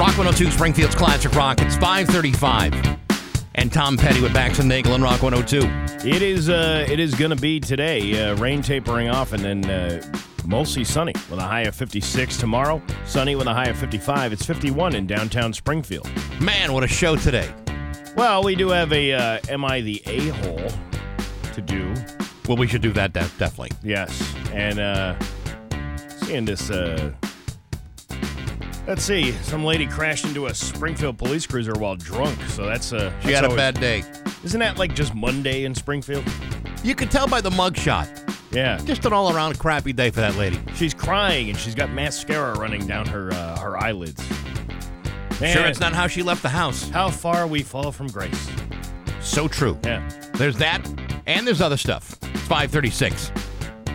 Rock 102, Springfield's Classic Rock. It's 535. And Tom Petty with Bax and Nagel and Rock 102. It is uh, it is going to be today. Uh, rain tapering off and then uh, mostly sunny with a high of 56 tomorrow. Sunny with a high of 55. It's 51 in downtown Springfield. Man, what a show today. Well, we do have a uh, Am I the A hole to do. Well, we should do that de- definitely. Yes. And uh, seeing this. Uh, let's see. Some lady crashed into a Springfield police cruiser while drunk. So that's. Uh, She that's had a bad day. Isn't that like just Monday in Springfield? You could tell by the mugshot. Yeah. Just an all around crappy day for that lady. She's crying and she's got mascara running down her uh, her eyelids. Man, Sure, it's not how she left the house. how far we fall from grace. So true. Yeah. There's that, and there's other stuff. It's 536.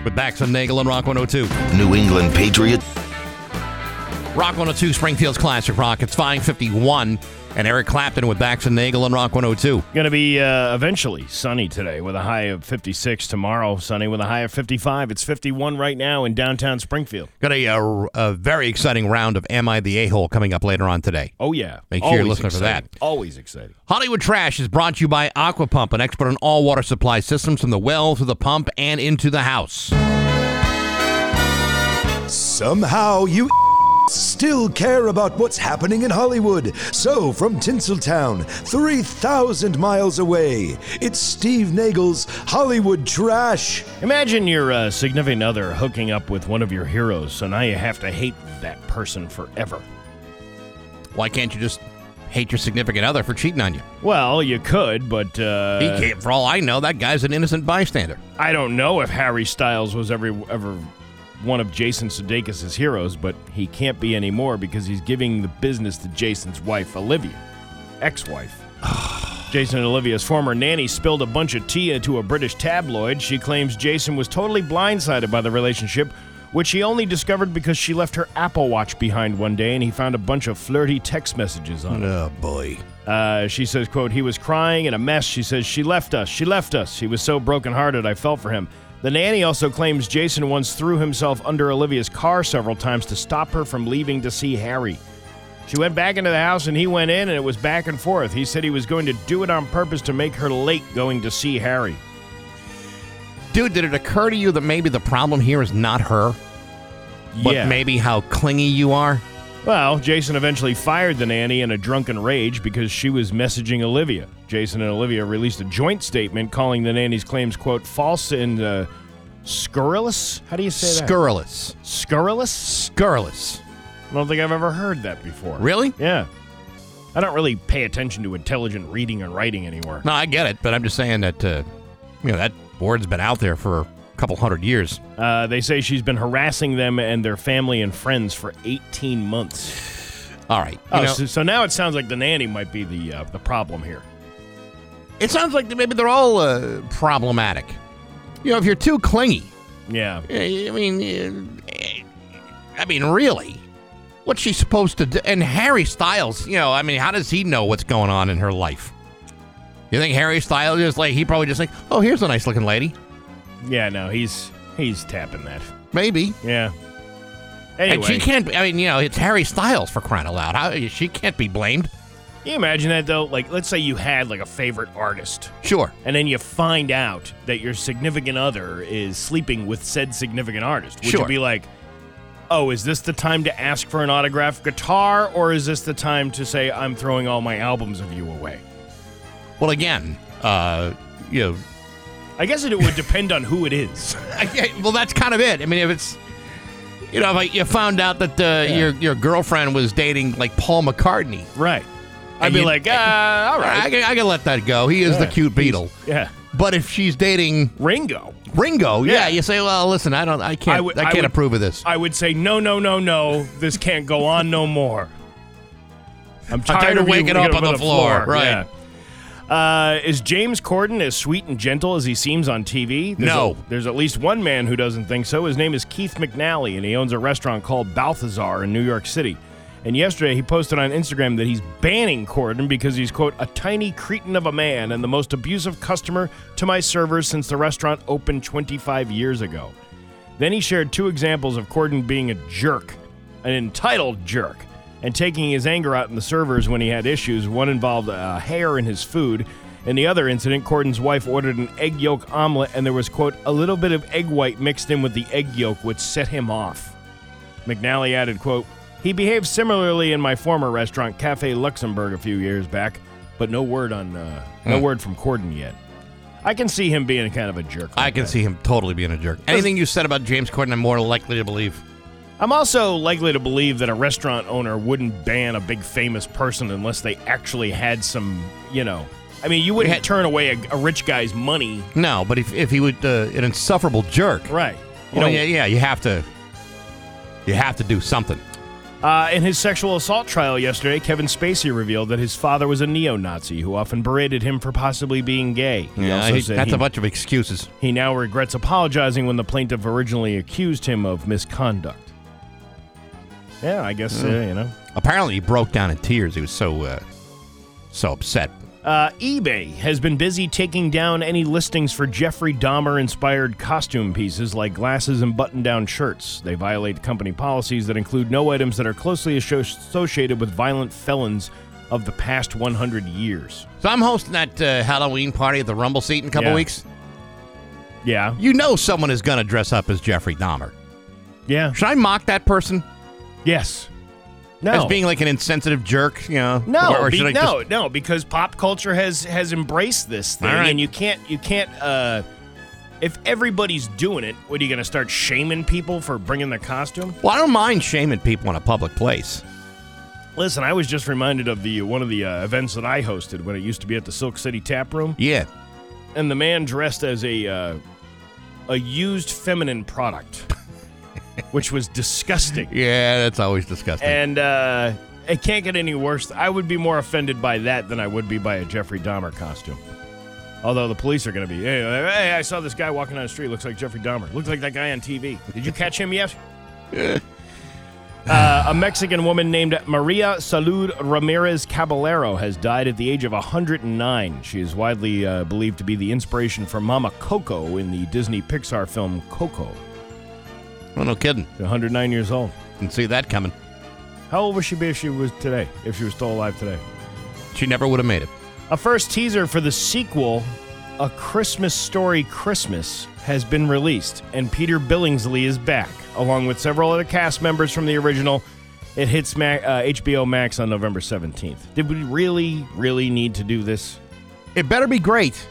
With Bax and Nagel and Rock 102. New England Patriot. Rock 102, Springfield's Classic Rock. It's 551. And Eric Clapton with Bax and Nagel on Rock 102. Going to be uh, eventually sunny today with a high of 56. Tomorrow, sunny with a high of 55. It's 51 right now in downtown Springfield. Got a, uh, a very exciting round of Am I the A-Hole coming up later on today. Oh, yeah. Make sure you're Always listening for that. Always exciting. Hollywood Trash is brought to you by Aquapump, an expert in all water supply systems from the well to the pump and into the house. Somehow you still care about what's happening in Hollywood. So, from Tinseltown, 3,000 miles away, it's Steve Nagel's Hollywood Trash. Imagine your uh, significant other hooking up with one of your heroes, so now you have to hate that person forever. Why can't you just hate your significant other for cheating on you? Well, you could, but uh, He can't, for all I know, that guy's an innocent bystander. I don't know if Harry Styles was ever ever one of Jason Sudeikis' heroes, but he can't be anymore because he's giving the business to Jason's wife, Olivia, ex-wife. Jason and Olivia's former nanny spilled a bunch of tea into a British tabloid. She claims Jason was totally blindsided by the relationship, which he only discovered because she left her Apple Watch behind one day and he found a bunch of flirty text messages on it. Oh, boy. Uh, she says, quote, he was crying in a mess. She says, she left us. She left us. He was so brokenhearted, I felt for him. The nanny also claims Jason once threw himself under Olivia's car several times to stop her from leaving to see Harry. She went back into the house and he went in, and it was back and forth. He said he was going to do it on purpose to make her late going to see Harry. Dude, did it occur to you that maybe the problem here is not her, but yeah. maybe how clingy you are? Well, Jason eventually fired the nanny in a drunken rage because she was messaging Olivia. Jason and Olivia released a joint statement calling the nanny's claims, quote, false and uh, scurrilous. How do you say that? Scurrilous. Scurrilous? Scurrilous. I don't think I've ever heard that before. Really? Yeah. I don't really pay attention to intelligent reading and writing anymore. No, I get it, but I'm just saying that, uh, you know, that word's been out there for couple hundred years. Uh, they say she's been harassing them and their family and friends for 18 months. All right. Oh, know, so, so now it sounds like the nanny might be the uh, the problem here. it sounds like maybe they're all uh, problematic. You know, if you're too clingy, Yeah. I mean, I mean, really, what's she supposed to do? And Harry Styles, you know, I mean, how does he know what's going on in her life? You think Harry Styles is like he probably just like, oh, here's a nice looking lady, Yeah, no, he's he's tapping that. maybe. Yeah. Anyway, And she can't. be- I mean, you know, it's Harry Styles for crying out loud. How, she can't be blamed. Can you imagine that though? Like, let's say you had like a favorite artist, Sure. and then you find out that your significant other is sleeping with said significant artist. Would Sure. you be like, "Oh, is this the time to ask for an autographed guitar, or is this the time to say I'm throwing all my albums of you away?" Well, again, uh, you know, I guess it would depend on who it is. I, well, that's kind of it. I mean, if it's, you know, if I, you found out that uh, your your girlfriend was dating like Paul McCartney, right. I'd be like, ah, all I, can- I can let that go. He is the Yeah, cute he's- Beatle. Yeah. But if she's dating Ringo. Ringo, yeah, Yeah. you say, well, listen, I don't, I can't, I, can't would- approve of this. I would say, no, no, no, no. This can't go on no more. I'm tired, tired of waking up on the floor. Right. Uh, is James Corden as sweet and gentle as he seems on TV? There's No. a- there's at least one man who doesn't think so. His name is Keith McNally, and he owns a restaurant called Balthazar in New York City. And yesterday he posted on Instagram that he's banning Corden because he's, quote, a tiny cretin of a man and the most abusive customer to my servers since the restaurant opened 25 years ago. Then he shared two examples of Corden being a jerk, an entitled jerk, and taking his anger out on the servers when he had issues. One involved a hair in his food. In the other incident, Corden's wife ordered an egg yolk omelet, and there was, quote, a little bit of egg white mixed in with the egg yolk, which set him off. McNally added, quote, he behaved similarly in my former restaurant, Cafe Luxembourg, a few years back, but no word on uh, no Hmm. word from Corden yet. I can see him being kind of a jerk. I can that. see him totally being a jerk. Anything you said about James Corden, I'm more likely to believe. I'm also likely to believe that a restaurant owner wouldn't ban a big famous person unless they actually had some, you know. I mean, you wouldn't had- turn away a, a rich guy's money, No, but if, if he would, uh, an insufferable jerk, right? You well, know, yeah, yeah, you have to, you have to do something. Uh, in his sexual assault trial yesterday, Kevin Spacey revealed that his father was a neo-Nazi who often berated him for possibly being gay. He Yeah, he- that's he, a bunch of excuses. he now regrets apologizing when the plaintiff originally accused him of misconduct. Yeah, I guess uh, you know. Apparently, he broke down in tears. He was so, uh, so upset. Uh, eBay has been busy taking down any listings for Jeffrey Dahmer inspired costume pieces like glasses and button down shirts. They violate company policies that include no items that are closely associated with violent felons of the past 100 years. So I'm hosting that uh, Halloween party at the Rumble Seat in a couple Yeah. weeks. Yeah. You know someone is going to dress up as Jeffrey Dahmer. Yeah. Should I mock that person Yes. No. as being like an insensitive jerk? You know, no, or, or be- no, just- no, because pop culture has has embraced this thing, right. and you can't you can't. uh If everybody's doing it, what are you going to start shaming people for bringing their costume? Well, I don't mind shaming people in a public place. Listen, I was just reminded of the one of the uh, events that I hosted when it used to be at the Silk City Tap Room, Yeah, and the man dressed as a uh, a used feminine product, which was disgusting. yeah, that's always disgusting. And uh, it can't get any worse. I would be more offended by that than I would be by a Jeffrey Dahmer costume. Although the police are going to be, hey, hey, I saw this guy walking down the street. Looks like Jeffrey Dahmer. Looks like that guy on TV. Did you catch him yet? Uh, a Mexican woman named Maria Salud Ramirez Caballero has died at the age of 109. She is widely uh, believed to be the inspiration for Mama Coco in the Disney Pixar film Coco. Oh, no kidding. 109 years old. Didn't see that coming. How old would she be if she was today? If she was still alive today? She never would have made it. A first teaser for the sequel, A Christmas Story Christmas, has been released, and Peter Billingsley is back, along with several other cast members from the original. It hits Ma- uh, HBO Max on November 17th. Did we really, really need to do this? It better be great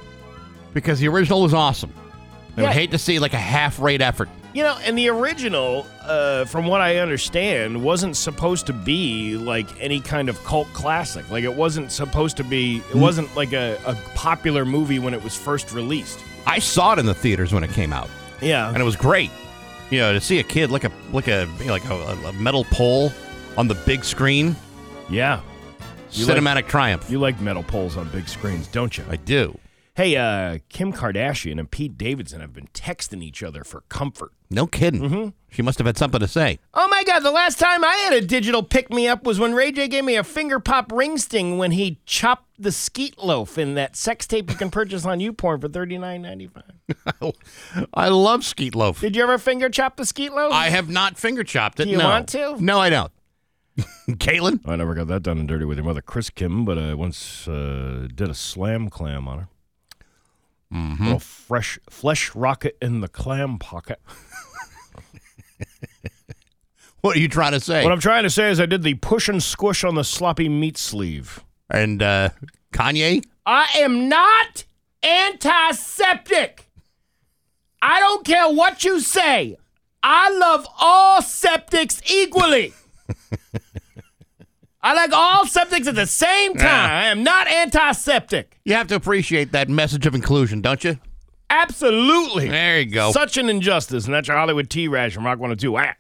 because the original was awesome. I Yeah. would hate to see like a half-rate effort. You know, and the original, uh, from what I understand, wasn't supposed to be like any kind of cult classic. Like, it wasn't supposed to be, it wasn't like a, a popular movie when it was first released. I saw it in the theaters when it came out, Yeah. and it was great. You know, to see a kid like a like a you know, like a, a metal pole on the big screen, Yeah. You like- cinematic triumph. You like metal poles on big screens, don't you? I do. Hey, uh, Kim Kardashian and Pete Davidson have been texting each other for comfort. No kidding. Mm-hmm. She must have had something to say. Oh my God! The last time I had a digital pick me up was when Ray J gave me a finger pop ring sting when he chopped the skeet loaf in that sex tape you can purchase on YouPorn for thirty nine ninety five. I love Skeet Loaf. Did you ever finger chop the skeet loaf? I have not finger chopped it. Do you no. want to? No, I don't. Caitlin? I never got that done and dirty with your mother, Chris Kim, but I once uh, did a slam clam on her. Mm-hmm. A fresh flesh rocket in the clam pocket. What are you trying to say? What I'm trying to say is I did the push and squish on the sloppy meat sleeve. and uh, Kanye? I am not antiseptic. I don't care what you say. I love all septics equally. I like all septics at the same time. I am not antiseptic. You have to appreciate that message of inclusion, don't you? Absolutely. There you go. Such an injustice, and that's your Hollywood T Rash from Rock 102. Ah.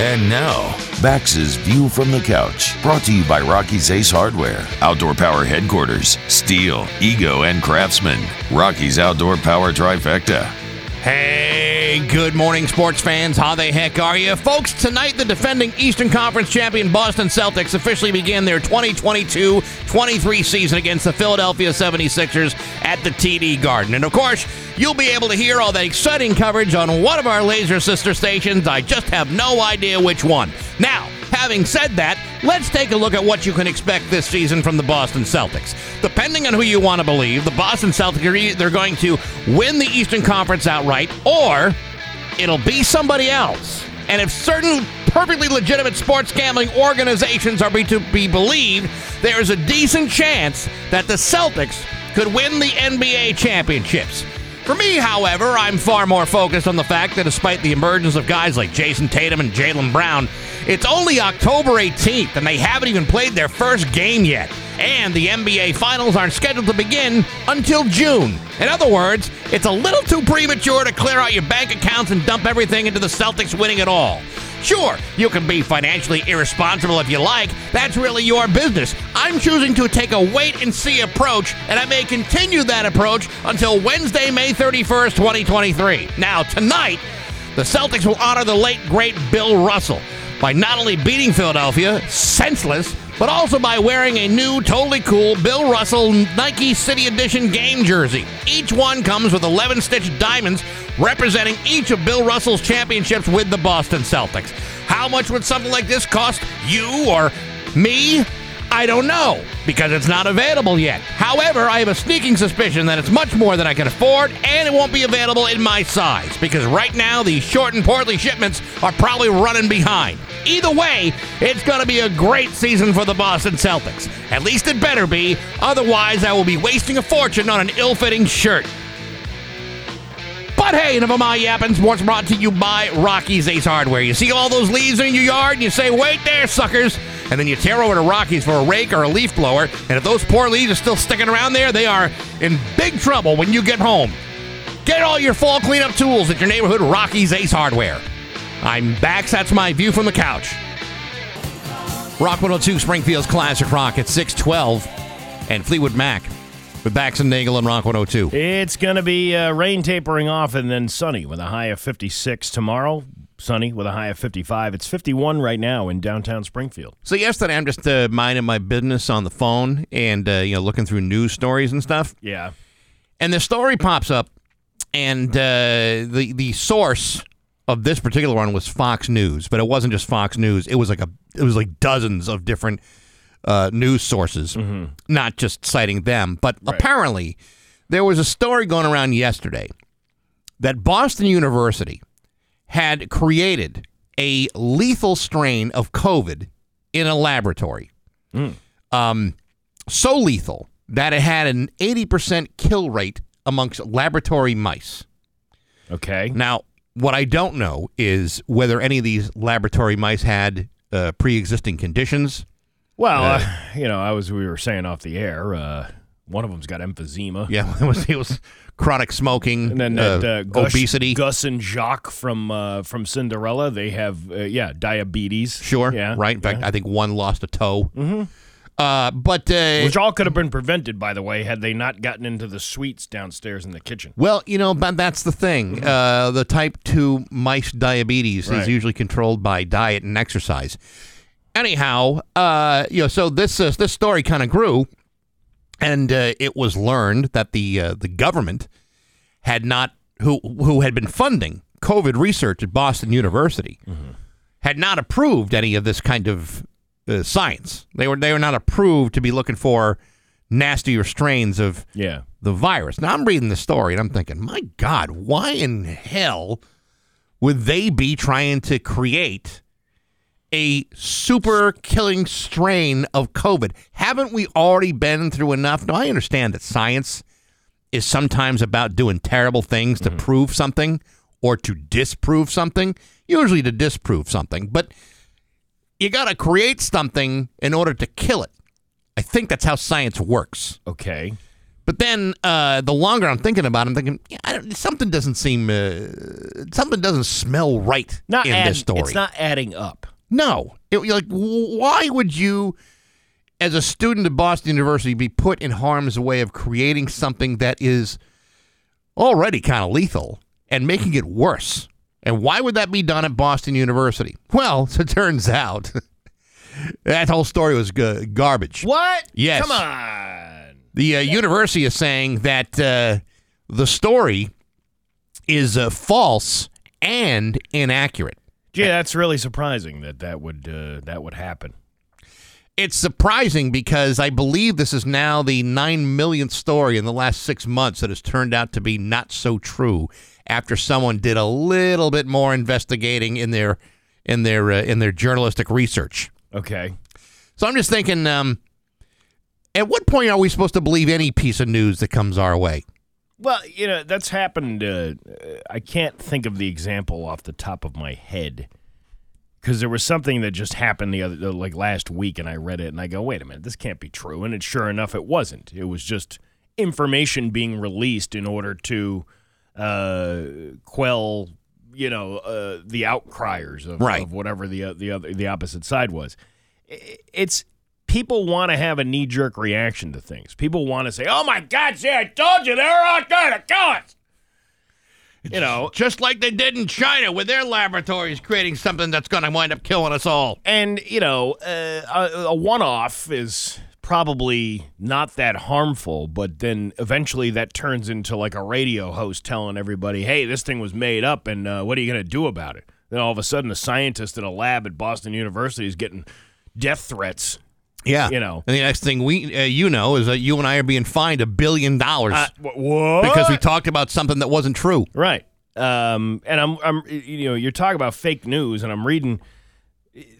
And now, Bax's View from the Couch, brought to you by Rocky's Ace Hardware, Outdoor Power Headquarters, Stihl, Ego, and Craftsman. Rocky's Outdoor Power Trifecta. Hey, good morning, sports fans. How the heck are you? Folks, tonight the defending Eastern Conference champion Boston Celtics officially begin their 2022 23 season against the Philadelphia 76ers at the TD Garden. And of course, you'll be able to hear all that exciting coverage on one of our laser sister stations. I just have no idea which one. Now, Having said that, let's take a look at what you can expect this season from the Boston Celtics. Depending on who you want to believe, the Boston Celtics they're going to win the Eastern Conference outright or it'll be somebody else. And if certain perfectly legitimate sports gambling organizations are to be believed, there's a decent chance that the Celtics could win the NBA championships. For me, however, I'm far more focused on the fact that despite the emergence of guys like Jayson Tatum and Jaylen Brown, it's only October 18th, and they haven't even played their first game yet. And the NBA Finals aren't scheduled to begin until June. In other words, it's a little too premature to clear out your bank accounts and dump everything into the Celtics winning it all. Sure, you can be financially irresponsible if you like. That's really your business. I'm choosing to take a wait and see approach, and I may continue that approach until Wednesday, May 31st, 2023. Now, tonight, the Celtics will honor the late, great Bill Russell by not only beating Philadelphia, senseless, but also by wearing a new, totally cool Bill Russell Nike City Edition game jersey. Each one comes with 11 stitched diamonds representing each of Bill Russell's championships with the Boston Celtics. How much would something like this cost you or me? I don't know because it's not available yet. However, I have a sneaking suspicion that it's much more than I can afford and it won't be available in my size because right now these short and portly shipments are probably running behind. Either way, it's going to be a great season for the Boston Celtics. At least it better be, otherwise, I will be wasting a fortune on an ill fitting shirt. But hey, never mind yapping. Sports brought to you by Rocky's Ace Hardware. You see all those leaves in your yard and you say, wait there, suckers. And then you tear over to Rockies for a rake or a leaf blower. And if those poor leaves are still sticking around there, they are in big trouble when you get home. Get all your fall cleanup tools at your neighborhood Rockies Ace Hardware. I'm back. That's my view from the couch. Rock 102 Springfield's Classic Rock at 612 and Fleetwood Mac with Bax and Nagel and Rock 102. It's going to be uh, rain tapering off and then sunny with a high of 56 tomorrow. Sunny with a high of 55. It's 51 right now in downtown Springfield. So yesterday, I'm just uh, minding my business on the phone and uh, you know looking through news stories and stuff. Yeah. And the story pops up, and uh, the the source of this particular one was Fox News, but it wasn't just Fox News. It was like a it was like dozens of different uh, news sources, mm-hmm. not just citing them. But right. apparently, there was a story going around yesterday that Boston University had created a lethal strain of COVID in a laboratory. Mm. Um, so lethal that it had an 80% kill rate amongst laboratory mice. Okay. Now, what I don't know is whether any of these laboratory mice had uh, pre-existing conditions. Well, uh, uh, you know, I was we were saying off the air. Uh, one of them's got emphysema. Yeah, it was it was chronic smoking, and then that, uh, Gus, obesity. Gus and Jaq from uh, from Cinderella, they have yeah diabetes. Sure, yeah, right. In fact, yeah. I think one lost a toe. Mm-hmm. Uh, but uh, which all could have been prevented, by the way, had they not gotten into the sweets downstairs in the kitchen. Well, you know, but that's the thing. Mm-hmm. Uh, the type two mice diabetes right. is usually controlled by diet and exercise. Anyhow, uh, you know, so this uh, this story kind of grew, and uh, it was learned that the the government had not who who had been funding COVID research at Boston University. Mm-hmm. Had not approved any of this kind of uh, science. They were they were not approved to be looking for nastier strains of yeah. the virus. Now I'm reading the story and I'm thinking, my God, why in hell would they be trying to create a super killing strain of COVID? Haven't we already been through enough? Now I understand that science is sometimes about doing terrible things to mm-hmm. prove something or to disprove something, usually to disprove something, but you got to create something in order to kill it. I think that's how science works. Okay. But then uh, the longer I'm thinking about it, I'm thinking yeah, something doesn't seem, uh, something doesn't smell right not in add, this story. It's not adding up. No. It, like, why would you, as a student at Boston University, be put in harm's way of creating something that is already kind of lethal? and making it worse. And why would that be done at Boston University? Well, as it turns out, that whole story was g- garbage. What? Yes. Come on. The uh, university is saying that uh, the story is uh, false and inaccurate. Gee, that's really surprising that that would uh, that would happen. It's surprising because I believe this is now the nine millionth story in the last six months that has turned out to be not so true after someone did a little bit more investigating in their in their uh, in their journalistic research. Okay. So I'm just thinking, um, at what point are we supposed to believe any piece of news that comes our way? Well, you know that's happened. Uh, I can't think of the example off the top of my head because there was something that just happened the other like last week, and I read it, and I go, "Wait a minute, this can't be true." And it sure enough, it wasn't. It was just information being released in order to uh, quell, you know, uh, the outcriers of, Right. of whatever the uh, the other the opposite side was. It's people want to have a knee jerk reaction to things. People want to say, "Oh my God, see, I told you they're out there to kill us." You know, Just like they did in China with their laboratories creating something that's going to wind up killing us all. and you know, uh, a, a one-off is probably not that harmful, but then eventually that turns into like a radio host telling everybody, "Hey, this thing was made up, and uh, what are you going to do about it?" Then all of a sudden, a scientist in a lab at Boston University is getting death threats. Yeah, You know. And the next thing we, uh, you know, is that you and I are being fined a billion dollars Uh, wh- because we talked about something that wasn't true. Right. Um, and I'm, I'm, you know, you're talking about fake news, and I'm reading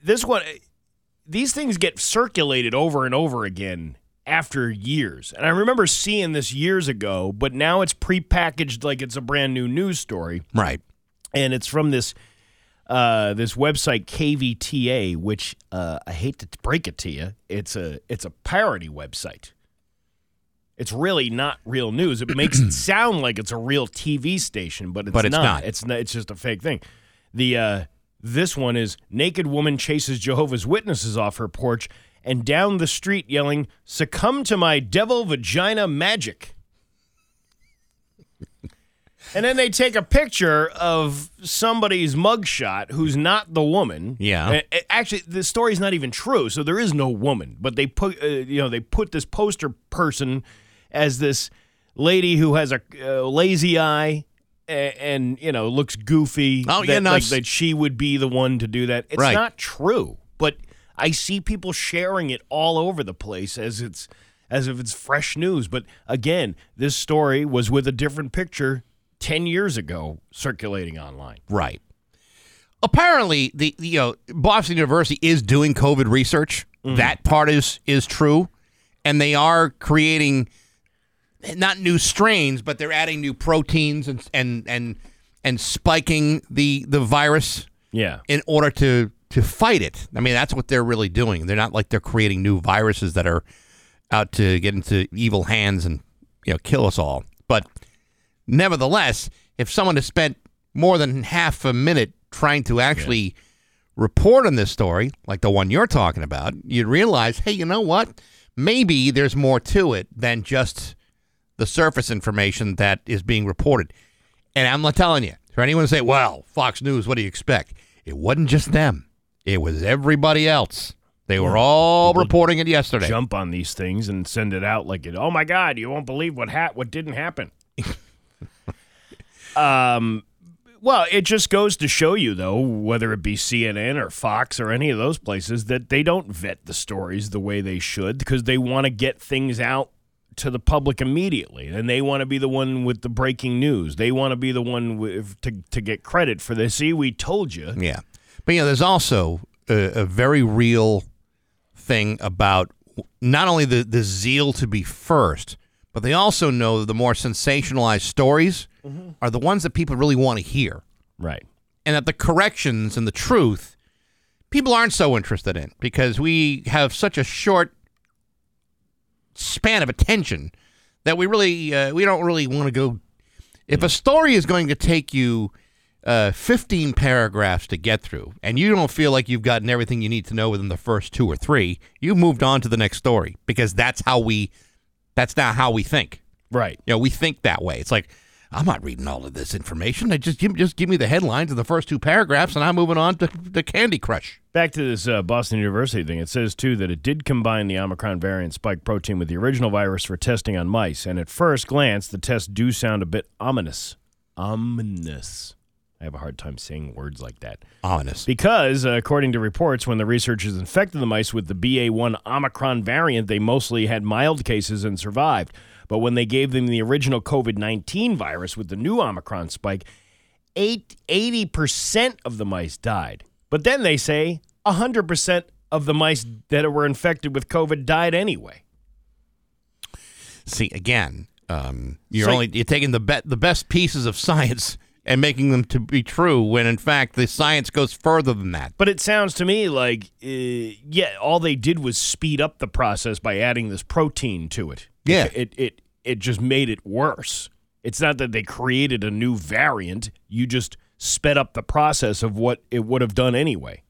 this one. These things get circulated over and over again after years. And I remember seeing this years ago, but now it's prepackaged like it's a brand new news story. Right. And it's from this uh, this website KVTA, which uh, I hate to break it to you, it's a it's a parody website. It's really not real news. It makes it sound like it's a real TV station, but it's, But it's not. It's not. It's just a fake thing. The uh, this one is naked woman chases Jehovah's Witnesses off her porch and down the street yelling, "Succumb to my devil vagina magic." And then they take a picture of somebody's mugshot who's not the woman. Yeah. Actually, the story's not even true, so there is no woman. But they put, uh, you know, they put this poster person as this lady who has a uh, lazy eye and, and you know looks goofy. Oh, that, yeah, no, like, that she would be the one to do that. It's Right. not true, but I see people sharing it all over the place as it's as if it's fresh news. But again, this story was with a different picture ten years ago circulating online. Right. Apparently, the the, you know Boston University is doing COVID research. Mm-hmm. That part is is true, and they are creating not new strains, but they're adding new proteins and and and and spiking the the virus Yeah. in order to to fight it. I mean, that's what they're really doing. They're not like they're creating new viruses that are out to get into evil hands and you know kill us all. But nevertheless, if someone has spent more than half a minute trying to actually report on this story, like the one you're talking about, you'd realize, hey, you know what? Maybe there's more to it than just the surface information that is being reported. And I'm not telling you, for anyone to say, well, Fox News, what do you expect? It wasn't just them, it was everybody else. They were all reporting it yesterday. Jump on these things and send it out like it. Oh my God! You won't believe what ha- what didn't happen. Um, well, it just goes to show you, though, whether it be CNN or Fox or any of those places, that they don't vet the stories the way they should because they want to get things out to the public immediately, and they want to be the one with the breaking news. They want to be the one with, to to get credit for this. See, we told you. Yeah. But, you know, there's also a, a very real thing about not only the, the zeal to be first, but they also know the more sensationalized stories are the ones that people really want to hear. Right. And that the corrections and the truth, people aren't so interested in because we have such a short span of attention that we really uh, we don't really want to go. If a story is going to take you uh, 15 paragraphs to get through, and you don't feel like you've gotten everything you need to know within the first two or three, you've moved on to the next story because that's how we that's not how we think. Right. You know, we think that way. It's like, I'm not reading all of this information. I just give, just give me the headlines of the first two paragraphs, and I'm moving on to the Candy Crush. Back to this uh, Boston University thing. It says, too, that it did combine the Omicron variant spike protein with the original virus for testing on mice. And at first glance, the tests do sound a bit ominous. Ominous. I have a hard time saying words like that. Ominous. Because, uh, according to reports, when the researchers infected the mice with the BA1 Omicron variant, they mostly had mild cases and survived. But when they gave them the original COVID 19 virus with the new Omicron spike, eight, 80% of the mice died. But then they say 100% of the mice that were infected with COVID died anyway. See, again, um, you're So- only you're taking the be- the best pieces of science and making them to be true when in fact the science goes further than that. But it sounds to me like, uh, yeah, all they did was speed up the process by adding this protein to it. Yeah. It, it, it, it just made it worse. It's not that they created a new variant, you just sped up the process of what it would have done anyway.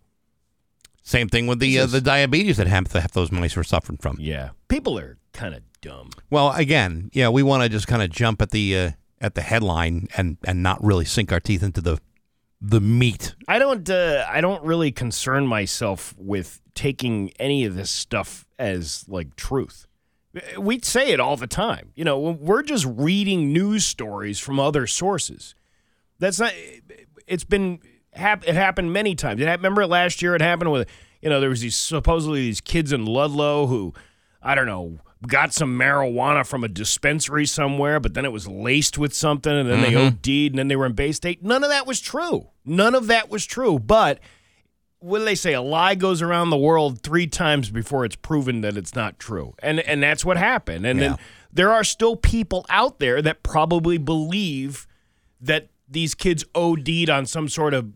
Same thing with the uh, the diabetes that half, half those mice were suffering from. Yeah. People are kind of dumb. Well, again, yeah, we want to just kind of jump at the uh, at the headline and and not really sink our teeth into the the meat. I don't uh, I don't really concern myself with taking any of this stuff as like truth. We say it all the time. You know, we're just reading news stories from other sources. That's not it's been it happened many times. Hap- remember last year it happened with you know there was these supposedly these kids in Ludlow who I don't know got some marijuana from a dispensary somewhere, but then it was laced with something, and then they mm-hmm. OD'd, and then they were in Bay State. None of that was true. None of that was true. But what do they say? A lie goes around the world three times before it's proven that it's not true, and and that's what happened. And Yeah. then there are still people out there that probably believe that these kids OD'd on some sort of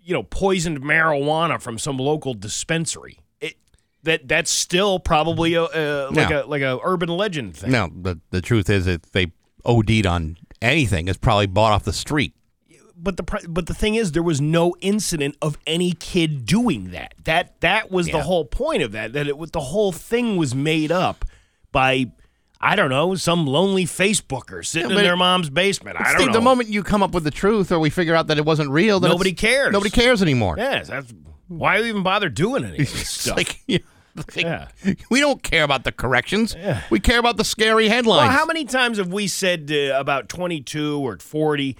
you know poisoned marijuana from some local dispensary. It that that's still probably a, a like No. a like a urban legend thing. No, the the truth is if they OD'd on anything, it's probably bought off the street. But the but the thing is, there was no incident of any kid doing that. That that was the whole point of that. That it the whole thing was made up by. I don't know, some lonely Facebooker sitting Yeah, in their mom's basement. I don't Steve, know. the moment you come up with the truth or we figure out that it wasn't real, then Nobody cares. Nobody cares anymore. yes, that's why we even bother doing any of this stuff. like, you like, Yeah. we don't care about the corrections. We care about the scary headlines. Well, how many times have we said uh, about 22 or 40?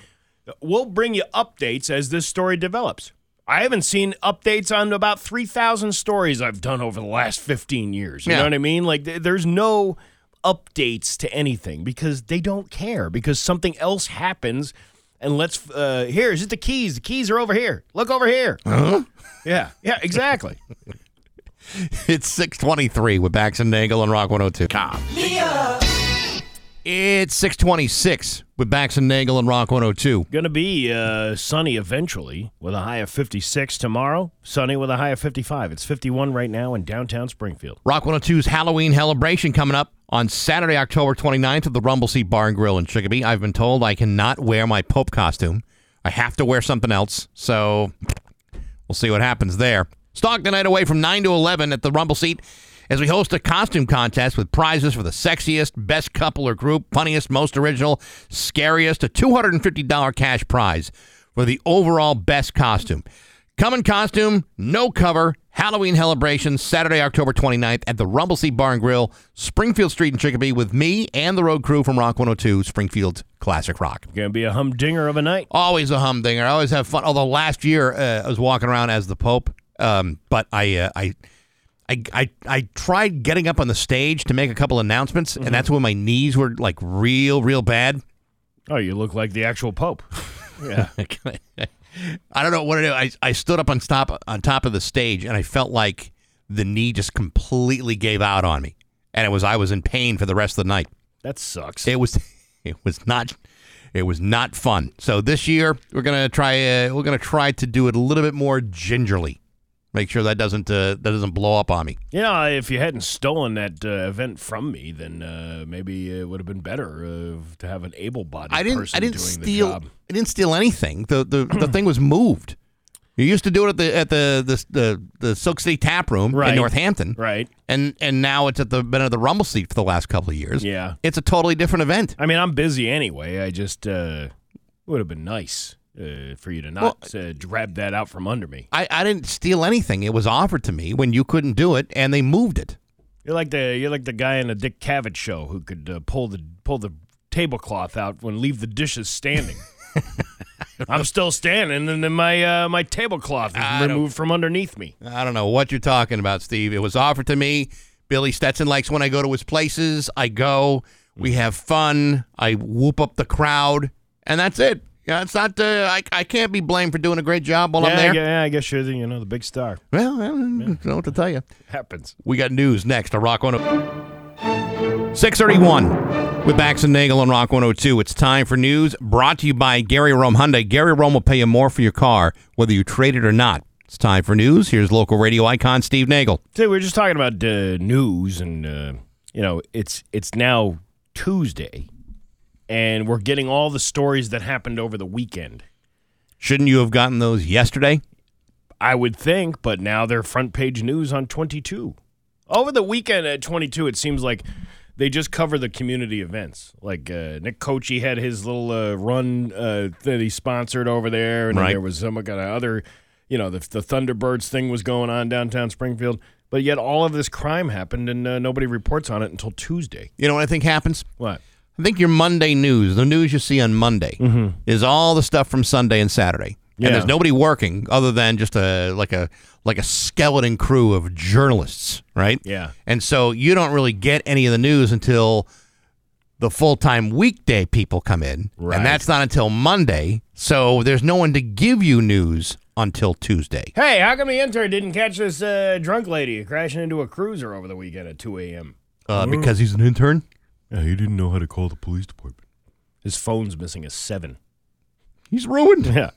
We'll bring you updates as this story develops. I haven't seen updates on about 3,000 stories I've done over the last 15 years. You Yeah. know what I mean? Like, th- there's no updates to anything because they don't care because something else happens. And let's, uh, here, is it the keys? The keys are over here. Look over here. Uh-huh. Yeah, yeah, exactly. It's 623 with Bax and Nagel and Rock 102. It's 626 with Bax and Nagel and Rock 102. Going to be uh, sunny eventually with a high of 56 tomorrow. Sunny with a high of 55. It's 51 right now in downtown Springfield. Rock 102's Halloween celebration coming up on Saturday, October 29th at the Rumble Seat Bar and Grill in Chicopee. I've been told I cannot wear my Pope costume. I have to wear something else. So we'll see what happens there. Stock the night away from 9 to 11 at the Rumble Seat as we host a costume contest with prizes for the sexiest, best couple or group, funniest, most original, scariest, a $250 cash prize for the overall best costume. Come in costume, no cover, Halloween celebration, Saturday, October 29th at the Rumble Seat Bar and Grill, Springfield Street in Chicopee with me and the road crew from Rock 102, Springfield Classic Rock. Going to be a humdinger of a night. Always a humdinger. I always have fun. Although last year uh, I was walking around as the Pope, um, but I, uh, I, I, I, I tried getting up on the stage to make a couple announcements, and that's when my knees were like real, real bad. Oh, you look like the actual Pope. Yeah. I don't know what to do. I, I stood up on top on top of the stage, and I felt like the knee just completely gave out on me, and it was I was in pain for the rest of the night. that sucks. It was it was not it was not fun. So this year we're gonna try uh, we're gonna try to do it a little bit more gingerly. Make sure that doesn't uh, that doesn't blow up on me. you know, if you hadn't stolen that uh, event from me, then uh, maybe it would have been better uh, to have an able-bodied I didn't person I didn't steal. I didn't steal anything. The the the thing was moved. You used to do it at the at the the the, the Silk City Tap Room Right. in Northampton, Right. and and now it's at the been at the Rumble Seat for the last couple of years. Yeah. it's a totally different event. I mean, I'm busy anyway. I just uh, would have been nice uh, for you to not uh, grab that out from under me. I, I didn't steal anything. It was offered to me when you couldn't do it, and they moved it. You're like the you're like the guy in the Dick Cavett show who could uh, pull the pull the tablecloth out and leave the dishes standing. I'm still standing, and then my uh, my tablecloth is removed from underneath me. I don't know what you're talking about, Steve. It was offered to me. Billy Stetson likes when I go to his places. I go. We have fun. I whoop up the crowd, and that's it. Yeah, it's not. Uh, I I can't be blamed for doing a great job while yeah, I'm there. Yeah, I guess you're the you know the big star. Well, I don't know what to tell you. Happens. We got news next to Rock 102. 631 with Bax and Nagel on Rock 102. It's time for news brought to you by Gary Rome Hyundai. Gary Rome will pay you more for your car, whether you trade it or not. It's time for news. Here's local radio icon Steve Nagel. We were just talking about uh, news, and uh, you know, it's it's now Tuesday, and we're getting all the stories that happened over the weekend. Shouldn't you have gotten those yesterday? I would think, but now they're front page news on 22. Over the weekend at 22, it seems like they just cover the community events. Like uh, Nick Cocchi had his little uh, run uh, that he sponsored over there, and Right. there was some kind of other, you know, the, the Thunderbirds thing was going on downtown Springfield. But yet all of this crime happened, and uh, nobody reports on it until Tuesday. You know what I think happens? What? I think your Monday news, the news you see on Monday, is all the stuff from Sunday and Saturday. Yeah. And there's nobody working other than just a like a like a skeleton crew of journalists, right? Yeah. And so you don't really get any of the news until the full time weekday people come in. Right. And that's not until Monday. So there's no one to give you news until Tuesday. Hey, how come the intern didn't catch this uh, drunk lady crashing into a cruiser over the weekend at 2 a.m.? Uh, because he's an intern? Yeah, he didn't know how to call the police department. His phone's missing a seven. He's ruined. Yeah.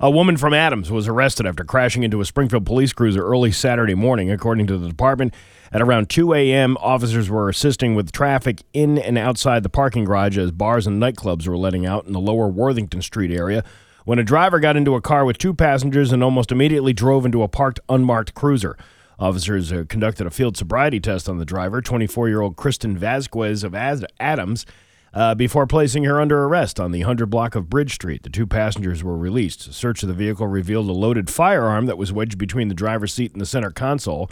A woman from Adams was arrested after crashing into a Springfield police cruiser early Saturday morning, according to the department. At around 2 a.m., officers were assisting with traffic in and outside the parking garage as bars and nightclubs were letting out in the lower Worthington Street area when a driver got into a car with two passengers and almost immediately drove into a parked unmarked cruiser. Officers conducted a field sobriety test on the driver, 24 year old Kristen Vasquez of Adams, uh, before placing her under arrest on the 100 block of Bridge Street. The two passengers were released. A search of the vehicle revealed a loaded firearm that was wedged between the driver's seat and the center console.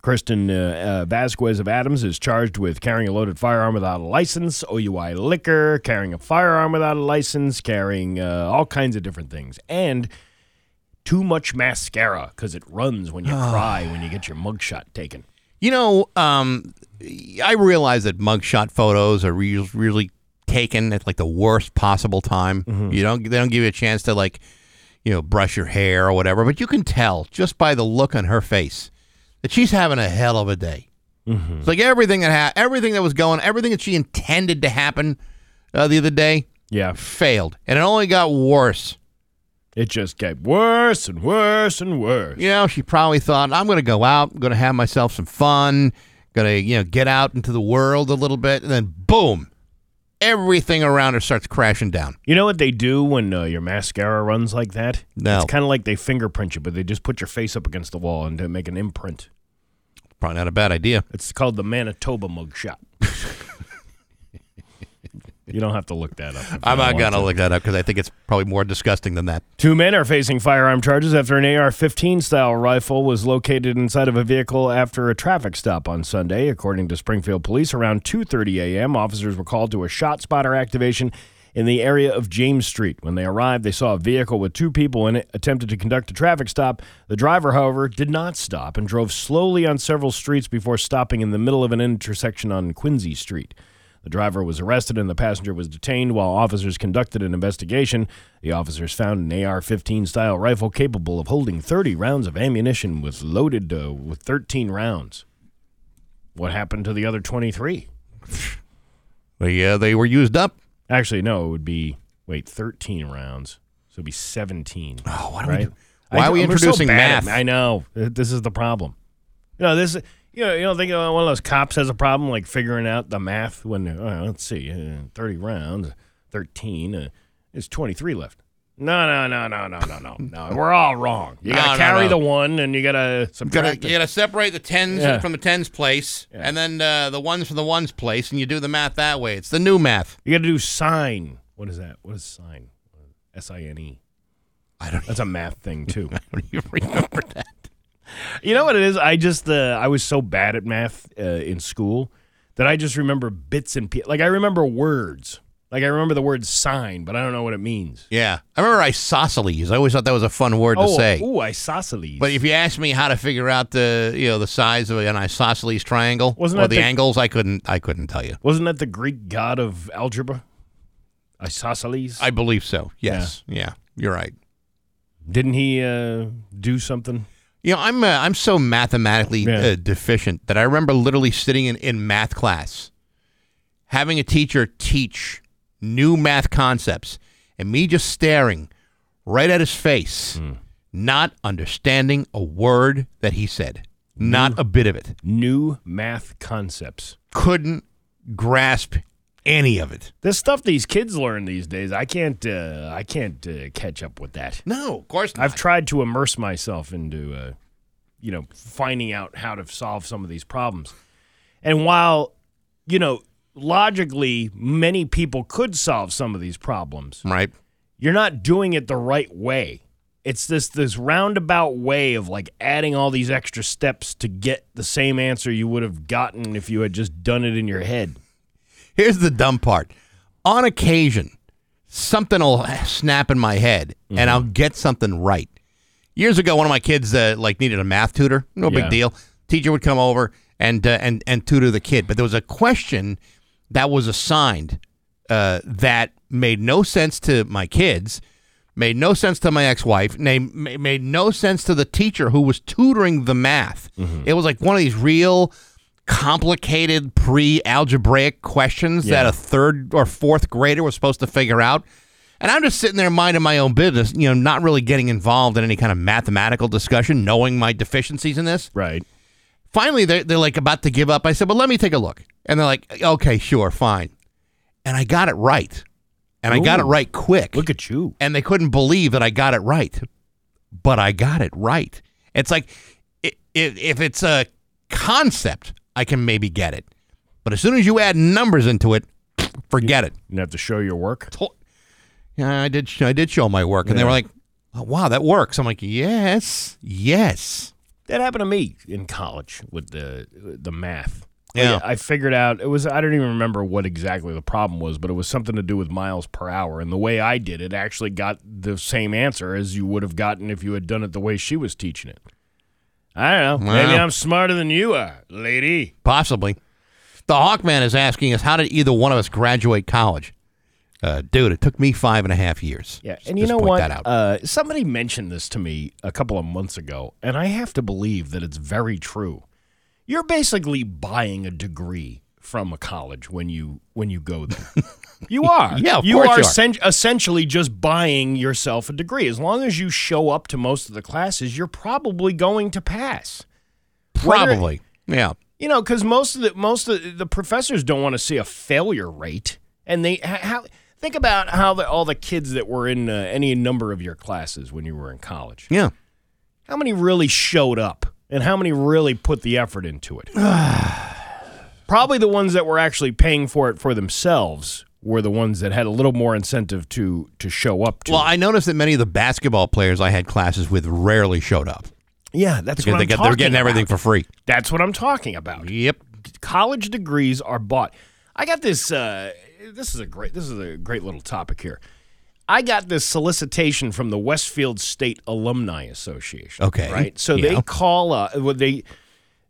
Kristen uh, uh, Vasquez of Adams is charged with carrying a loaded firearm without a license, OUI liquor, carrying a firearm without a license, carrying uh, all kinds of different things, and too much mascara because it runs when you cry when you get your mugshot taken. You know, um, I realize that mugshot photos are re- really taken at like the worst possible time. You don't they don't give you a chance to like, you know, brush your hair or whatever. But you can tell just by the look on her face that she's having a hell of a day. It's like everything that ha- everything that was going, everything that she intended to happen uh, the other day Yeah, failed, and it only got worse. It just got worse and worse and worse. You know, she probably thought, I'm going to go out, I'm going to have myself some fun, going to, you know, get out into the world a little bit. And then, boom, everything around her starts crashing down. You know what they do when uh, your mascara runs like that? No. It's kind of like they fingerprint you, but they just put your face up against the wall and make an imprint. Probably not a bad idea. It's called the Manitoba mugshot. you don't have to look that up. I'm don't going to look that up because I think it's probably more disgusting than that. Two men are facing firearm charges after an AR-15 style rifle was located inside of a vehicle after a traffic stop on Sunday, according to Springfield Police. Around 2:30 a.m., officers were called to a shot spotter activation in the area of James Street. When they arrived, they saw a vehicle with two people in it, attempted to conduct a traffic stop. The driver, however, did not stop and drove slowly on several streets before stopping in the middle of an intersection on Quincy Street. The driver was arrested and the passenger was detained while officers conducted an investigation. The officers found an AR 15 style rifle capable of holding 30 rounds of ammunition with loaded uh, with 13 rounds. What happened to the other 23? They, uh, they were used up. Actually, no, it would be, wait, 13 rounds. So it'd be 17. Oh, why, do we right? do- why are we I- so introducing at- math? I know. This is the problem. You know, this you know, you don't think uh, one of those cops has a problem like figuring out the math when uh, let's see, uh, 30 rounds, 13 uh, is 23 left. No, no, no, no, no, no, no, no. We're all wrong. You gotta no, carry no. the one, and you gotta You gotta, you gotta separate the tens Yeah. from the tens place, Yeah. and then uh, the ones from the ones place, and you do the math that way. It's the new math. You gotta do sine. What is that? What is sine? S I N E. I don't, That's a math thing too. I don't even remember that. You know what it is? I just uh, I was so bad at math uh, in school that I just remember bits and pieces. Like I remember words. Like I remember the word sign, but I don't know what it means. Yeah, I remember isosceles. I always thought that was a fun word to oh, say. ooh, isosceles. But if you ask me how to figure out the you know the size of an isosceles triangle Wasn't or the, the- angles, I couldn't I couldn't tell you. wasn't that the Greek god of algebra? Isosceles. I believe so. Yes. Yeah. You're right. Didn't he uh, do something? You know, I'm uh, I'm so mathematically Yeah. uh, deficient that I remember literally sitting in, in math class, having a teacher teach new math concepts, and me just staring right at his face, Hmm. not understanding a word that he said, not a bit of it. New math concepts. Couldn't grasp any of it. The stuff these kids learn these days, I can't. Uh, I can't uh, catch up with that. No, of course not. I've tried to immerse myself into, uh, you know, finding out how to solve some of these problems. And while, you know, logically, many people could solve some of these problems, right. you're not doing it the right way. It's this this roundabout way of like adding all these extra steps to get the same answer you would have gotten if you had just done it in your head. Here's the dumb part. On occasion, something will snap in my head, and I'll get something right. Years ago, one of my kids uh, like needed a math tutor. No Yeah. big deal. Teacher would come over and uh, and and tutor the kid, but there was a question that was assigned uh, that made no sense to my kids, made no sense to my ex-wife, na- ma- made no sense to the teacher who was tutoring the math. It was like one of these real complicated pre-algebraic questions that a third or fourth grader was supposed to figure out. And I'm just sitting there minding my own business, you know, not really getting involved in any kind of mathematical discussion, knowing my deficiencies in this. Right. finally they're, they're like about to give up. I said well let me take a look. And they're like okay sure fine. And i got it right. And i got it right quick. Look at you. and they couldn't believe that i got it right. But i got it right. It's like if it's a concept i can maybe get it but as soon as you add numbers into it forget it You have to show your work. yeah i did i did show my work and they Yeah. were like oh, wow that works i'm like yes yes That happened to me in college with the the math. Yeah. I figured out it was I don't even remember what exactly the problem was, but it was something to do with miles per hour. And the way I did it actually got the same answer as you would have gotten if you had done it the way she was teaching it. I don't know. Maybe I'm smarter than you are, lady. Possibly. The Hawkman is asking us, how did either one of us graduate college? Uh, dude, it took me five and a half years. Yeah, Just- and you know what? That out. Uh, somebody mentioned this to me a couple of months ago, and I have to believe that it's very true. You're basically buying a degree from a college when you when you go there. you are. Yeah, of you course are, you are. essen- essentially just buying yourself a degree. As long as you show up to most of the classes, you're probably going to pass. whether- Probably. Yeah. You know, because most of the most of the, the professors don't want to see a failure rate, and they how think about how the, all the kids that were in uh, any number of your classes when you were in college. Yeah. How many really showed up, and how many really put the effort into it? Probably the ones that were actually paying for it for themselves were the ones that had a little more incentive to to show up to. Well, I noticed that many of the basketball players I had classes with rarely showed up yeah, that's because what they I'm get, they're getting everything about. for free. That's what I'm talking about. Yep. college degrees are bought. I got this. Uh, this is a great. This is a great little topic here. I got this solicitation from the Westfield State Alumni Association. Okay. right. So Yeah. they call. Uh, well, they,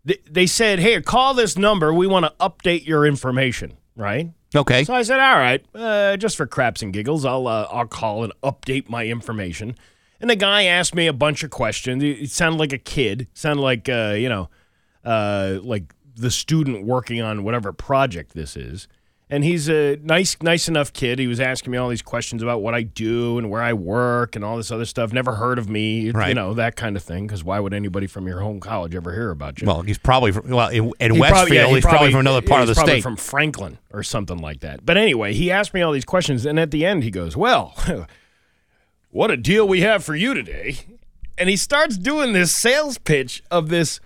they they said, "Hey, call this number. We want to update your information." Right. Okay. So I said, "All right, uh, just for craps and giggles, I'll uh, I'll call and update my information." And the guy asked me a bunch of questions. It it sounded like a kid. Sounded like uh, you know, uh, like the student working on whatever project this is. And he's a nice, nice enough kid. He was asking me all these questions about what I do and where I work and all this other stuff. Never heard of me, you know, that kind of thing. Because why would anybody from your home college ever hear about you? Well, he's probably from, well in, in He Westfield. probably- yeah, he he's probably, from another part of the probably state. from Franklin or something like that. But anyway, he asked me all these questions, and at the end, he goes, "Well, what a deal we have for you today. And he starts doing this sales pitch of this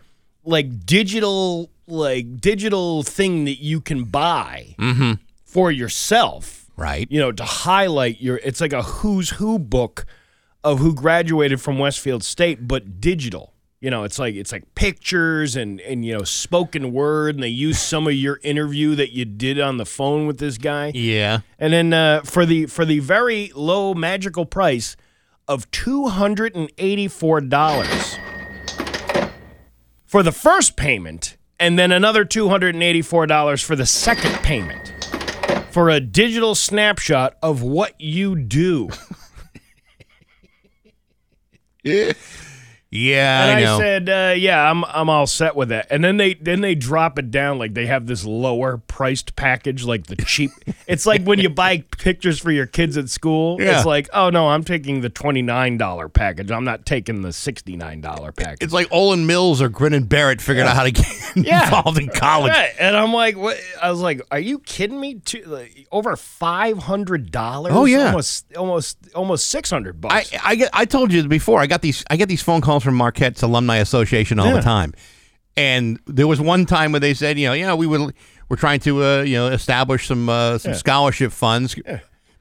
like digital like digital thing that you can buy for yourself. Right. You know, to highlight your it's like a who's who book of who graduated from Westfield State but digital. You know, it's like it's like pictures and and you know spoken word and they use some of your interview that you did on the phone with this guy. Yeah. And then uh, for the for the very low magical price of two hundred and eighty four dollars for the first payment, and then another two hundred and eighty four dollars for the second payment for a digital snapshot of what you do. Yeah, And I I, said, uh, "Yeah, I'm I'm all set with that." And then they then they drop it down like they have this lower priced package, like the cheap. it's like when you buy pictures for your kids at school. Yeah. It's like, oh no, I'm taking the twenty nine dollar package. I'm not taking the sixty nine dollar package. it's like Olan Mills or Grin and Barrett figured out how to get Yeah. involved in college. Right. And I'm like, what? I was like, are you kidding me? Two, like, over five hundred dollars? Oh, yeah. almost almost almost six hundred I, bucks. I get I told you before I got these I get these phone calls from Marquette's alumni association all Yeah. the time, and there was one time where they said you know yeah we would we're trying to uh, you know establish some uh, some scholarship funds.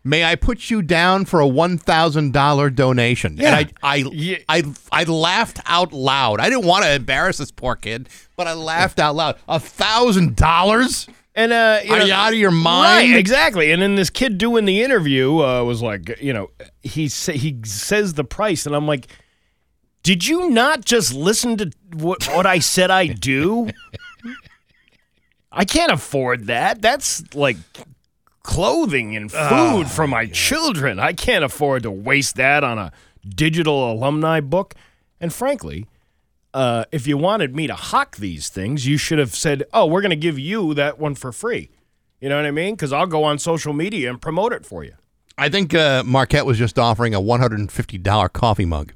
May I put you down for a one thousand dollar donation? Yeah. And I I, Yeah. I I laughed out loud. I didn't want to embarrass this poor kid, but I laughed out loud. A thousand dollars? And uh, you Are know- you out of your mind? Right, exactly. And then this kid doing the interview uh, was like, you know, he sa- he says the price, and I'm like, did you not just listen to what what I said I do? I can't afford that. That's like clothing and food for my children. I can't afford to waste that on a digital alumni book. And frankly, uh, if you wanted me to hawk these things, you should have said, "Oh, we're going to give you that one for free." You know what I mean? Because I'll go on social media and promote it for you. I think uh, Marquette was just offering a one hundred and fifty dollar coffee mug.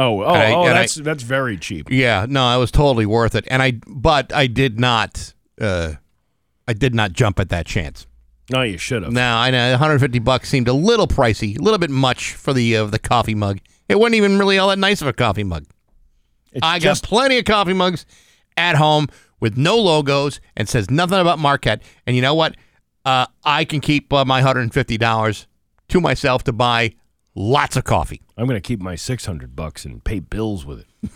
Oh, oh, I- oh and I- that's that's very cheap. Yeah, no, it was totally worth it. And I, but I did not, uh, I did not jump at that chance. No, you should have. Now I know 150 bucks seemed a little pricey, a little bit much for the uh, the coffee mug. It wasn't even really all that nice of a coffee mug. It's I just got plenty of coffee mugs at home with no logos and says nothing about Marquette. And you know what? Uh, I can keep uh, my 150 dollars to myself to buy lots of coffee. I'm going to keep my 600 bucks and pay bills with it.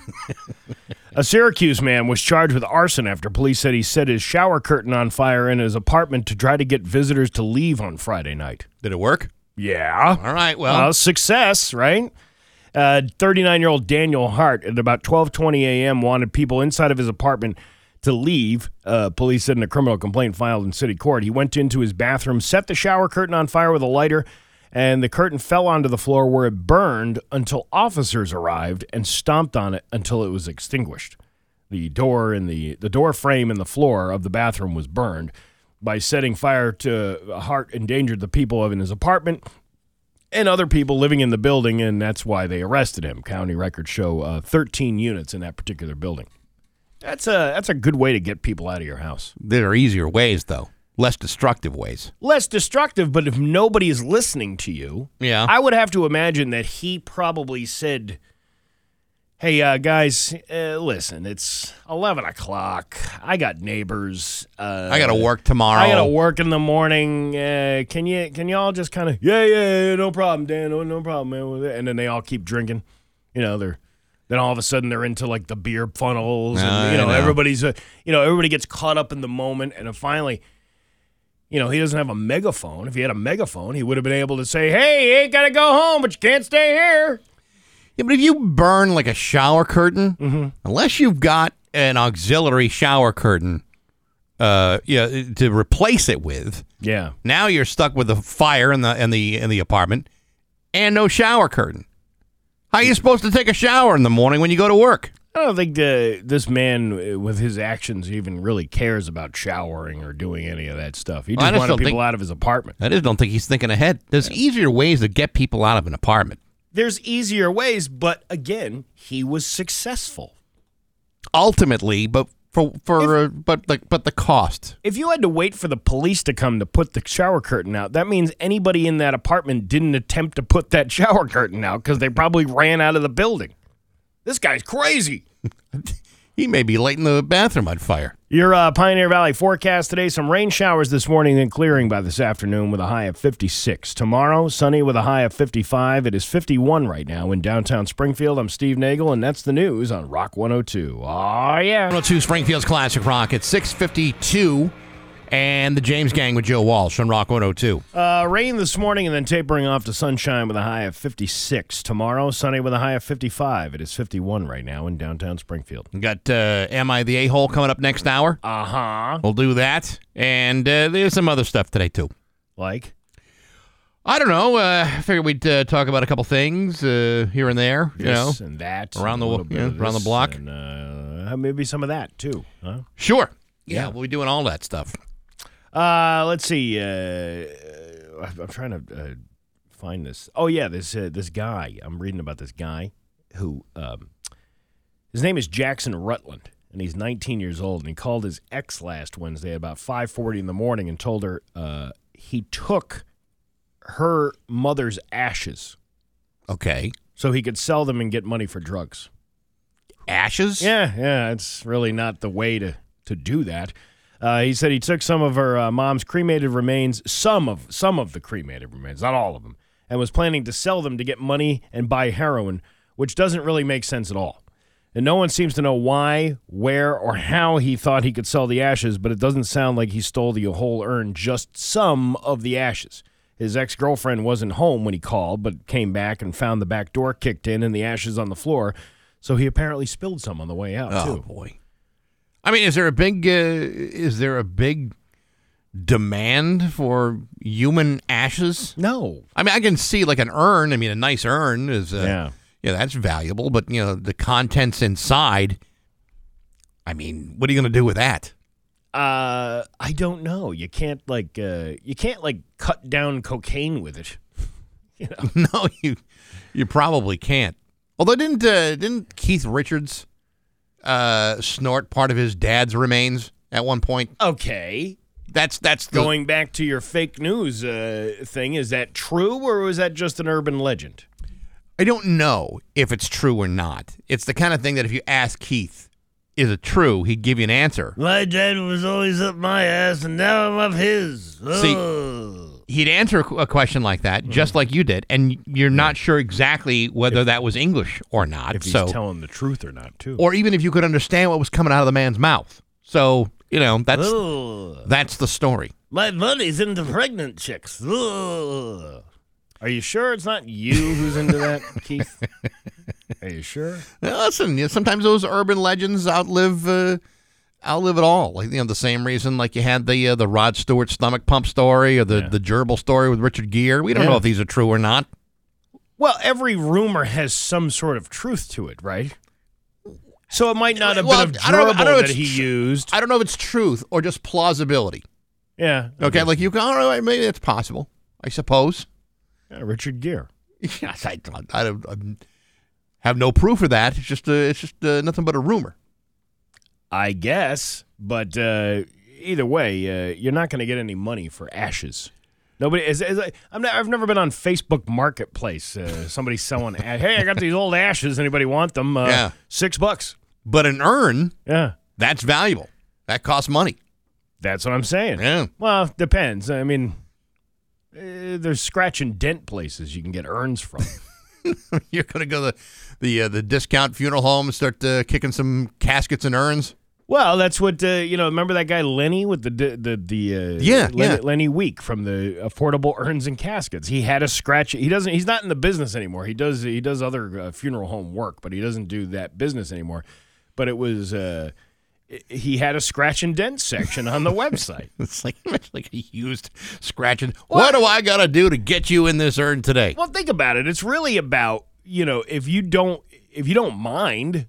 a Syracuse man was charged with arson after police said he set his shower curtain on fire in his apartment to try to get visitors to leave on Friday night. Did it work? Yeah. All right. Well, Well, success, right? 39-year-old Daniel Hart at about 12:20 a.m. wanted people inside of his apartment to leave. Uh, police said in a criminal complaint filed in city court. He went into his bathroom, set the shower curtain on fire with a lighter, and the curtain fell onto the floor where it burned until officers arrived and stomped on it until it was extinguished. The door and the the door frame and the floor of the bathroom was burned. By setting fire to Hart endangered the people in his apartment and other people living in the building, and that's why they arrested him. County records show uh, 13 units in that particular building. That's a that's a good way to get people out of your house. there are easier ways though, less destructive ways. Less destructive, but if nobody is listening to you, Yeah. I would have to imagine that he probably said, "Hey uh, guys, uh, listen, it's 11 o'clock. I got neighbors. Uh, I got to work tomorrow. I gotta work in the morning. Uh, can you can you all just kind of yeah, yeah yeah no problem Dan no, no problem man With it, and then they all keep drinking, you know they're then all of a sudden they're into like the beer funnels and I you know, know. everybody's uh, you know everybody gets caught up in the moment and finally. You know, he doesn't have a megaphone. If he had a megaphone, he would have been able to say, "Hey, you ain't gotta go home, but you can't stay here." Yeah, but if you burn like a shower curtain, Mm-hmm. unless you've got an auxiliary shower curtain, uh, yeah, to replace it with, Yeah, now you're stuck with the fire in the in the in the apartment and no shower curtain. How are you supposed to take a shower in the morning when you go to work? I don't think uh, this man, uh, with his actions, even really cares about showering or doing any of that stuff. He just just wanted people think- out of his apartment. I just don't think he's thinking ahead. There's easier ways to get people out of an apartment. There's easier ways, but again, he was successful. Ultimately, but for for uh, but the but the cost. If you had to wait for the police to come to put the shower curtain out, that means anybody in that apartment didn't attempt to put that shower curtain out because they probably ran out of the building. This guy's crazy. He may be lighting the bathroom on fire. Your uh, Pioneer Valley forecast today some rain showers this morning, then clearing by this afternoon with a high of 56. Tomorrow, sunny with a high of 55. It is 51 right now in downtown Springfield. I'm Steve Nagel, and that's the news on Rock 102. Oh, yeah. 102 Springfield's Classic Rock at 652. And the James Gang with Joe Walsh on Rock 102. Uh, rain this morning and then tapering off to sunshine with a high of 56. Tomorrow, sunny with a high of 55. It is 51 right now in downtown Springfield. We got uh, Am I the A-hole coming up next hour? Uh huh. We'll do that. And uh, there's some other stuff today, too. Like? I don't know. Uh, I figured we'd uh, talk about a couple things uh, here and there, you know. and that. around the a around the block. And, uh, maybe some of that, too. Huh? Sure. Yeah, Yeah. we'll be doing all that stuff. Uh, let's see. Uh, I'm I'm trying to uh, find this. Oh yeah, this uh, this guy. I'm reading about this guy who um, his name is Jackson Rutland, and he's 19 years old. And he called his ex last Wednesday at about 5:40 in the morning and told her uh, he took her mother's ashes Okay. so he could sell them and get money for drugs. Ashes? Yeah, yeah, it's really not the way to to do that. Uh, he said he took some of her uh, mom's cremated remains, some of some of the cremated remains, not all of them, and was planning to sell them to get money and buy heroin, which doesn't really make sense at all. And no one seems to know why, where, or how he thought he could sell the ashes, but it doesn't sound like he stole the whole urn, just some of the ashes. His ex girlfriend wasn't home when he called, but came back and found the back door kicked in and the ashes on the floor. So he apparently spilled some on the way out Oh too. boy. I mean, is there a big uh, is there a big demand for human ashes? No. I mean, I can see like an urn. I mean, a nice urn is uh, Yeah. yeah, that's valuable. But you know, the contents inside. I mean, what are you going to do with that? Uh, I don't know. You can't like uh, you can't like cut down cocaine with it. no, you you probably can't. Although didn't uh, didn't Keith Richards uh, snort part of his dad's remains at one point? Okay. That's that's the, Going back to your fake news uh, thing, is that true or was that just an urban legend? I don't know if it's true or not. It's the kind of thing that if you ask Keith, is it true? He'd give you an answer. My dad was always up my ass, and now I'm up his. See- He'd answer a question like that, just like you did, and you're not sure exactly whether that was English or not. if he's so, telling the truth or not, too. or even if you could understand what was coming out of the man's mouth. So, you know, that's Ugh. that's the story. My buddy's into pregnant chicks. Ugh. Are you sure it's not you who's into that, Keith? Are you sure? Now, listen, you know, sometimes those urban legends outlive uh, outlive it all. Like you know, the same reason like you had the uh, the Rod Stewart stomach pump story or the Yeah. the gerbil story with Richard Gere. We don't Yeah. know if these are true or not. Well, every rumor has some sort of truth to it, right? So it might not have Well, been a I don't know- I gerbil don't know if that he tr- used. I don't know if it's truth or just plausibility. yeah. I Okay, like you go, all right, maybe it's possible. I suppose. Yeah, Richard Gere. Yes, I, I, I have no proof of that. It's just uh, it's just uh, nothing but a rumor. I guess, but uh, either way, uh, you're not going to get any money for ashes. Nobody is. is I'm not, I've never been on Facebook Marketplace. Uh, somebody selling. hey, I got these old ashes. Anybody want them? Uh, Yeah. Six bucks. But an urn, Yeah, that's valuable. That costs money. that's what I'm saying. Yeah. Well, depends. I mean, uh, there's scratch and dent places you can get urns from. You're gonna go to the the, uh, the discount funeral home and start uh, kicking some caskets and urns. Well, that's what uh, you know. Remember that guy Lenny with the the the uh, Yeah, Lenny, yeah. Lenny Week from the Affordable Urns and Caskets. He had a scratch. He doesn't. He's not in the business anymore. He does he does other uh, funeral home work, but he doesn't do that business anymore. But it was uh, he had a scratch and dent section on the website. It's like like a used scratching. What do I gotta do to get you in this urn today? Well, think about it. It's really about you know if you don't if you don't mind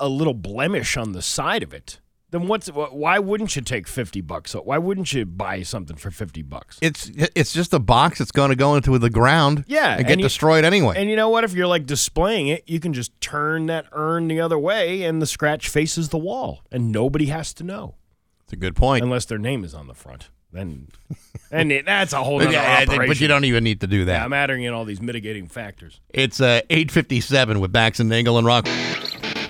a little blemish on the side of it, then what's why wouldn't you take 50 bucks? Why wouldn't you buy something for 50 bucks? It's it's just a box that's going to go into the ground. Yeah, and get and you- destroyed anyway. And you know what? If you're like displaying it, you can just turn that urn the other way and the scratch faces the wall and nobody has to know It's a good point. unless their name is on the front. Then and it, that's a whole other yeah, operation. but you don't even need to do Yeah, that. I'm adding in all these mitigating factors. it's uh, 857 with Bax and Nagel and Rock.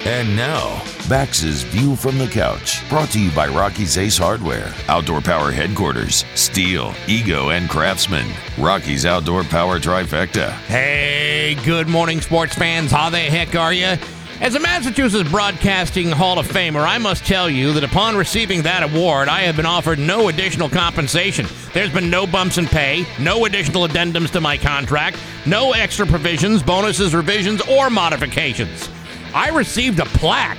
And now, Bax's View from the Couch, brought to you by Rocky's Ace Hardware, Outdoor Power Headquarters, Stihl, Ego, and Craftsman. Rocky's Outdoor Power Trifecta. Hey, good morning, sports fans. How the heck are you? As a Massachusetts Broadcasting Hall of Famer, I must tell you that upon receiving that award, I have been offered no additional compensation. There's been no bumps in pay, no additional addendums to my contract, no extra provisions, bonuses, revisions, or modifications. I received a plaque.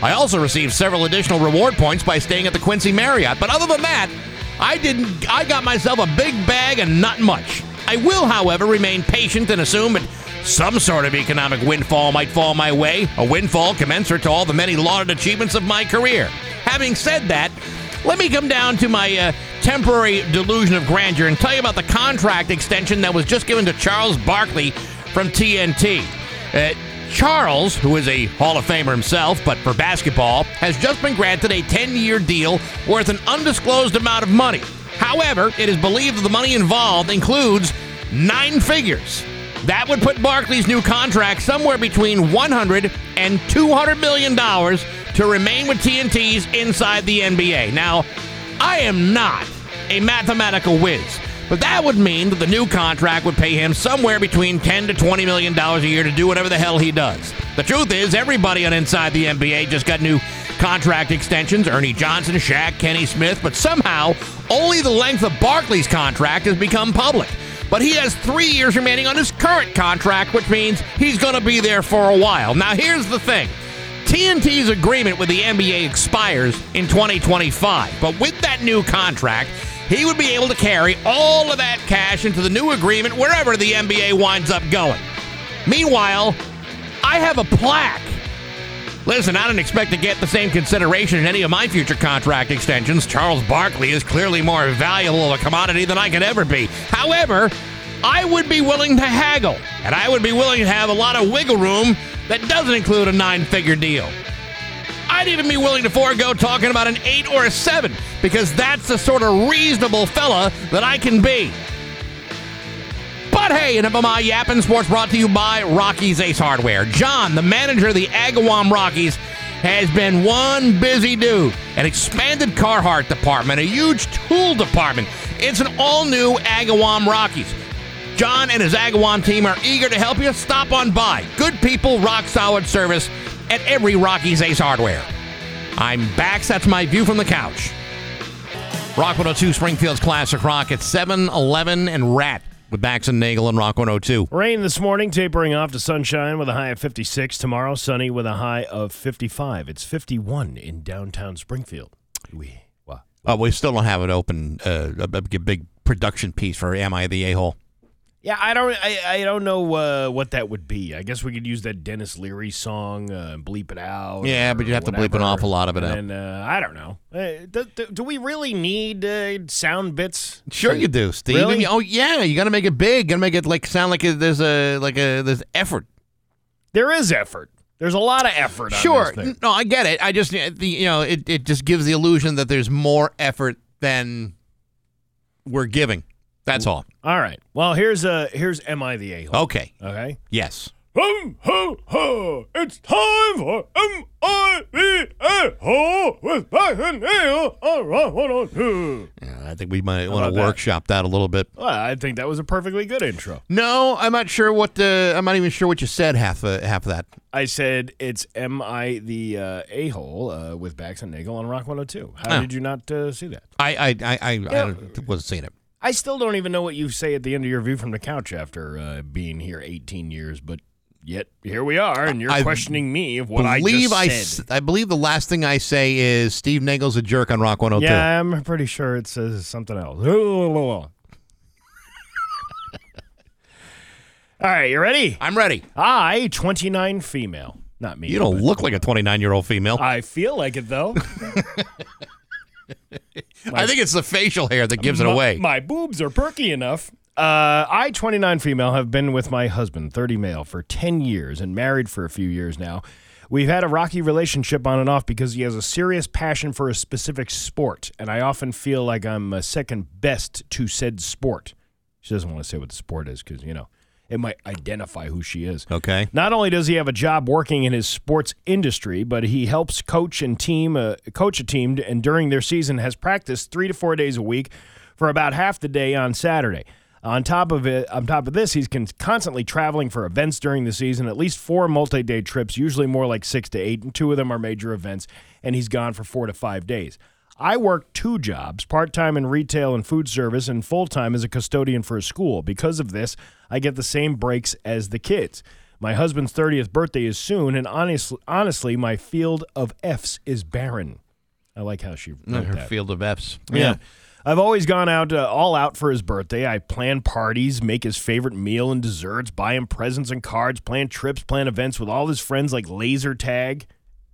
I also received several additional reward points by staying at the Quincy Marriott, but other than that, I didn't I got myself a big bag and not much. I will, however, remain patient and assume that some sort of economic windfall might fall my way, a windfall commensurate to all the many lauded achievements of my career. Having said that, let me come down to my uh, temporary delusion of grandeur and tell you about the contract extension that was just given to Charles Barkley from TNT. Uh, Charles, who is a Hall of Famer himself, but for basketball, has just been granted a 10 year deal worth an undisclosed amount of money. However, it is believed that the money involved includes nine figures. That would put Barkley's new contract somewhere between 100 and 200 million dollars to remain with TNT's inside the NBA. Now, I am not a mathematical whiz, but that would mean that the new contract would pay him somewhere between 10 to 20 million dollars a year to do whatever the hell he does. The truth is, everybody on Inside the NBA just got new contract extensions Ernie Johnson, Shaq, Kenny Smith, but somehow only the length of Barkley's contract has become public. But he has three years remaining on his current contract, which means he's going to be there for a while. Now, here's the thing. TNT's agreement with the NBA expires in 2025, but with that new contract, he would be able to carry all of that cash into the new agreement wherever the NBA winds up going. Meanwhile, I have a plaque. Listen, I didn't expect to get the same consideration in any of my future contract extensions. Charles Barkley is clearly more valuable of a commodity than I could ever be. However, I would be willing to haggle, and I would be willing to have a lot of wiggle room that doesn't include a nine figure deal. I'd even be willing to forego talking about an eight or a seven because that's the sort of reasonable fella that I can be. But hey, enough of my yapping. Sports brought to you by Rocky's Ace Hardware. John, the manager of the Agawam Rocky's, has been one busy dude. An expanded Carhartt department, a huge tool department. It's an all-new Agawam Rocky's. John and his Agawam team are eager to help you. Stop on by. Good people, rock solid service at every Rocky's Ace Hardware. I'm back. That's my view from the couch. Rock 102 Springfield's Classic Rock at 7 11 and Rat with Bax and Nagel and Rock 102. Rain this morning, tapering off to sunshine with a high of 56. Tomorrow, sunny with a high of 55. It's 51 in downtown Springfield. We, wow. Uh, we still don't have it open, uh, a, big production piece for Am I the A hole? Yeah, I don't, I, I don't know uh, what that would be. I guess we could use that Denis Leary song, uh, and bleep it out. Yeah, but you'd have to bleep an whatever. awful lot of it out. And uh, I don't know. Uh, do, do, do we really need uh, sound bits? Sure, you do, Steve. Really? Oh, yeah, you got to make it big. Got to make it like sound like it- there's a like a there's effort. There is effort. There's a lot of effort. On Sure, this thing. no, I get it. I just the you know it it just gives the illusion that there's more effort than we're giving. That's all. All right. Well, here's uh here's Am I the A-hole? Okay. Okay. Yes. Hum, ho, ho. It's time for M-I-V-A-Ho with Back and Neil on Rock 102. Yeah, I think we might want about to that? workshop that a little bit. Well, I think that was a perfectly good intro. No, I'm not sure what the. I'm not even sure what you said. Half uh, half of that. I said it's M-I the uh, A-hole uh, with Bax and Nagel on Rock 102. How Oh. did you not uh, see that? I I I I, I wasn't seeing it. I still don't even know what you say at the end of your view from the couch after uh, being here 18 years, but yet here we are, and you're I questioning me of what believe I I, just said. I believe the last thing I say is Steve Nagel's a jerk on Rock 102. yeah, I'm pretty sure it says something else. All right, you ready? I'm ready. I, 29 female, Not me. You don't look like a 29 year old female. I feel like it though. I think it's the facial hair that gives it away. My boobs are perky enough. Uh, I, 29 female, have been with my husband, 30 male, for 10 years and married for a few years now. We've had a rocky relationship on and off because he has a serious passion for a specific sport, and I often feel like I'm second best to said sport. She doesn't want to say what the sport is because, you know, it might identify who she is. okay. Not only does he have a job working in his sports industry, but he helps coach and team uh, coach a team, and during their season has practiced three to four days a week for about half the day on Saturday. On top of it, on top of this, he's con- constantly traveling for events during the season. At least four multi-day trips, usually more like six to eight, and two of them are major events. And he's gone for four to five days. I work two jobs part time in retail and food service, and full time as a custodian for a school. Because of this, I get the same breaks as the kids. My husband's 30th birthday is soon, and honest, honestly, my field of F's is barren. I like how she wrote Her that. field of F's. Yeah. I've always gone out uh, all out for his birthday. I plan parties, make his favorite meal and desserts, buy him presents and cards, plan trips, plan events with all his friends like laser tag.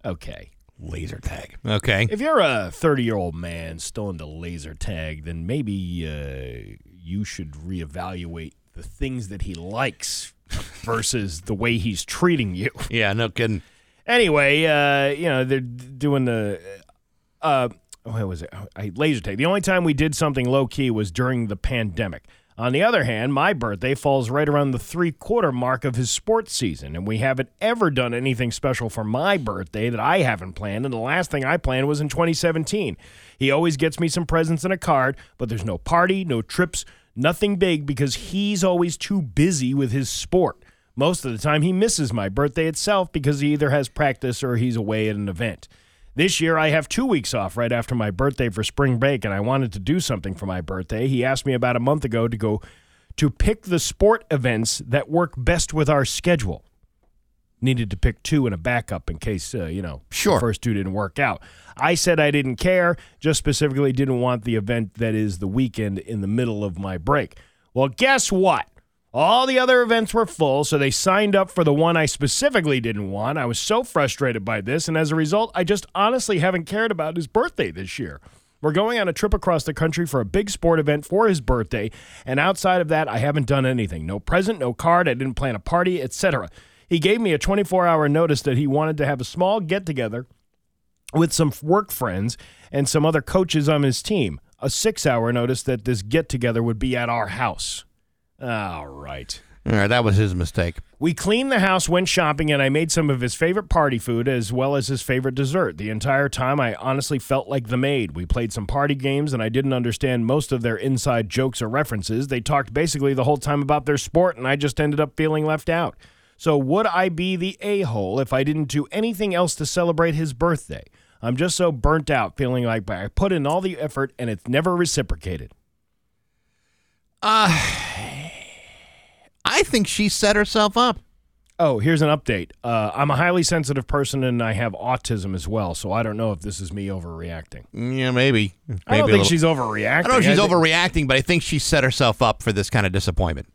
Okay. Laser tag. Okay. If you're a 30 year old man still into laser tag, then maybe uh, you should reevaluate the things that he likes versus the way he's treating you. Yeah, no kidding. Anyway, uh, you know, they're doing the. Uh, what was it? I, laser tag. The only time we did something low key was during the pandemic. On the other hand, my birthday falls right around the three quarter mark of his sports season, and we haven't ever done anything special for my birthday that I haven't planned. And the last thing I planned was in 2017. He always gets me some presents and a card, but there's no party, no trips, nothing big because he's always too busy with his sport. Most of the time, he misses my birthday itself because he either has practice or he's away at an event. This year, I have two weeks off right after my birthday for spring break, and I wanted to do something for my birthday. He asked me about a month ago to go to pick the sport events that work best with our schedule. Needed to pick two and a backup in case, uh, you know, Sure. the first two didn't work out. I said I didn't care, just specifically didn't want the event that is the weekend in the middle of my break. Well, guess what? All the other events were full, so they signed up for the one I specifically didn't want. I was so frustrated by this, and as a result, I just honestly haven't cared about his birthday this year. We're going on a trip across the country for a big sport event for his birthday, and outside of that, I haven't done anything. No present, no card, I didn't plan a party, etc. He gave me a 24 hour notice that he wanted to have a small get together with some work friends and some other coaches on his team. A six hour notice that this get together would be at our house. All right. All right, that was his mistake. We cleaned the house, went shopping, and I made some of his favorite party food as well as his favorite dessert. The entire time, I honestly felt like the maid. We played some party games, and I didn't understand most of their inside jokes or references. They talked basically the whole time about their sport, and I just ended up feeling left out. So, would I be the a hole if I didn't do anything else to celebrate his birthday? I'm just so burnt out, feeling like I put in all the effort and it's never reciprocated. Uh, I think she set herself up. Oh, here's an update. Uh, I'm a highly sensitive person and I have autism as well, so I don't know if this is me overreacting. Yeah, maybe. maybe I don't think she's overreacting. I don't know if she's think- overreacting, but I think she set herself up for this kind of disappointment.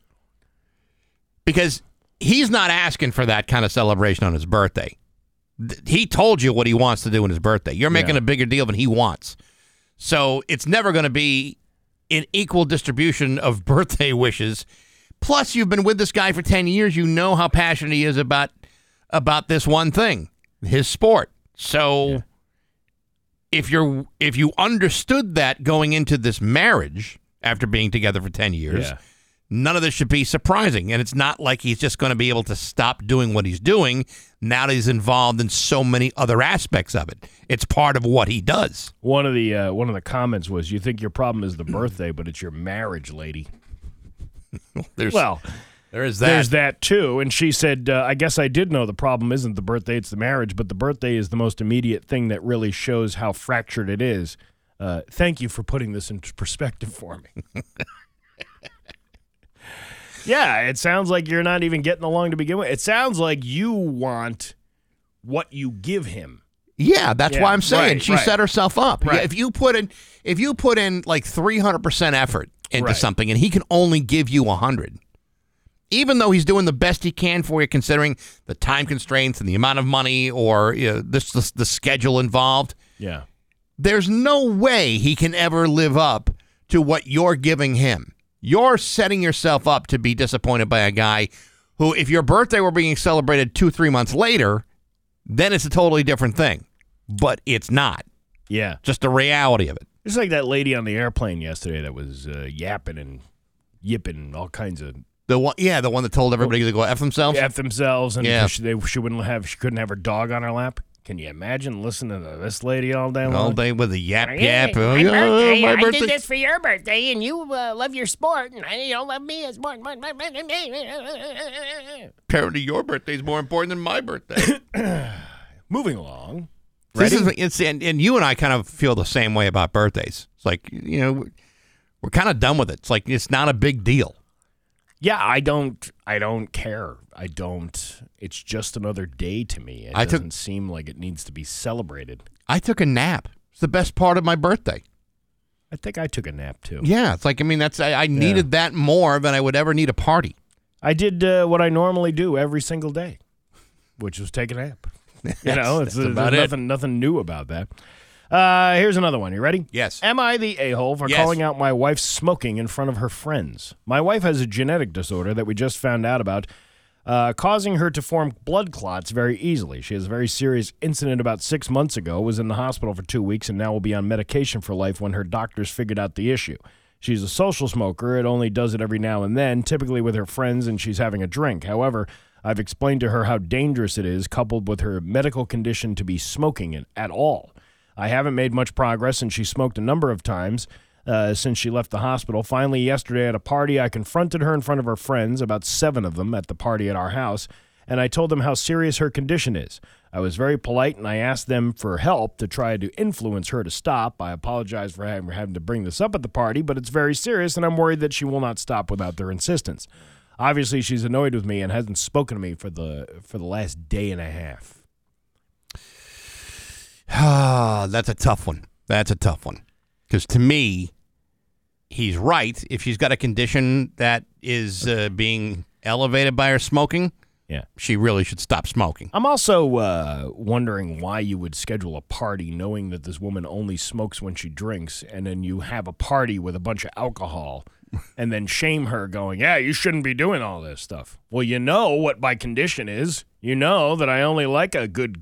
Because he's not asking for that kind of celebration on his birthday. Th- He told you what he wants to do on his birthday. You're making Yeah. a bigger deal than he wants. So it's never going to be an equal distribution of birthday wishes. Plus, you've been with this guy for 10 years. You know how passionate he is about about this one thing, his sport. So if you're if you understood that going into this marriage after being together for 10 years, Yeah. none of this should be surprising. And it's not like he's just going to be able to stop doing what he's doing now that he's involved in so many other aspects of it. It's part of what he does. One of the uh, one of the comments was, "You think your problem is the birthday, but it's your marriage, lady." There's Well, there is that. there's that too. And she said, uh, "I guess I did know the problem isn't the birthday; it's the marriage. But the birthday is the most immediate thing that really shows how fractured it is." Uh, thank you for putting this into perspective for me. yeah, it sounds like you're not even getting along to begin with. It sounds like you want what you give him. Yeah, that's Yeah, why I'm saying right, she right. set herself up. Right. Yeah, if you put in if you put in like 300% effort into Right. something and he can only give you a 100, even though he's doing the best he can for you, considering the time constraints and the amount of money or you know, this, this the schedule involved. Yeah. There's no way he can ever live up to what you're giving him. You're setting yourself up to be disappointed by a guy who, if your birthday were being celebrated two, three months later, then it's a totally different thing. But it's not. Yeah. Just the reality of it. It's like that lady on the airplane yesterday that was uh, yapping and yipping and all kinds of The one, yeah, the one that told everybody to go f themselves. f themselves and Yeah. she, they, she wouldn't have she couldn't have her dog on her lap. Can you imagine listening to this lady all day long? All day with a yap Hey, yap. my Oh, birthday, my I did this for your birthday, and you uh, love your sport, and I, you don't love me as sport. Apparently, your birthday is more important than my birthday. Moving along. This is, it's, and, and you and I kind of feel the same way about birthdays. It's like, you know, we're kind of done with it. It's like, it's not a big deal. Yeah, I don't. I don't care. I don't. It's just another day to me. It I doesn't seem like it needs to be celebrated. I took a nap. It's the best part of my birthday. I think I took a nap too. Yeah, it's like, I mean, that's, I, I needed that more than I would ever need a party. I did uh, what I normally do every single day, which was take a nap. You know, it's, about it. nothing nothing new about that. Uh, here's another one. You ready? Yes. Am I the a hole for Yes. calling out my wife smoking in front of her friends? My wife has a genetic disorder that we just found out about, uh, causing her to form blood clots very easily. She has a very serious incident about six months ago, was in the hospital for two weeks, and now will be on medication for life when her doctors figured out the issue. She's a social smoker. It only does it every now and then, typically with her friends, and she's having a drink. However, I've explained to her how dangerous it is, coupled with her medical condition, to be smoking it at all. I haven't made much progress, and she smoked a number of times uh, since she left the hospital. Finally, yesterday at a party, I confronted her in front of her friends, about seven of them at the party at our house, and I told them how serious her condition is. I was very polite and I asked them for help to try to influence her to stop. I apologize for having, having to bring this up at the party, but it's very serious, and I'm worried that she will not stop without their insistence. Obviously, she's annoyed with me and hasn't spoken to me for the for the last day and a half. Ah, that's a tough one. That's a tough one. Because to me, he's right. If she's got a condition that is uh, being elevated by her smoking, Yeah. she really should stop smoking. I'm also uh, wondering why you would schedule a party knowing that this woman only smokes when she drinks, and then you have a party with a bunch of alcohol, and then shame her, going, "Yeah, you shouldn't be doing all this stuff." Well, you know what my condition is. You know that I only like a good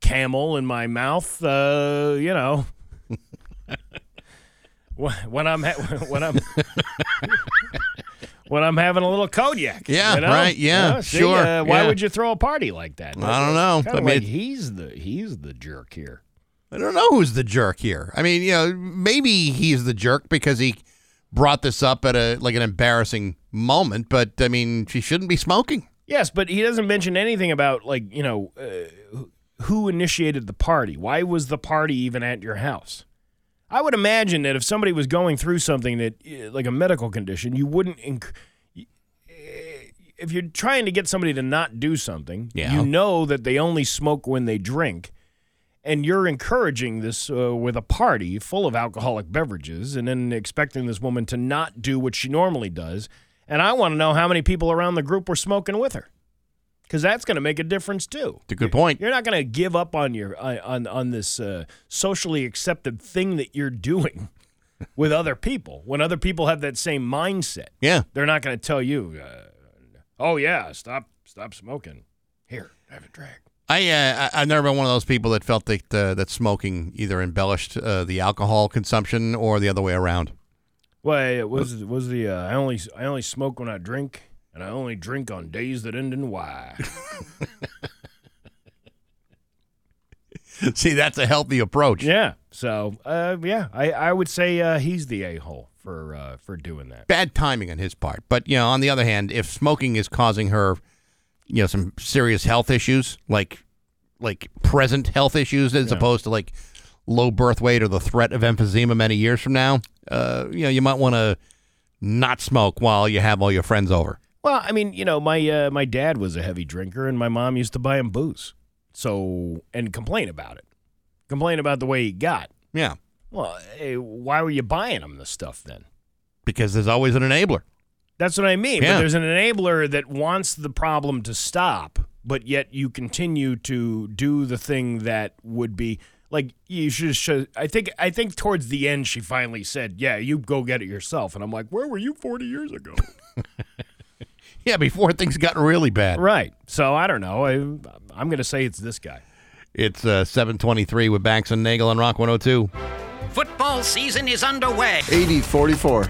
camel in my mouth. Uh, you know, when when I'm ha- when I'm. When I'm having a little cognac, Yeah, you know? right, yeah, see, sure, uh, why yeah. would you throw a party like that? I don't know. I mean, like he's the he's the jerk here. I don't know who's the jerk here. I mean, you know, maybe he's the jerk because he brought this up at a like an embarrassing moment, but I mean, she shouldn't be smoking. Yes, but he doesn't mention anything about like you know uh, who initiated the party. Why was the party even at your house? I would imagine that if somebody was going through something that uh, like a medical condition, you wouldn't. Inc- eh, if you're trying to get somebody to not do something, Yeah. you know that they only smoke when they drink, and you're encouraging this uh, with a party full of alcoholic beverages, and then expecting this woman to not do what she normally does. And I want to know how many people around the group were smoking with her, because that's going to make a difference too. It's a good point. You're not going to give up on your uh, on on this uh, socially accepted thing that you're doing with other people. When other people have that same mindset, Yeah. they're not going to tell you, uh, "Oh yeah, stop stop smoking." Here, have a drag. I uh, I've never been one of those people that felt that uh, that smoking either embellished uh, the alcohol consumption or the other way around. Well, it was was the uh, I only I only smoke when I drink, and I only drink on days that end in Y. See, that's a healthy approach. yeah. So uh, yeah, I I would say uh, he's the a hole for uh, for doing that. Bad timing on his part. But you know, on the other hand, if smoking is causing her, you know, some serious health issues, like like present health issues, as opposed to like low birth weight or the threat of emphysema many years from now, uh, you know, you might want to not smoke while you have all your friends over. Well, I mean, you know, my uh, my dad was a heavy drinker, and my mom used to buy him booze. So and complain about it, complain about the way he got. Yeah, Well, hey, why were you buying him this stuff then? because there's always an enabler. That's what I mean. Yeah. But there's an enabler that wants the problem to stop, but yet you continue to do the thing that would be like you should. should I think. I think towards the end, she finally said, "Yeah, you go get it yourself." And I'm like, "Where were you 40 years ago?" Yeah, before things got really bad. right. So I don't know. I, I'm going to say it's this guy. It's uh, 723 with Bax and Nagel on Rock 102. Football season is underway. 80 44.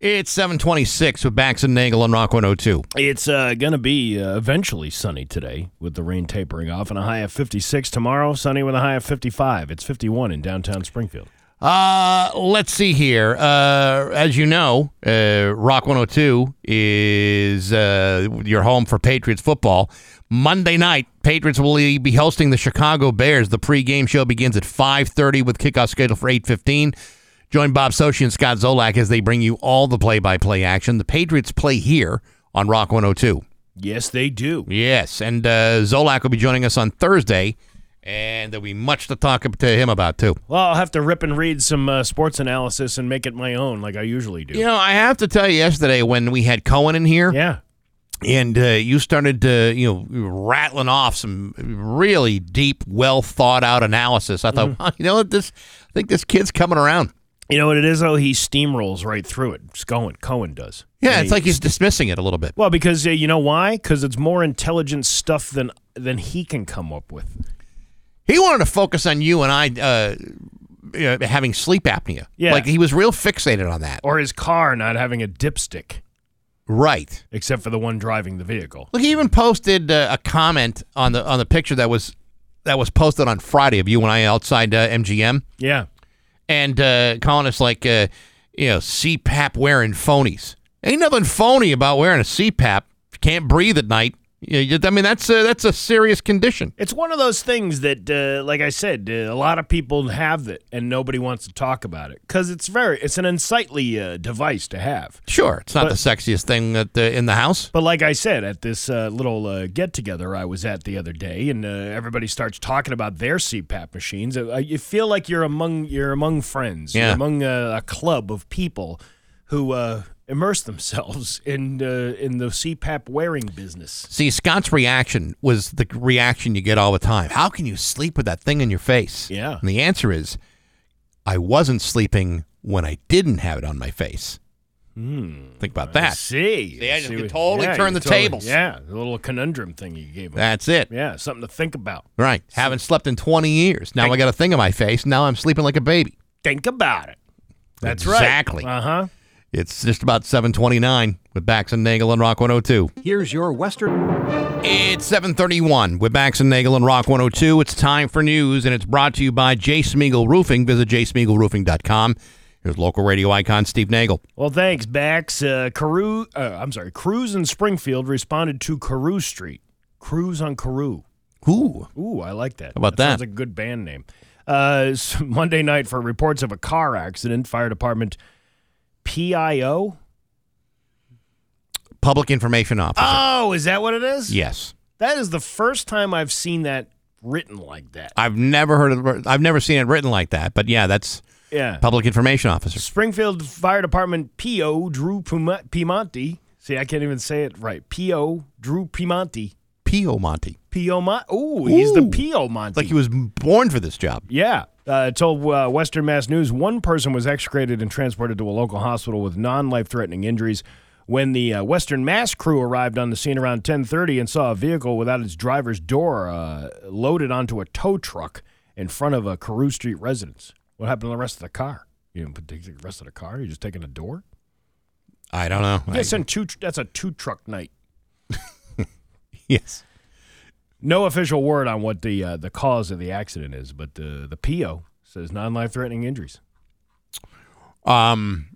It's 726 with Bax and Nagel on Rock 102. It's uh, going to be uh, eventually sunny today with the rain tapering off and a high of 56 tomorrow, sunny with a high of 55. It's 51 in downtown Springfield. Uh, let's see here. Uh, as you know, uh, Rock 102 is uh, your home for Patriots football. Monday night, Patriots will be hosting the Chicago Bears. The pregame show begins at 5:30 with kickoff scheduled for 8:15. Join Bob Socci and Scott Zolak as they bring you all the play-by-play action. The Patriots play here on Rock 102. Yes, they do. Yes, and uh, Zolak will be joining us on Thursday, and there'll be much to talk to him about too. Well, I'll have to rip and read some uh, sports analysis and make it my own, like I usually do. You know, I have to tell you, yesterday when we had Cohen in here, Yeah. and uh, you started to, you know, rattling off some really deep, well thought out analysis. I thought, wow, you know what, this, I think this kid's coming around. You know what it is, though? He steamrolls right through it. It's going. Cohen does. Yeah, And it's he- like he's dismissing it a little bit. Well, because uh, you know why? Because it's more intelligent stuff than than he can come up with. He wanted to focus on you and I uh, uh, having sleep apnea. Yeah. like he was real fixated on that. Or his car not having a dipstick, Right. except for the one driving the vehicle. Look, he even posted uh, a comment on the on the picture that was that was posted on Friday of you and I outside uh, MGM. Yeah. And uh, calling us like, uh, you know, CPAP wearing phonies. Ain't nothing phony about wearing a CPAP. If you can't breathe at night, you- I mean, that's a, that's a serious condition. It's one of those things that, uh, like I said, uh, a lot of people have it, and nobody wants to talk about it because it's very, it's an unsightly uh, device to have. Sure, it's not But- the sexiest thing at the, in the house. But like I said, at this uh, little uh, get together I was at the other day, and uh, everybody starts talking about their CPAP machines. Uh, you feel like you're among you're among friends, Yeah. you're among uh, a club of people who uh, immerse themselves in uh, in the CPAP wearing business. See, Scott's reaction was the reaction you get all the time. How can you sleep with that thing in your face? Yeah. And the answer is, I wasn't sleeping when I didn't have it on my face. Think about I that. see, See, I just See could what- totally yeah, turn the totally- tables. Yeah, the little conundrum thing you gave them. That's it. yeah, something to think about. Right. Haven't slept in 20 years. Now I got a thing on my face. Now I'm sleeping like a baby. Think about it. That's Exactly. right. Exactly. Uh huh. It's just about 729 with Bax and Nagel and Rock 102. Here's your Western. It's 731 with Bax and Nagel and Rock 102. It's time for news, and it's brought to you by J. Smeagol Roofing. Visit jsmeagolroofing.com. Here's local radio icon Steve Nagel. Well, thanks, Bax. Uh, Carew, uh, I'm sorry, Cruz in Springfield responded to Carew Street. Cruise on Carew. Ooh. Ooh, I like that. How about Sounds that? like a good band name. Uh, Monday night for reports of a car accident. Fire department PIO. Public Information Officer. Oh, is that what it is? yes. That is the first time I've seen that written like that. I've never heard of I've never seen it written like that, but yeah, that's Yeah. Public Information Officer. Springfield Fire Department PO Drew Piemonte. See, I can't even say it right. PO Drew Piemonte. P.O. Monty. P.O. Mon- Ooh, he's the Ooh. P.O. Monte. Like he was born for this job. Yeah. Uh, told uh, Western Mass News one person was excreted and transported to a local hospital with non-life threatening injuries. When the uh, Western Mass crew arrived on the scene around 10:30 and saw a vehicle without its driver's door uh, loaded onto a tow truck in front of a Carew Street residence, what happened to the rest of the car? You didn't put the rest of the car. You just taking a door. I don't know. I- two. That's a two truck night. yes. No official word on what the uh, the cause of the accident is, but uh, the PO says non-life threatening injuries. Um,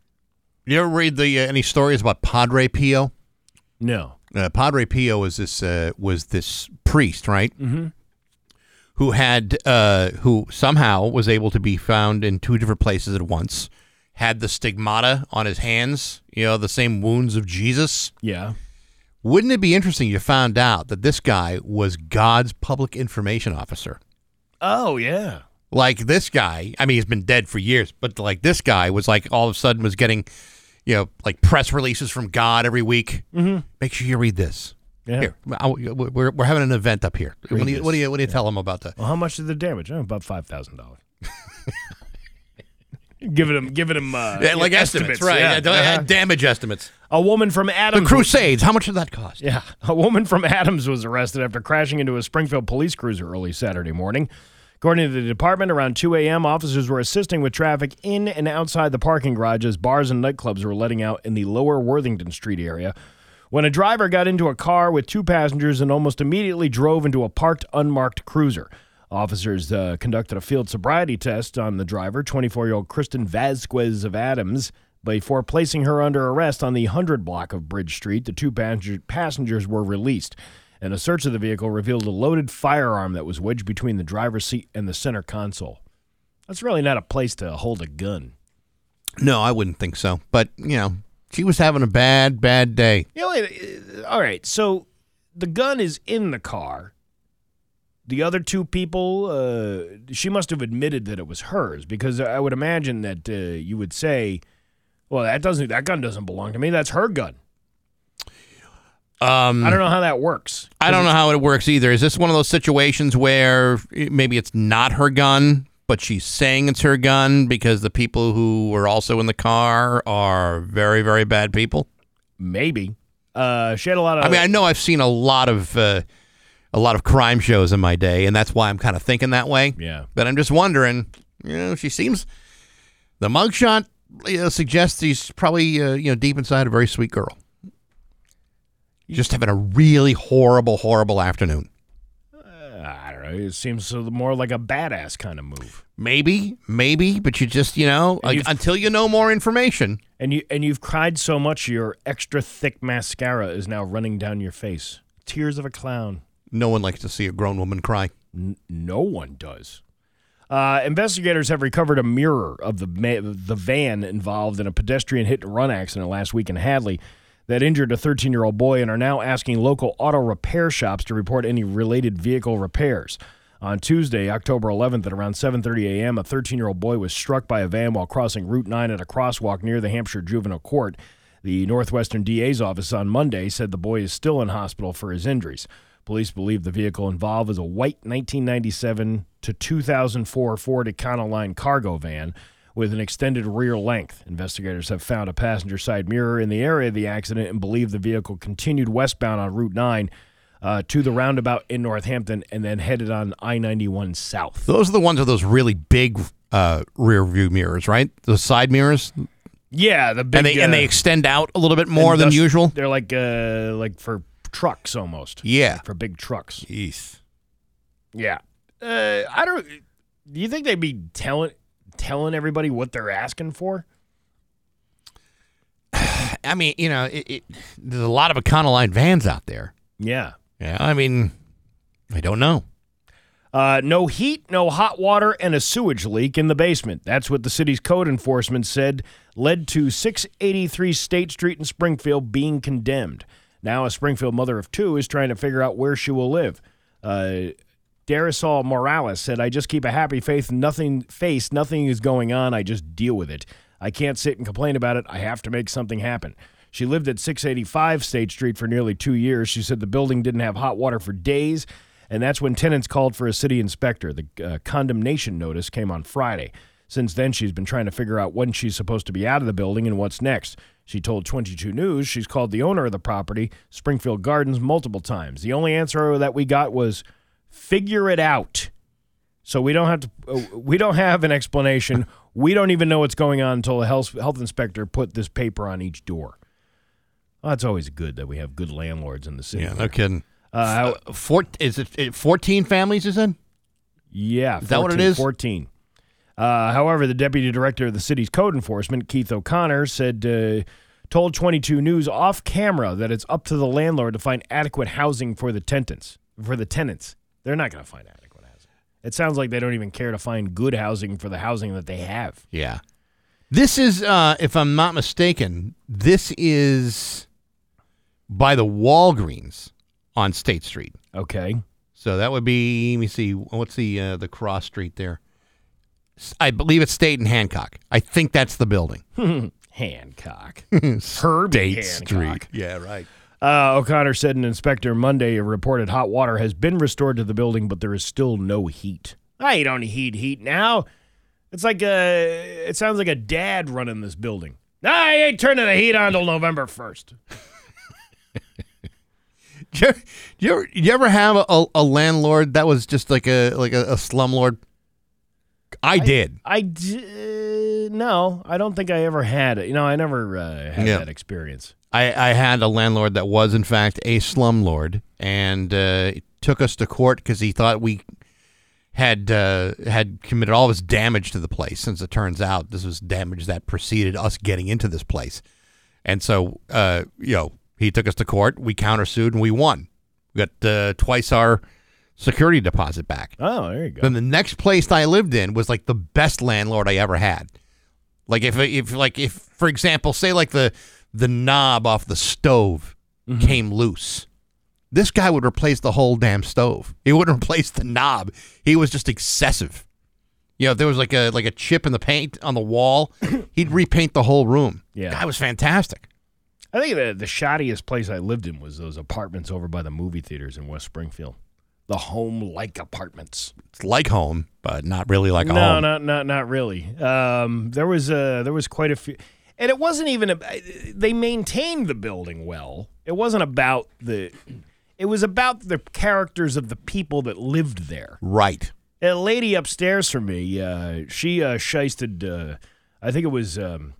you ever read the uh, any stories about Padre Pio? No. uh, Padre Pio was this uh, was this priest, right? Mm-hmm. Who had uh, who somehow was able to be found in two different places at once. Had the stigmata on his hands, you know, the same wounds of Jesus. Yeah. Wouldn't it be interesting? You found out that this guy was God's public information officer. Oh yeah. Like this guy, I mean, he's been dead for years, but like this guy was like all of a sudden was getting, you know, like press releases from God every week. Mm-hmm. Make sure you read this. Yeah. Here, I- we're, we're having an event up here. What do, you, what do you what do you tell them about that? Well, how much did the damage? Oh, about five thousand dollars. giving him, giving him, uh, Yeah, like estimates, right? yeah. Yeah, Uh-huh. Damage estimates. A woman from Adams. The. Crusades. How much did that cost? Yeah, a woman from Adams was arrested after crashing into a Springfield police cruiser early Saturday morning. According to the department, around 2 a.m., officers were assisting with traffic in and outside the parking garage as bars and nightclubs were letting out in the lower Worthington Street area. When a driver got into a car with two passengers and almost immediately drove into a parked unmarked cruiser. Officers uh, conducted a field sobriety test on the driver, 24 year old Kristen Vasquez of Adams. Before placing her under arrest on the 100 block of Bridge Street, the two passengers were released. And a search of the vehicle revealed a loaded firearm that was wedged between the driver's seat and the center console. That's really not a place to hold a gun. No, I wouldn't think so. But you know, she was having a bad, bad day. You know, uh, all right. So the gun is in the car. The other two people, uh, she must have admitted that it was hers because I would imagine that uh, you would say, "Well, that doesn't. That gun doesn't belong to me. That's her gun." Um, I don't know how that works. I don't know how it works either. Is this one of those situations where maybe it's not her gun, but she's saying it's her gun because the people who were also in the car are very, very bad people? Maybe. Uh, she had a lot of. I mean, I know I've seen a lot of uh, a lot of crime shows in my day, and that's why I'm kind of thinking that way. Yeah. But I'm just wondering. You know, she seems the mugshot you know, suggests she's probably uh, you know deep inside a very sweet girl. Just having a really horrible, horrible afternoon. I don't know. It seems more like a badass kind of move. Maybe, maybe, but you just, you know, like, until you know more information. And you and you've cried so much your extra thick mascara is now running down your face. Tears of a clown. No one likes to see a grown woman cry. N- no one does. Uh, investigators have recovered a mirror of the ma- the van involved in a pedestrian hit and run accident last week in Hadley that injured a 13 year old boy and are now asking local auto repair shops to report any related vehicle repairs. On Tuesday, October 11th, at around 7:30 a.m., a 13 year old boy was struck by a van while crossing Route 9 at a crosswalk near the Hampshire Juvenile Court. The Northwestern DA's office on Monday said the boy is still in hospital for his injuries. Police believe the vehicle involved is a white 1997 to 2004 Ford Econoline cargo van with an extended rear length. Investigators have found a passenger side mirror in the area of the accident and believe the vehicle continued westbound on Route 9 uh, to the roundabout in Northampton and then headed on I 91 south. Those are the ones with those really big uh, rear view mirrors, right? Those side mirrors, Yeah, the big. and they and they uh, extend out a little bit more than usual. They're like uh, like for trucks almost. Yeah. For big trucks. Jeez. Yeah. Uh, I don't. Do you think they'd be telling telling everybody what they're asking for? I mean, you know, it, it, there's a lot of Econoline vans out there. Yeah. Yeah, I mean, I don't know. Uh, no heat, no hot water, and a sewage leak in the basement. That's what the city's code enforcement said led to 683 State Street in Springfield being condemned. Now, a Springfield mother of two is trying to figure out where she will live. Uh, Darisol Morales said, I just keep a happy faith, nothing face, nothing is going on. I just deal with it. I can't sit and complain about it. I have to make something happen. She lived at 685 State Street for nearly two years. She said the building didn't have hot water for days, and that's when tenants called for a city inspector. The uh, condemnation notice came on Friday. Since then, she's been trying to figure out when she's supposed to be out of the building and what's next. She told 22 News she's called the owner of the property, Springfield Gardens, multiple times. The only answer that we got was figure it out. So we don't have to. Uh, we don't have an explanation. We don't even know what's going on until the health health inspector put this paper on each door. Well, it's always good that we have good landlords in the city. Yeah, no kidding. Uh, Uh, four, is it, it 14 families, is it? Yeah, Is that what it 14, is? 14. Uh, however, the deputy director of the city's code enforcement, Keith O'Connor, said uh, told 22 News off camera that it's up to the landlord to find adequate housing for the tenants. For the tenants, they're not going to find adequate housing. It sounds like they don't even care to find good housing for the housing that they have. Yeah. This is, uh, if I'm not mistaken, this is by the Walgreens on State Street. Okay. So that would be, let me see, what's the uh, the cross street there? S- I believe it's State and Hancock. I think that's the building. Hancock. Herbie State Hancock. Street. Yeah, right. Uh, O'Connor said an inspector Monday reported hot water has been restored to the building, but there is still no heat. I don't need heat now. It's like a, it sounds like a dad running this building. I ain't turning the heat on till November 1st. Did you, did you ever, did you ever have a, a landlord that was just like a like a, a slumlord? I, did. I d- no, I don't think I ever had it. You know, I never uh, had Yeah. that experience. I, I had a landlord that was in fact a slumlord and uh, took us to court because he thought we had uh, had committed all this damage to the place. Since it turns out this was damage that preceded us getting into this place, and so uh, you know he took us to court. We countersued and we won. We got uh, twice our security deposit back. Oh, there you go. Then the next place I lived in was like the best landlord I ever had. Like if if like if for example, say like the the knob off the stove mm-hmm. came loose. This guy would replace the whole damn stove. He wouldn't replace the knob. He was just excessive. You know, if there was like a like a chip in the paint on the wall, he'd repaint the whole room. Yeah. Guy was fantastic. I think the the shoddiest place I lived in was those apartments over by the movie theaters in West Springfield. The home like apartments. It's like home, but not really like a home. no, home. not not not really. Um, there was uh, there was quite a few, and it wasn't even. A, they maintained the building well. It wasn't about the. It was about the characters of the people that lived there. Right. A lady upstairs from me, uh, she uh, shisted. Uh, I think it was um,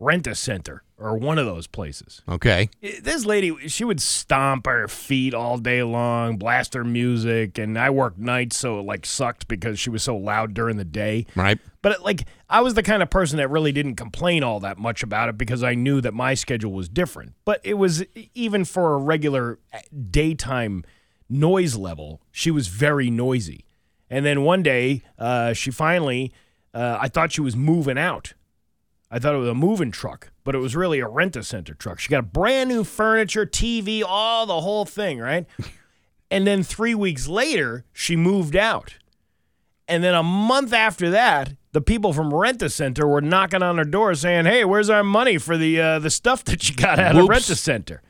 Rent a Center or one of those places. Okay. This lady, she would stomp her feet all day long, blast her music, and I worked nights, so it like sucked because she was so loud during the day. Right. But it, like, I was the kind of person that really didn't complain all that much about it because I knew that my schedule was different. But it was even for a regular uh, daytime noise level, she was very noisy. And then one day, uh, she finally, uh, I thought she was moving out. I thought it was a moving truck, but it was really a rent a center truck. She got a brand new furniture, TV, all the whole thing, right? and then three weeks later, she moved out. And then a month after that, the people from Rent a Center were knocking on her door saying, "Hey, where's our money for the uh, the stuff that you got out of Rent a Center?"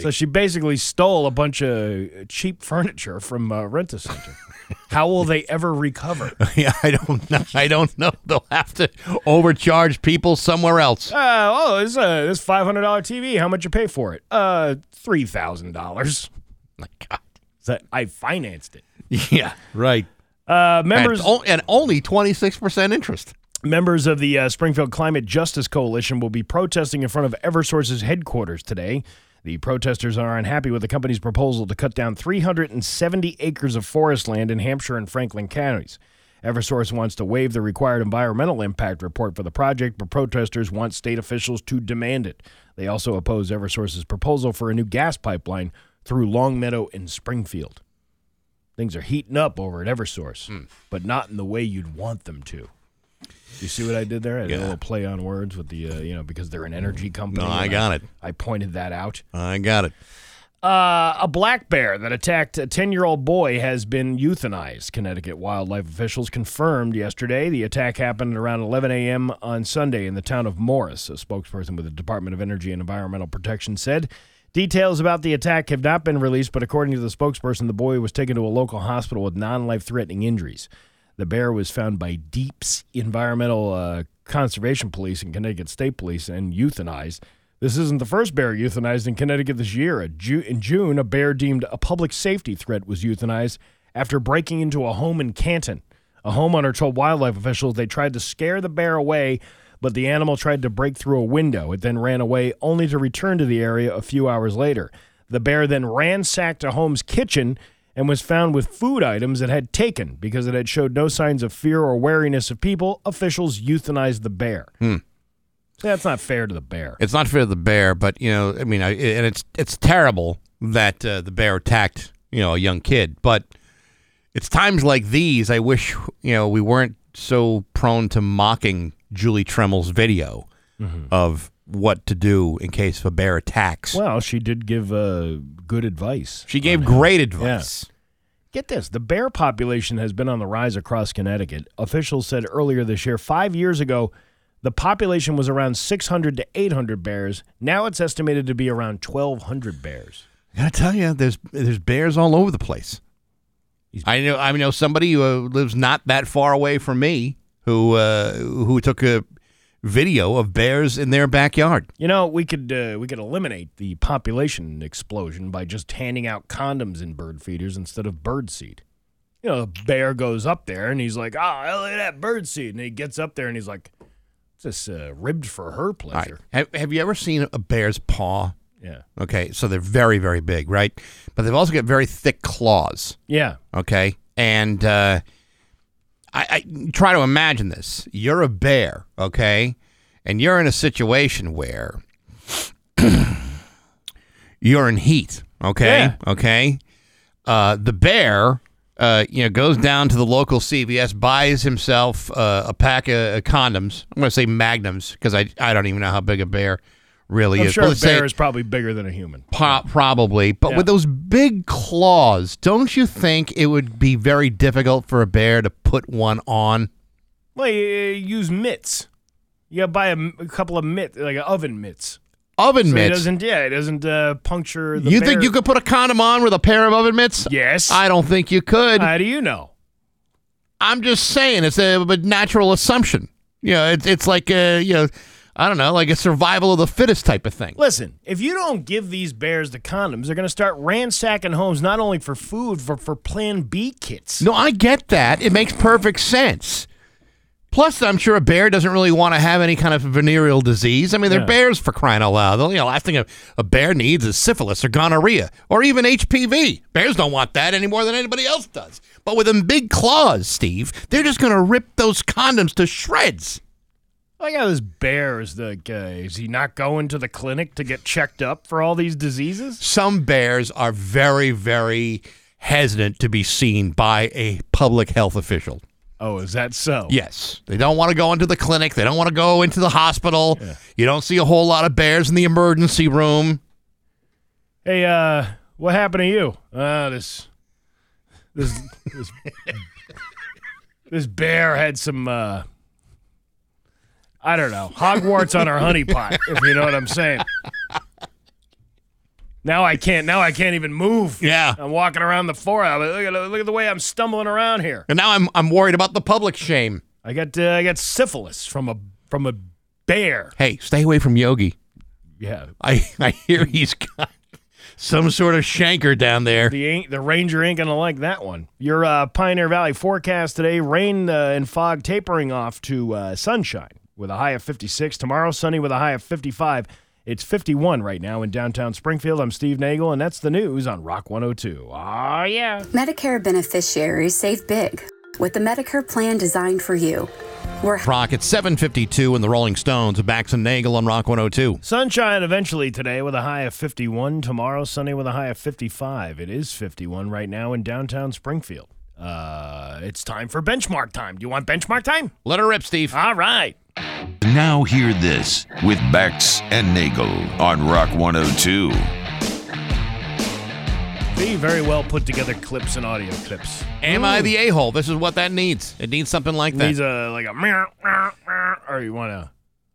So she basically stole a bunch of cheap furniture from uh, Rent a Center. How will they ever recover? Yeah, I don't know. I don't know. They'll have to overcharge people somewhere else. Uh, oh, this uh, this five hundred dollar TV. How much you pay for it? Uh, three thousand dollars. My God. That I financed it. Yeah, right. Uh, members and, and only 26% interest. Members of the uh, Springfield Climate Justice Coalition will be protesting in front of Eversource's headquarters today. The protesters are unhappy with the company's proposal to cut down 370 acres of forest land in Hampshire and Franklin counties. Eversource wants to waive the required environmental impact report for the project, but protesters want state officials to demand it. They also oppose Eversource's proposal for a new gas pipeline through Longmeadow and Springfield. Things are heating up over at Eversource, Hmm. but not in the way you'd want them to. You see what I did there? I did a little play on words with the, uh, you know, because they're an energy company. No, I got it. I pointed that out. I got it. Uh, a black bear that attacked a 10 year old boy has been euthanized. Connecticut wildlife officials confirmed yesterday the attack happened around 11 a.m. on Sunday in the town of Morris. A spokesperson with the Department of Energy and Environmental Protection said details about the attack have not been released, but according to the spokesperson, the boy was taken to a local hospital with non life threatening injuries. The bear was found by DEEP's Environmental uh, Conservation Police and Connecticut State Police and euthanized. This isn't the first bear euthanized in Connecticut this year. In June, a bear deemed a public safety threat was euthanized after breaking into a home in Canton. A homeowner told wildlife officials they tried to scare the bear away, but the animal tried to break through a window. It then ran away, only to return to the area a few hours later. The bear then ransacked a home's kitchen and was found with food items it had taken because it had showed no signs of fear or wariness of people. Officials euthanized the bear. That's not fair to the bear. It's not fair to the bear, but you know, I mean, I, and it's it's terrible that uh, the bear attacked you know a young kid. But it's times like these I wish you know we weren't so prone to mocking Julie Tremel's video of what to do in case of a bear attacks. Well, she did give uh, good advice. she gave great advice. Get this the bear population has been on the rise across Connecticut. Officials said earlier this year, five years ago, the population was around 600 to 800 bears. Now it's estimated to be around 1,200 bears. I gotta tell you, there's there's bears all over the place. I know I know somebody who uh, lives not that far away from me who uh, who took a video of bears in their backyard. You know, we could uh, we could eliminate the population explosion by just handing out condoms in bird feeders instead of bird seed. You know, the bear goes up there and he's like, "Oh, look at that bird seed," and he gets up there and he's like, "Is this uh, ribbed for her All right. pleasure?" Have, have you ever seen a bear's paw? Yeah, Okay, so they're very very big, right? But they've also got very thick claws. yeah. Okay, and uh, I, I try to imagine this. You're a bear, okay, and you're in a situation where you're in heat. Okay, Yeah. okay. Uh, the bear, uh, you know, goes down to the local CVS, buys himself uh, a pack of, of condoms. I'm going to say magnums because I I don't even know how big a bear really I'm is. sure But a bear is probably bigger than a human. Po- probably, but Yeah. with those big claws, don't you think it would be very difficult for a bear to put one on? Well, you, you use mitts. You buy a, a couple of mitts, like oven mitts. Oven So it mitts. doesn't, yeah, it doesn't uh, puncture the You bear. think you could put a condom on with a pair of oven mitts? Yes. I don't think you could. How do you know? I'm just saying it's a, a natural assumption. You know, it's it's like a you know, I don't know, like a survival of the fittest type of thing. Listen, if you don't give these bears the condoms, they're going to start ransacking homes not only for food, for for Plan B kits. No, I get that. It makes perfect sense. Plus, I'm sure a bear doesn't really want to have any kind of venereal disease. I mean, they're Yeah. bears for crying out loud. The you know, last thing a, a bear needs is syphilis or gonorrhea or even HPV. Bears don't want that any more than anybody else does. But with them big claws, Steve, they're just going to rip those condoms to shreds. Like how this bear is the guy. Is he not going to the clinic to get checked up for all these diseases? Some bears are very, very hesitant to be seen by a public health official. Oh, is that so? Yes. They don't want to go into the clinic. They don't want to go into the hospital. You don't see a whole lot of bears in the emergency room. Hey, uh, what happened to you? Uh, this, this, this, this bear had some, uh, I don't know, Hogwarts on her honeypot, if you know what I'm saying. Now I can't. Now I can't even move. Yeah. I'm walking around the forest. Look at look at the way I'm stumbling around here. And now I'm I'm worried about the public shame. I got uh, I got syphilis from a from a bear. Hey, stay away from Yogi. Yeah, I I hear he's got some sort of chancre down there. The ain't, the Ranger ain't gonna like that one. Your uh, Pioneer Valley forecast today: rain uh, and fog tapering off to uh, sunshine with a high of 56. Tomorrow, sunny with a high of 55. It's 51 right now in downtown Springfield. I'm Steve Nagel, and that's the news on Rock 102. Oh yeah. Medicare beneficiaries save big with the Medicare plan designed for you. We're Rock at 752 in the Rolling Stones. Bax and Nagel on Rock 102. Sunshine eventually today with a high of 51. Tomorrow, sunny with a high of 55. It is 51 right now in downtown Springfield. Uh, it's time for benchmark time. Do you want benchmark time? Let her rip, Steve. All right. Now hear this with Bax and Nagel on Rock 102. The very well put together clips and audio clips. Am I the a hole? This is what that needs. It needs something like that. Needs a like a meow, meow, meow, or you want to.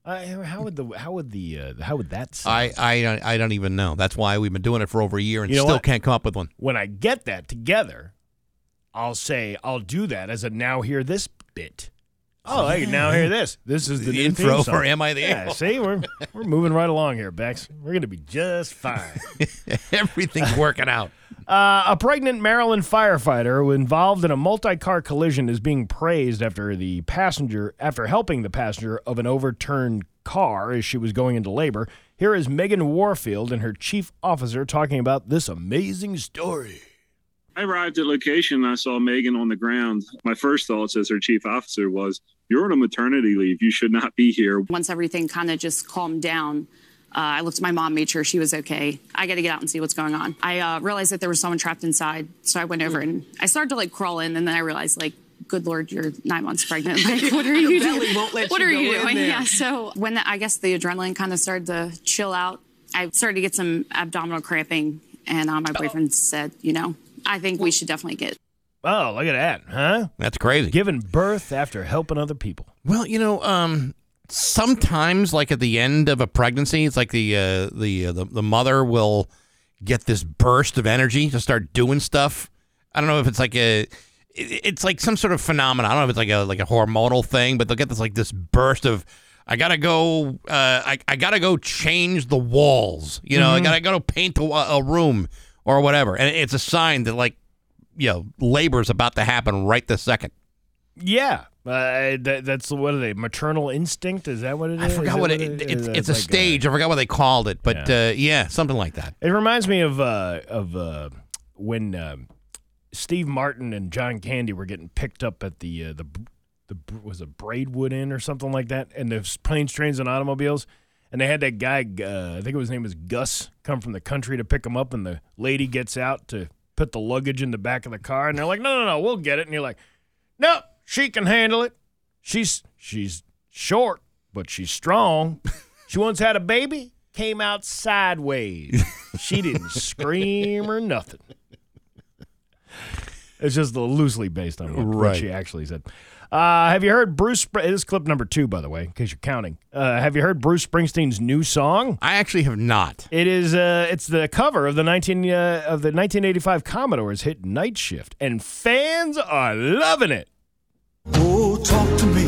Uh, how would the how would the uh, how would that sound? I, I don't I don't even know. That's why we've been doing it for over a year and You know still what? can't come up with one. when I get that together, I'll say I'll do that as a now hear this bit. Oh, hey, now hear this. This is the, The intro for Am I the Yeah, see, we're we're moving right along here, Bax. We're gonna be just fine. Everything's working out. Uh, a pregnant Maryland firefighter who involved in a multi-car collision is being praised after the passenger after helping the passenger of an overturned car as she was going into labor. Here is Megan Warfield and her chief officer talking about this amazing story. I arrived at location and I saw Megan on the ground. My first thoughts as her chief officer was, You're on a maternity leave. You should not be here. Once everything kind of just calmed down, uh, I looked at my mom, made sure she was okay. I got to get out and see what's going on. I uh, realized that there was someone trapped inside, so I went over and I started to like crawl in, and then I realized like. Good Lord, you're nine months pregnant. Like, what are you doing? what are you doing? Yeah. So when the, I guess the adrenaline kind of started to chill out, I started to get some abdominal cramping, and uh, my boyfriend said, you know, I think we should definitely get Oh, look at that, huh? That's crazy. Giving birth after helping other people. Well, you know, um, sometimes, like at the end of a pregnancy, it's like the uh, the, uh, the the mother will get this burst of energy to start doing stuff. I don't know if it's like a it's like some sort of phenomenon. I don't know if it's like a like a hormonal thing, but they'll get this like this burst of I gotta go. Uh, I I gotta go change the walls. You know, I Mhm. gotta go paint a, a room or whatever, and it's a sign that like you know labor's about to happen right this second. Yeah, uh, that, that's what are they? Maternal instinct? Is that what it is? I Is forgot that what it, is? it's. It's a like, stage. I forgot what they called it, but yeah, uh, yeah something like that. It reminds me of uh, of uh, when um Steve Martin and John Candy were getting picked up at the uh, the the was it Braidwood Inn or something like that, and the planes, trains, and automobiles. And they had that guy, uh, I think his name was Gus, come from the country to pick him up, and the lady gets out to put the luggage in the back of the car, and they're like, "No, no, no, we'll get it." And you're like, "No, she can handle it. She's she's short, but she's strong. She once had a baby, came out sideways. She didn't scream or nothing. It's just loosely based on what, what she actually said. Uh, have you heard Bruce? Spr- This is clip number two, by the way, in case you're counting. Uh, have you heard Bruce Springsteen's new song? I actually have not. It is. Uh, it's the cover of the nineteen uh, of the 1985 Commodores hit "Night Shift," and fans are loving it. Oh, talk to me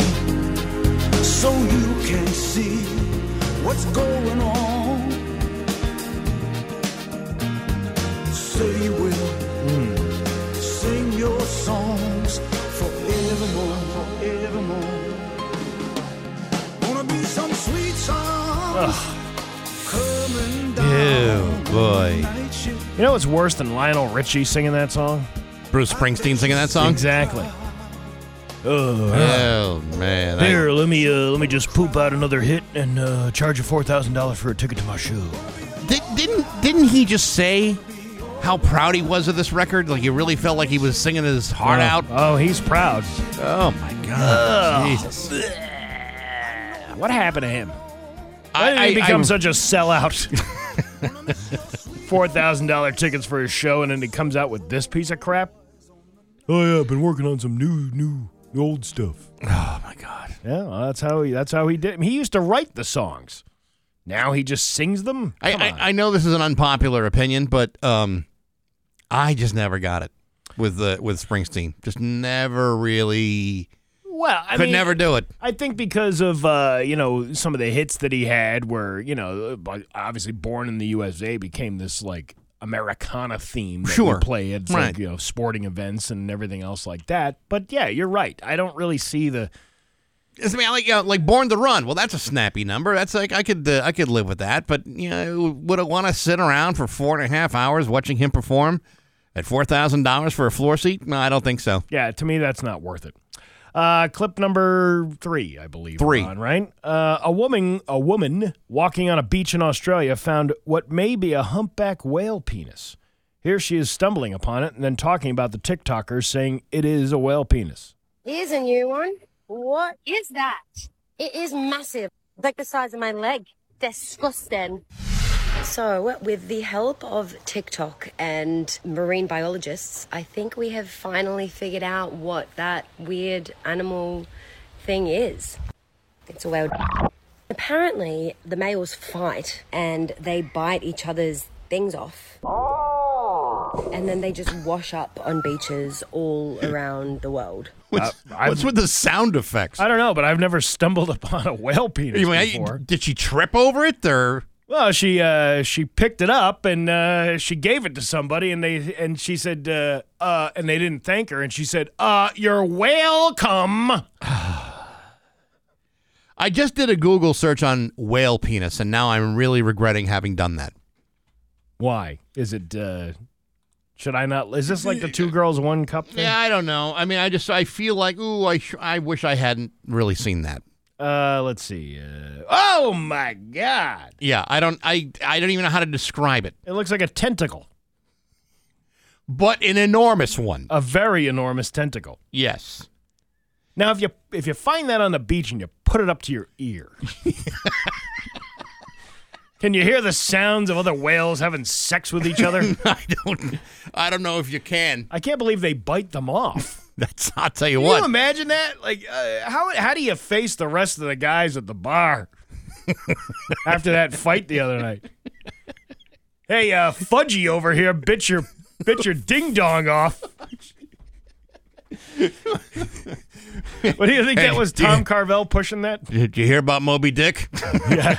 so you can see what's going on. Say you will sing your songs songs coming down. Ew, boy. You know what's worse than Lionel Richie singing that song? Bruce Springsteen singing that song. Exactly. Oh, Oh man. I- Here, let me uh, let me just poop out another hit and uh, charge you four thousand dollars for a ticket to my show. Did, didn't didn't he just say how proud he was of this record? Like he really felt like he was singing his heart Oh, out. Oh, he's proud. Oh my god. Jesus. What happened to him? Why I- did he I- become I- such a sellout? Four thousand dollar tickets for his show, and then he comes out with this piece of crap. Oh yeah, I've been working on some new, new, old stuff. Oh my god. Yeah, well, that's how he. That's how he did. He used to write the songs. Now he just sings them. I, I. I know this is an unpopular opinion, but um, I just never got it with the with Springsteen. Just never really well, I could mean, never do it. I think because of uh, you know some of the hits that he had, where you know obviously "Born in the USA" became this like Americana theme that Sure. we play at like, Right. you know sporting events and everything else like that. But yeah, you're right. I don't really see the I mean, like uh, like Born to Run. Well, that's a snappy number. That's like I could uh, I could live with that. But you know, would I want to sit around for four and a half hours watching him perform at four thousand dollars for a floor seat? No, I don't think so. yeah. To me, that's not worth it. Uh, clip number three, I believe. Three. on, right? Uh, a woman, a woman walking on a beach in Australia found what may be a humpback whale penis. Here she is stumbling upon it and then talking about the TikTokers saying it is a whale penis. Here's a new one. What is that? It is massive. Like the size of my leg. Disgusting. So, with the help of TikTok and marine biologists, I think we have finally figured out what that weird animal thing is. It's a whale. Apparently, the males fight and they bite each other's things off. And then they just wash up on beaches all around the world. What's, uh, what's with the sound effects? I don't know, but I've never stumbled upon a whale penis You mean, I- before. did she trip over it or? Well, she uh, she picked it up and uh, she gave it to somebody, and they and she said, uh, uh, and they didn't thank her, and she said, uh, "You're welcome." I just did a Google search on whale penis, and now I'm really regretting having done that. Why is it? Uh, should I not? Is this like the two girls one cup thing? Yeah, I don't know. I mean, I just I feel like ooh, I sh- I wish I hadn't really seen that. Uh, let's see. Uh, oh my god! Yeah, I don't I I don't even know how to describe it, It looks like a tentacle, but an enormous one. a very enormous tentacle. Yes. Now, if you if you find that on the beach and you put it up to your ear, can you hear the sounds of other whales having sex with each other? I don't I don't know if you can. I can't believe they bite them off. That's I'll tell you Can what. Can you imagine that? Like, uh, how how do you face the rest of the guys at the bar after that fight the other night? Hey, uh, Fudgy over here bit your bit your ding dong off. what do you think Hey, that was? do you- Tom Carvel pushing that? Did you hear about Moby Dick? Yeah.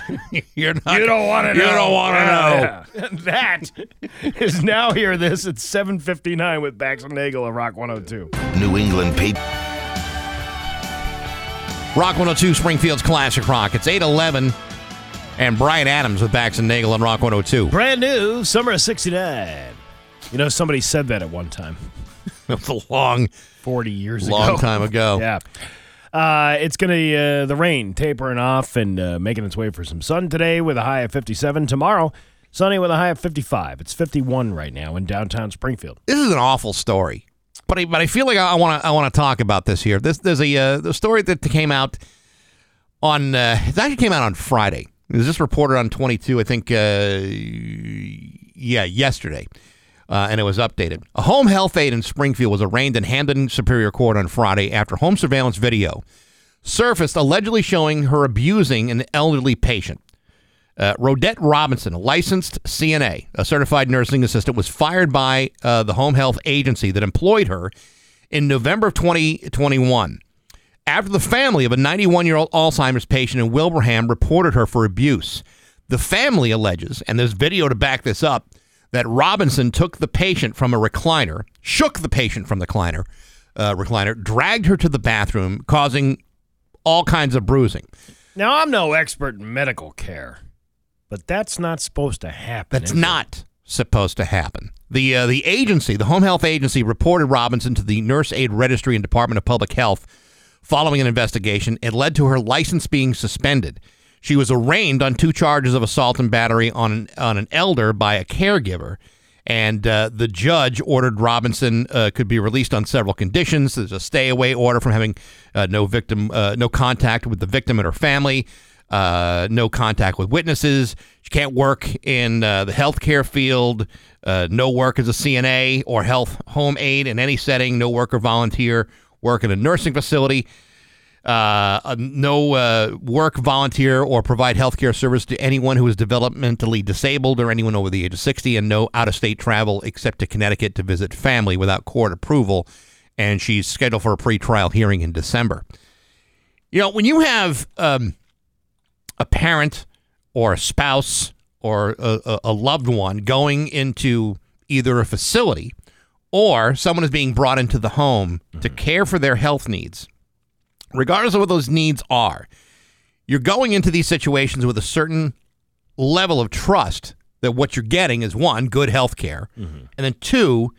You're not, You don't want to know. You don't want to know. Yeah, yeah. that is now hear this at 7:59 with Bax and Nagel of Rock 102. New England Patriots. Rock 102 Springfield's Classic Rock. It's 811 and Bryan Adams with Bax and Nagel on Rock 102. Brand new, summer of 69. You know, somebody said that at one time. Was a long, 40 years ago. long time ago. Yeah. Uh, it's going to, uh, the rain tapering off and uh, making its way for some sun today with a high of 57. Tomorrow, sunny with a high of 55. It's 51 right now in downtown Springfield. This is an awful story, but I, but I feel like I want to I want to talk about this here. This there's a uh, the story that came out on uh, it actually came out on Friday. It was just reported on 22, I think. Uh, yeah, yesterday. Uh, and it was updated. A home health aide in Springfield was arraigned in Hampden Superior Court on Friday after home surveillance video surfaced allegedly showing her abusing an elderly patient. Uh, Rodette Robinson, a licensed CNA, a certified nursing assistant, was fired by uh, the home health agency that employed her in November of 2021 after the family of a 91 year old Alzheimer's patient in Wilbraham reported her for abuse. The family alleges, and there's video to back this up, that Robinson took the patient from a recliner, shook the patient from the recliner, uh, recliner, dragged her to the bathroom, causing all kinds of bruising. Now, I'm no expert in medical care, but that's not supposed to happen. That's is it? not supposed to happen. The uh, the agency, the home health agency, reported Robinson to the Nurse Aid Registry and Department of Public Health following an investigation. It led to her license being suspended. She was arraigned on two charges of assault and battery on an, on an elder by a caregiver. And uh, the judge ordered Robinson uh, could be released on several conditions. There's a stay away order from having uh, no victim, uh, no contact with the victim and her family, uh, no contact with witnesses. She can't work in uh, the healthcare field, no work as a CNA or health home aide in any setting, no work or volunteer work in a nursing facility uh, uh, no uh, work, volunteer, or provide healthcare service to anyone who is developmentally disabled or anyone over the age of 60, and no out of state travel except to Connecticut to visit family without court approval. And she's scheduled for a pretrial hearing in December. You know, when you have um, a parent or a spouse or a, a- a loved one going into either a facility or someone is being brought into the home to care for their health needs, regardless of what those needs are, you're going into these situations with a certain level of trust that what you're getting is one, good health care, mm-hmm. and then two,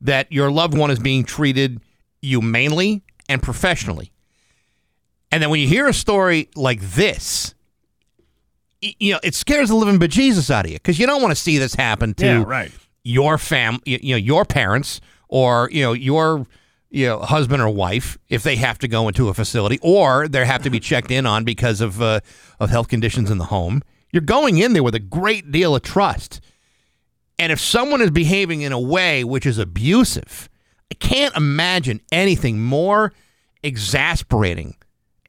that your loved one is being treated humanely and professionally. And then when you hear a story like this, you know, it scares the living bejesus out of you because you don't want to see this happen to Yeah, right. your fam, you know, your parents or you know your you know husband or wife if they have to go into a facility or they have to be checked in on because of uh, of health conditions in the home. You're going in there with a great deal of trust, and if someone is behaving in a way which is abusive, I can't imagine anything more exasperating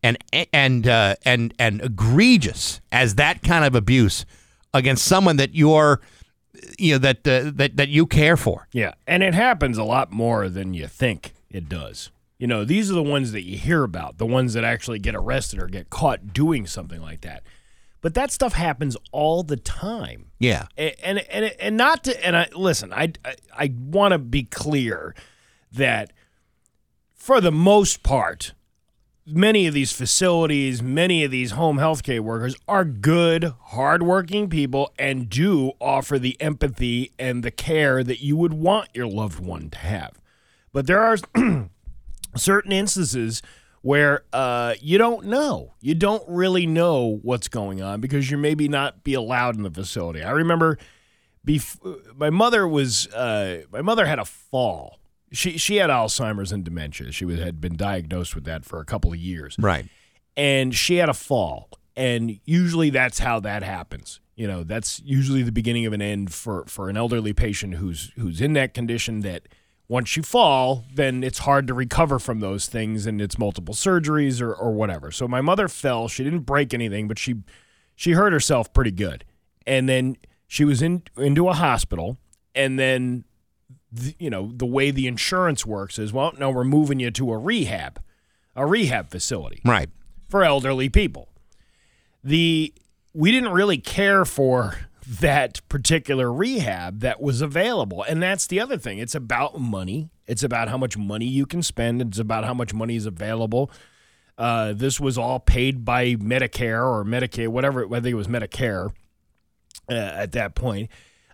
and and uh, and and egregious as that kind of abuse against someone that you're you know that uh, that that you care for. Yeah, and it happens a lot more than you think it does. You know, these are the ones that you hear about, the ones that actually get arrested or get caught doing something like that. But that stuff happens all the time. Yeah. and and and, and not to and I listen. I I, I want to be clear that for the most part, many of these facilities, many of these home health care workers are good, hardworking people and do offer the empathy and the care that you would want your loved one to have. But there are certain instances where uh, you don't know. You don't really know what's going on because you maybe not be allowed in the facility. I remember bef- my mother was uh, my mother had a fall. She she had Alzheimer's and dementia. She was, had been diagnosed with that for a couple of years. Right. And she had a fall. And usually that's how that happens. You know, that's usually the beginning of an end for, for an elderly patient who's who's in that condition that once you fall, then it's hard to recover from those things, and it's multiple surgeries or, or whatever. So my mother fell. She didn't break anything, but she she hurt herself pretty good, and then she was in into a hospital, and then the, you know the way the insurance works is well, no, we're moving you to a rehab, a rehab facility, Right. for elderly people. The we didn't really care for that particular rehab that was available. And that's the other thing. It's about money. It's about how much money you can spend. It's about how much money is available. Uh, this was all paid by Medicare or Medicaid, whatever. I think it was Medicare uh, at that point.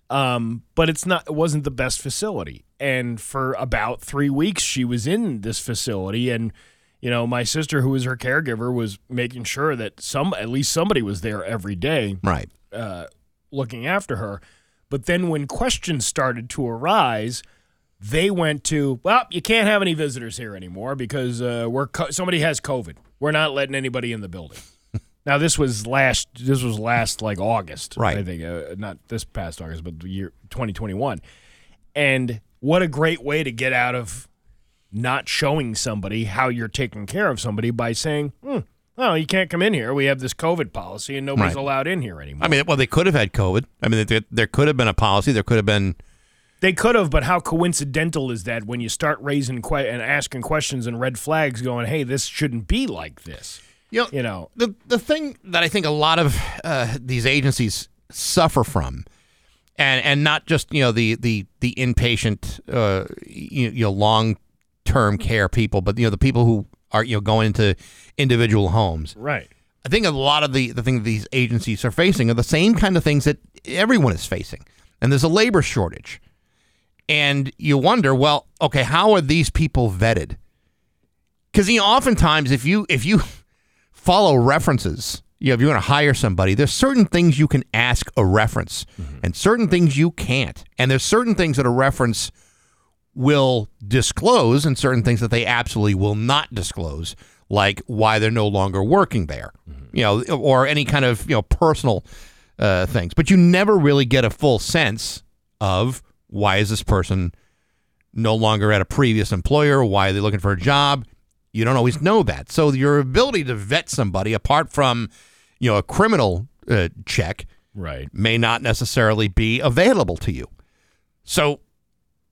Um, but it's not. It wasn't the best facility. And for about three weeks, she was in this facility, and you know, my sister, who was her caregiver, was making sure that some, at least somebody, was there every day, Right. uh, looking after her. But then when questions started to arise, they went to, well, you can't have any visitors here anymore because uh, we're co- somebody has COVID. We're not letting anybody in the building. now this was last. This was last like August, Right. I think uh, not this past August, but the year 2021. And what a great way to get out of not showing somebody how you're taking care of somebody by saying, hmm, "Oh, you can't come in here. We have this COVID policy, and nobody's Right. allowed in here anymore." I mean, well, they could have had COVID. I mean, there, there could have been a policy. There could have been. They could have, but how coincidental is that when you start raising que- and asking questions and red flags, going, "Hey, this shouldn't be like this." You know, You know, the the thing that I think a lot of uh, these agencies suffer from, and and not just you know the the the inpatient, uh, you, you know, long term care people, but you know the people who are you know going into individual homes. right? I think a lot of the the things these agencies are facing are the same kind of things that everyone is facing, and there's a labor shortage, and you wonder, well, okay, how are these people vetted? Because you know, oftentimes if you if you follow references, you know, if you want to hire somebody, there's certain things you can ask a reference, mm-hmm. and certain things you can't, and there's certain things that a reference will disclose and certain things that they absolutely will not disclose, like why they're no longer working there, you know, or any kind of you know personal uh, things. But you never really get a full sense of why is this person no longer at a previous employer? Why are they looking for a job? You don't always know that. So your ability to vet somebody, apart from you know a criminal uh, check, Right. may not necessarily be available to you. So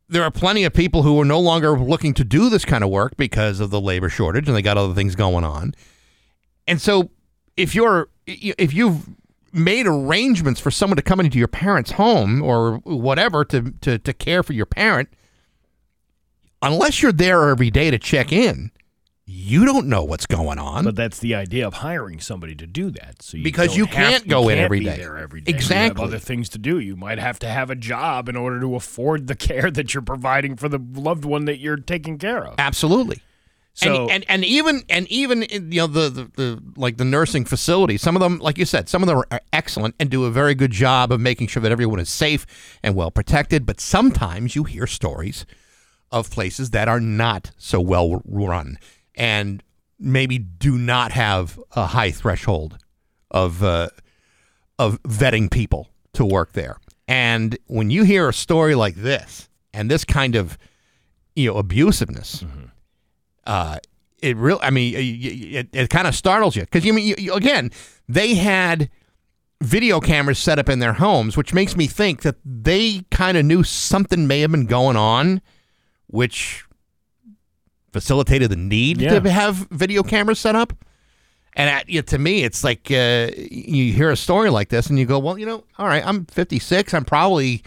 there are plenty of people who are no longer looking to do this kind of work because of the labor shortage and they got other things going on. And so if you're if you've made arrangements for someone to come into your parent's home or whatever to to, to care for your parent, unless you're there every day to check in, you don't know what's going on. But that's the idea of hiring somebody to do that. So you Because you can't go in can't every be day. There every day. You Exactly. have other things to do. You might have to have a job in order to afford the care that you're providing for the loved one that you're taking care of. Absolutely. So and, and and even and even in, you know the, the the like the nursing facility. some of them, like you said, some of them are excellent and do a very good job of making sure that everyone is safe and well protected. But sometimes you hear stories of places that are not so well run and maybe do not have a high threshold of uh, of vetting people to work there. And when you hear a story like this and this kind of you know abusiveness, uh, it really, I mean, it, it kind of startles you because you mean you- again they had video cameras set up in their homes, which makes me think that they kind of knew something may have been going on, which facilitated the need Yeah. to have video cameras set up. And at, you know, to me, it's like uh, you hear a story like this and you go, well, you know, all right, I'm 56. I'm probably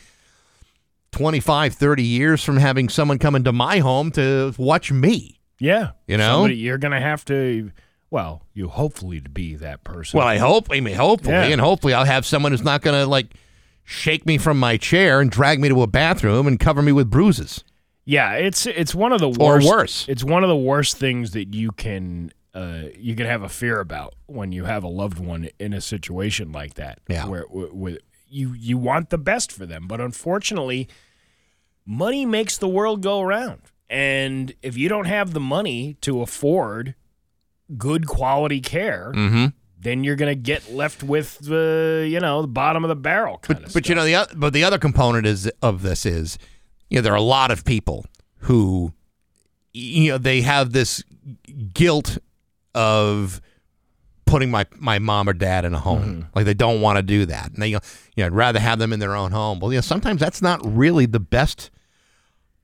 25, 30 years from having someone come into my home to watch me. yeah, You know? Somebody- you're going to have to. Well, you hopefully to be that person. Well, I hope, I mean, hopefully, Yeah. and hopefully I'll have someone who's not going to like shake me from my chair and drag me to a bathroom and cover me with bruises. Yeah, it's it's one of the Or worst. worse. It's one of the worst things that you can uh, you can have a fear about when you have a loved one in a situation like that. Yeah. where, where, where you you want the best for them, but unfortunately, money makes the world go around, and if you don't have the money to afford good quality care, Mm-hmm. then you're gonna get left with the you know the bottom of the barrel kind of But you know the but the other component is of this is you know there are a lot of people who, you know, they have this guilt of putting my, my mom or dad in a home. Mm-hmm. Like they don't want to do that. And they, you know, I'd rather have them in their own home. Well, you know, sometimes that's not really the best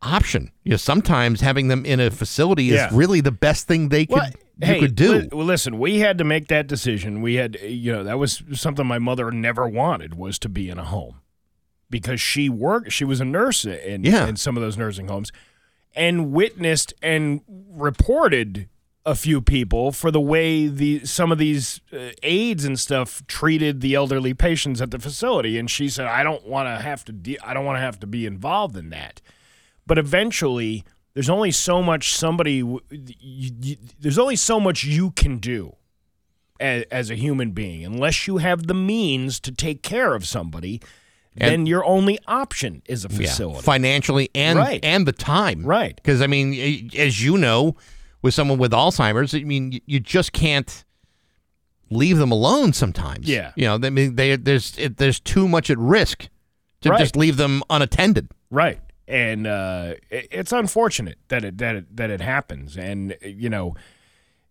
option. You know, sometimes having them in a facility is Yeah. really the best thing they could, Well, you hey, could do. li- well, listen, we had to make that decision. We had, you know, that was something my mother never wanted was to be in a home because she worked. She was a nurse in Yeah. in some of those nursing homes, and witnessed and reported a few people for the way the some of these uh, aides and stuff treated the elderly patients at the facility. And she said, "I don't want to have to. De- I don't want to have to be involved in that." but eventually there's only so much somebody you, you, there's only so much you can do as, as a human being unless you have the means to take care of somebody then your only option is a Yeah, facility financially and Right. and the time. Right. Because I mean, as you know, with someone with Alzheimer's, I mean, you just can't leave them alone sometimes. Yeah. You know, I mean, they, there's it, there's too much at risk to Right. just leave them unattended. Right. And uh, it- it's unfortunate that it that it, that it happens, and uh, you know,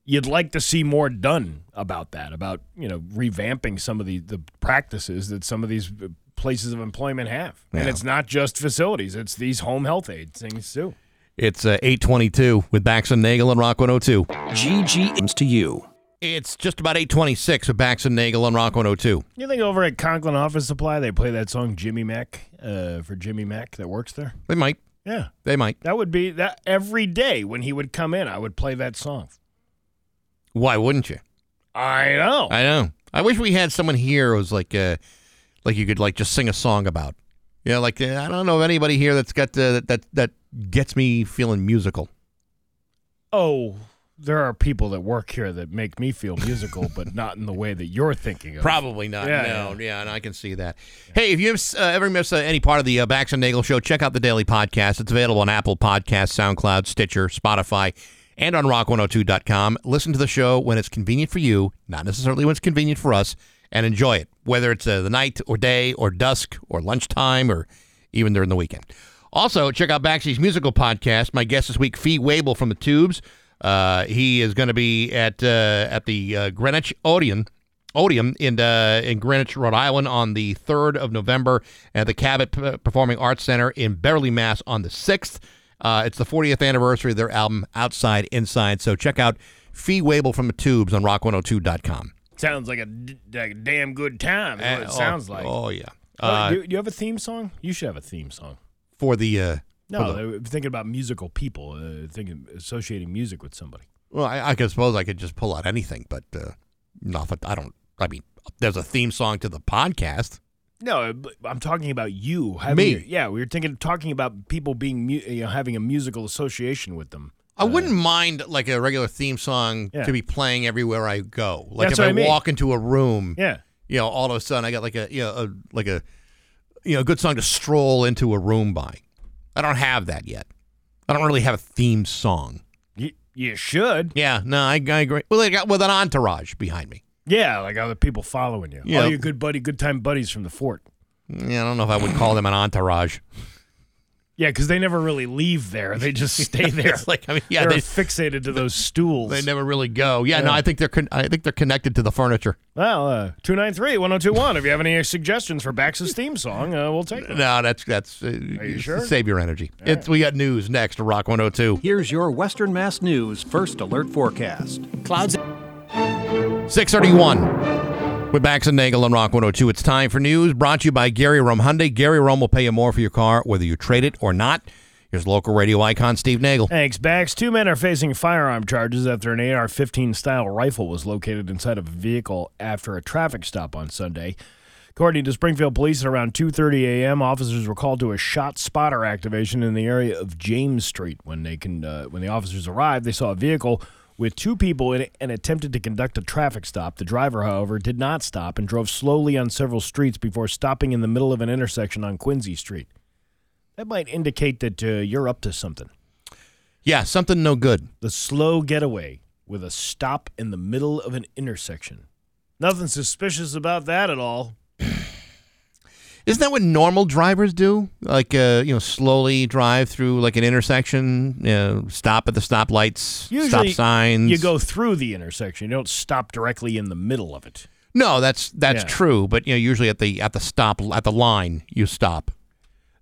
you'd like to see more done about that, about you know, revamping some of the the practices that some of these uh, places of employment have, and it's not just facilities; it's these home health aid things too. It's uh, 822 with Bax and Nagel and Rock 102. GG comes to you. It's just about 826 with Bax and Nagel and Rock 102. You think over at Conklin Office Supply they play that song Jimmy Mack uh, for Jimmy Mack that works there? They might. Yeah, They might. that would be that every day when he would come in, I would play that song. Why wouldn't you? I know. I know. I wish we had someone here who was like, uh, like you could like just sing a song about. You know, like uh, I don't know of anybody here that's got uh, that that that gets me feeling musical. Oh, there are people that work here that make me feel musical, but not in the way that you're thinking of. Probably not. Yeah, no, yeah, and I can see that. Hey, if you have uh, ever missed uh, any part of the uh, Bax and Nagel show, check out the daily podcast. It's available on Apple Podcasts, SoundCloud, Stitcher, Spotify, and on rock102.com. Listen to the show when it's convenient for you, not necessarily when it's convenient for us, and enjoy it, whether it's uh, the night or day or dusk or lunchtime or even during the weekend. Also, check out Baxy's musical podcast. My guest this week, Fee Waybill from the Tubes. Uh, he is going to be at uh, at the uh, Greenwich Odeon in uh, in Greenwich, Rhode Island, on the third of November, at the Cabot P- Performing Arts Center in Beverly, Mass, on the sixth. Uh, it's the 40th anniversary of their album Outside Inside. So check out Fee Waybill from the Tubes on Rock102.com. Sounds like a, d- like a damn good time. Is what Uh, it oh, sounds like. oh, yeah. Oh, Uh, do, do you have a theme song? You should have a theme song. For the uh, No, for the- thinking about musical people, uh, thinking associating music with somebody. well, I, I could suppose I could just pull out anything, but uh, no, I don't. I mean, there's a theme song to the podcast. No, I'm talking about you. Having Me? yeah, we were thinking, talking about people being, you know, having a musical association with them. I uh, wouldn't mind like a regular theme song Yeah. to be playing everywhere I go. Like That's if what I, I mean. walk into a room, Yeah. you know, all of a sudden I got like a you know a, like a you know a good song to stroll into a room by. I don't have that yet. I don't really have a theme song. You, you should. Yeah, no, I, I agree. Well, I got with an entourage behind me. Yeah, like other people following you. Yeah. All your good buddy, good time buddies from the fort. Yeah, I don't know if I would call them an entourage. Yeah, because they never really leave there. They just stay there. It's like I mean, yeah, They're they fixated to those stools. they never really go. Yeah, no, I think they're con- I think they're connected to the furniture. Well, uh, 293 1021. If you have any suggestions for Bax's theme song, uh, we'll take them. No, that's that's. Uh, Are you sure? Save your energy. It's we got news next to Rock 102. Here's your Western Mass News first alert forecast. Clouds. 631 with Bax and Nagel on Rock 102. It's time for news brought to you by Gary Rome Hyundai. Gary Rome will pay you more for your car, whether you trade it or not. Here's local radio icon Steve Nagel. Thanks, Bax. Two men are facing firearm charges after an AR 15 style rifle was located inside of a vehicle after a traffic stop on Sunday. According to Springfield Police, at around 2:30 a.m., officers were called to a shot spotter activation in the area of James Street. When they can, uh, when the officers arrived, they saw a vehicle with two people in it and attempted to conduct a traffic stop. The driver, however, did not stop and drove slowly on several streets before stopping in the middle of an intersection on Quincy Street. That might indicate that uh, you're up to something. Yeah, something no good. The slow getaway with a stop in the middle of an intersection. Nothing suspicious about that at all. Isn't that what normal drivers do? Like, uh, you know, slowly drive through like an intersection, you know, stop at the stoplights, Usually, stop signs. You go through the intersection. You don't stop directly in the middle of it. No, that's that's Yeah. true. But you know, usually at the at the stop at the line, you stop.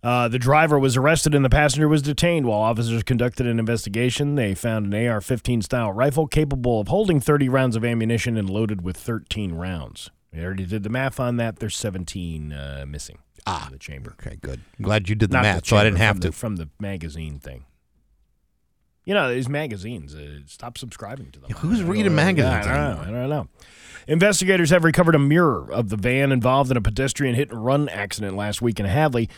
Uh, the driver was arrested and the passenger was detained while officers conducted an investigation. They found an AR 15 style rifle capable of holding 30 rounds of ammunition and loaded with 13 rounds. We already did the math on that. There's 17 uh, missing ah, in the chamber. Okay, good. I'm glad you did the Not math, so I didn't have to. The, from the magazine thing. You know, these magazines, uh, stop subscribing to them. who's reading magazines I don't know. I don't know. Investigators have recovered a mirror of the van involved in a pedestrian hit and run accident last week in Hadley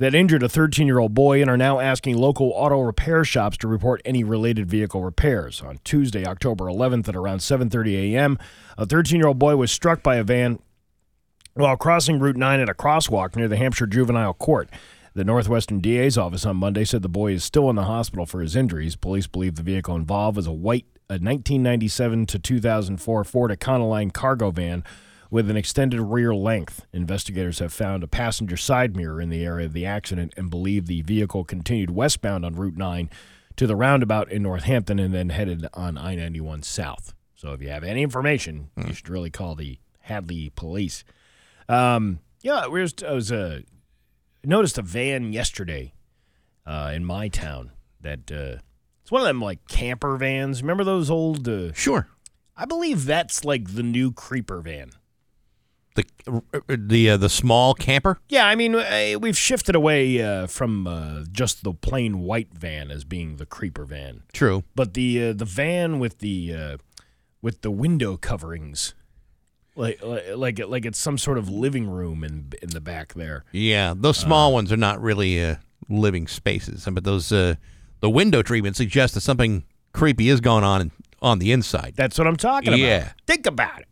that injured a 13 year old boy and are now asking local auto repair shops to report any related vehicle repairs. On Tuesday, October 11th at around 7:30 a.m., a 13 year old boy was struck by a van while crossing Route 9 at a crosswalk near the Hampshire Juvenile Court. The Northwestern DA's office on Monday said the boy is still in the hospital for his injuries. Police believe the vehicle involved was a white a 1997 to 2004 Ford Econoline cargo van with an extended rear length. Investigators have found a passenger side mirror in the area of the accident and believe the vehicle continued westbound on Route 9 to the roundabout in Northampton and then headed on I 91 south. So if you have any information, you should really call the Hadley police. Um, yeah, we was, I was uh, noticed a van yesterday uh, in my town that uh, it's one of them like camper vans. Remember those old? Uh, sure. I believe that's like the new creeper van. The the uh, the small camper. Yeah, I mean uh, we've shifted away uh, from uh, just the plain white van as being the creeper van. True. But the uh, the van with the uh, with the window coverings, like like like, it's some sort of living room in in the back there. Yeah, those small ones are not really uh, living spaces, but those uh, the window treatment suggests that something creepy is going on on the inside. That's what I'm talking about. Yeah. Think about it.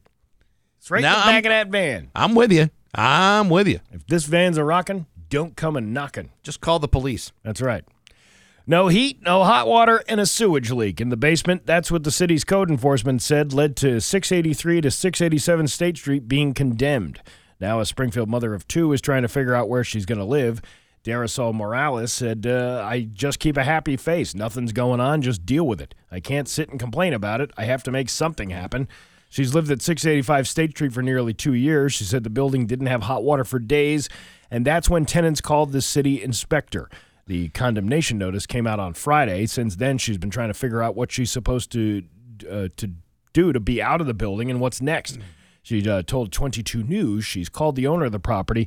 It's right Now in the I'm- back of that van. I'm with you. I'm with you. If this van's a rocking, don't come a knocking. Just call the police. That's right. No heat, no hot water, and a sewage leak in the basement. That's what the city's code enforcement said led to 683 to 687 State Street being condemned. Now, a Springfield mother of two is trying to figure out where she's going to live. Darisol Morales said, uh, I just keep a happy face. Nothing's going on. Just deal with it. I can't sit and complain about it. I have to make something happen. She's lived at 685 State Street for nearly two years. She said the building didn't have hot water for days, and that's when tenants called the city inspector. The condemnation notice came out on Friday. Since then, she's been trying to figure out what she's supposed to uh, to do to be out of the building and what's next. She uh, told 22 News she's called the owner of the property,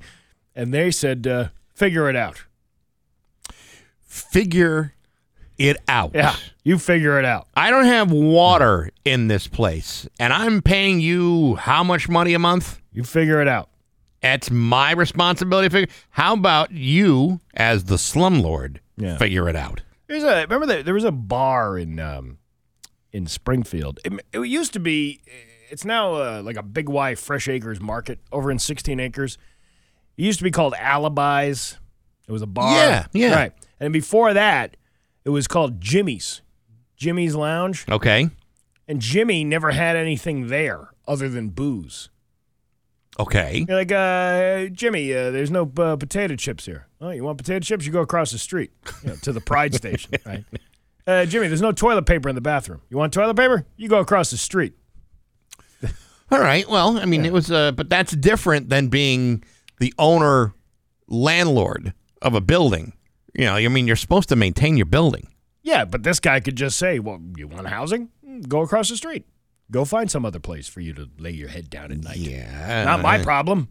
and they said, uh, "Figure it out." Figure it out. Yeah, you figure it out. I don't have water in this place, and I'm paying you how much money a month? You figure it out. That's my responsibility. to Figure. How about you, as the slumlord, Yeah. figure it out? There's a remember that there was a bar in um, in Springfield. It, it used to be. It's now uh, like a Big Y Fresh Acres Market over in 16 acres. It used to be called Alibis. It was a bar. Yeah, yeah. Right. And before that, it was called Jimmy's. Jimmy's Lounge. Okay. And Jimmy never had anything there other than booze. Okay. You're like, uh, Jimmy, uh, there's no uh, potato chips here. Oh, you want potato chips? You go across the street you know, to the Pride Station, right? Uh, Jimmy, there's no toilet paper in the bathroom. You want toilet paper? You go across the street. All right. Well, I mean, it was, uh, but that's different than being the owner, landlord of a building. You know, I mean, you're supposed to maintain your building. Yeah, but this guy could just say, well, you want housing? Go across the street. Go find some other place for you to lay your head down at night. Yeah. Not my problem.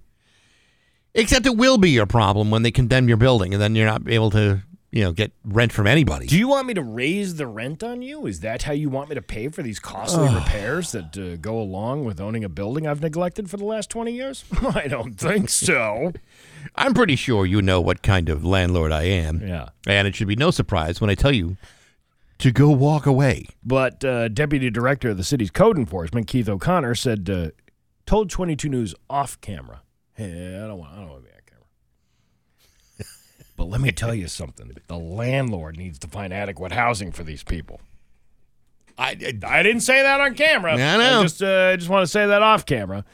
Except it will be your problem when they condemn your building, and then you're not able to, you know, get rent from anybody. Do you want me to raise the rent on you? Is that how you want me to pay for these costly repairs that uh, go along with owning a building I've neglected for the last 20 years? I don't think so. I'm pretty sure you know what kind of landlord I am. Yeah. And it should be no surprise when I tell you to go walk away. But uh, Deputy Director of the city's code enforcement, Keith O'Connor, said, uh, told 22 News off camera. Hey, I don't want, I don't want to be on camera. but let me tell you something. The landlord needs to find adequate housing for these people. I, I didn't say that on camera. I know. I just, uh, I just want to say that off camera.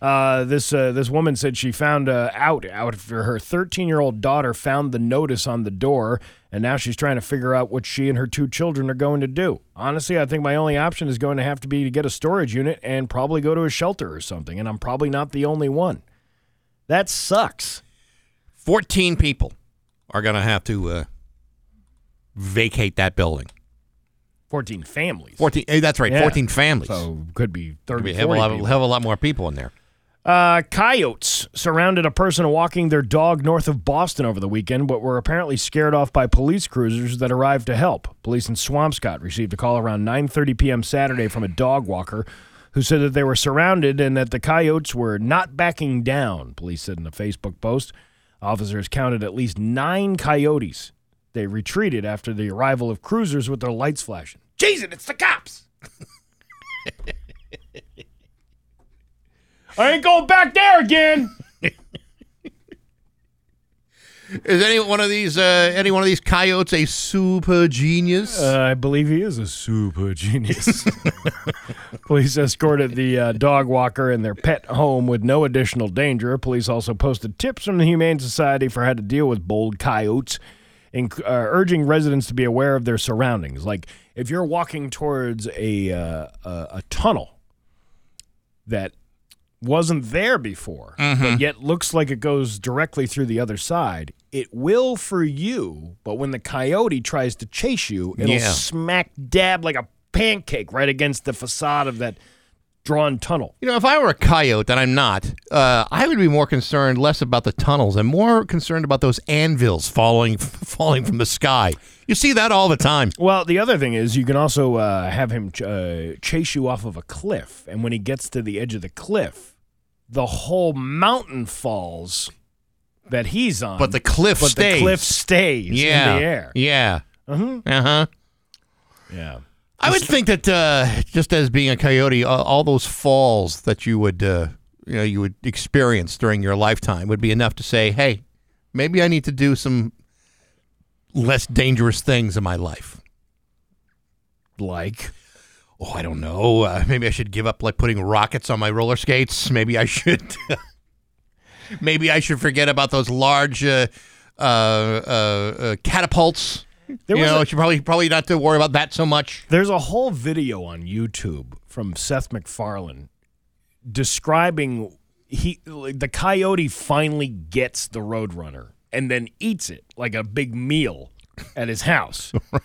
Uh, this uh, this woman said she found uh, out after her 13 year old daughter found the notice on the door, and now she's trying to figure out what she and her two children are going to do. Honestly, I think my only option is going to have to be to get a storage unit and probably go to a shelter or something. And I'm probably not the only one. That sucks. 14 people are going to have to uh, vacate that building. 14 families. 14. eh, That's right. Yeah. 14 families. So could be 30, Could be a hell a lot, people. of a lot more people in there. Uh, coyotes surrounded a person walking their dog north of Boston over the weekend, but were apparently scared off by police cruisers that arrived to help. Police in Swampscott received a call around 9:30 p.m. Saturday from a dog walker who said that they were surrounded and that the coyotes were not backing down. Police said in a Facebook post. Officers counted at least nine coyotes. They retreated after the arrival of cruisers with their lights flashing. Jesus, it's the cops. I ain't going back there again. Is any one of these uh, any one of these coyotes a super genius? Uh, I believe he is a super genius. Police escorted the uh, dog walker and their pet home with no additional danger. Police also posted tips from the Humane Society for how to deal with bold coyotes, inc- uh, urging residents to be aware of their surroundings. Like if you're walking towards a uh, a, a tunnel that wasn't there before, but mm-hmm. yet looks like it goes directly through the other side. It will for you, but when the coyote tries to chase you, it'll Yeah. smack dab like a pancake right against the facade of that drawn tunnel. You know, if I were a coyote, and I'm not, uh, I would be more concerned less about the tunnels and more concerned about those anvils falling falling from the sky. You see that all the time. Well, the other thing is you can also uh, have him ch- uh, chase you off of a cliff, and when he gets to the edge of the cliff, the whole mountain falls that he's on. But the cliff but stays. the cliff stays yeah, in the air. Yeah. Mhm. Uh huh. Yeah. I would think that uh, just as being a coyote, all, all those falls that you would uh, you know you would experience during your lifetime would be enough to say, hey, maybe I need to do some less dangerous things in my life. Like, oh, I don't know. Uh, maybe I should give up like putting rockets on my roller skates. Maybe I should. maybe I should forget about those large uh, uh, uh, uh, catapults. There you know, a- should probably probably not to worry about that so much. There's a whole video on YouTube from Seth MacFarlane describing he the coyote finally gets the roadrunner and then eats it like a big meal at his house. right.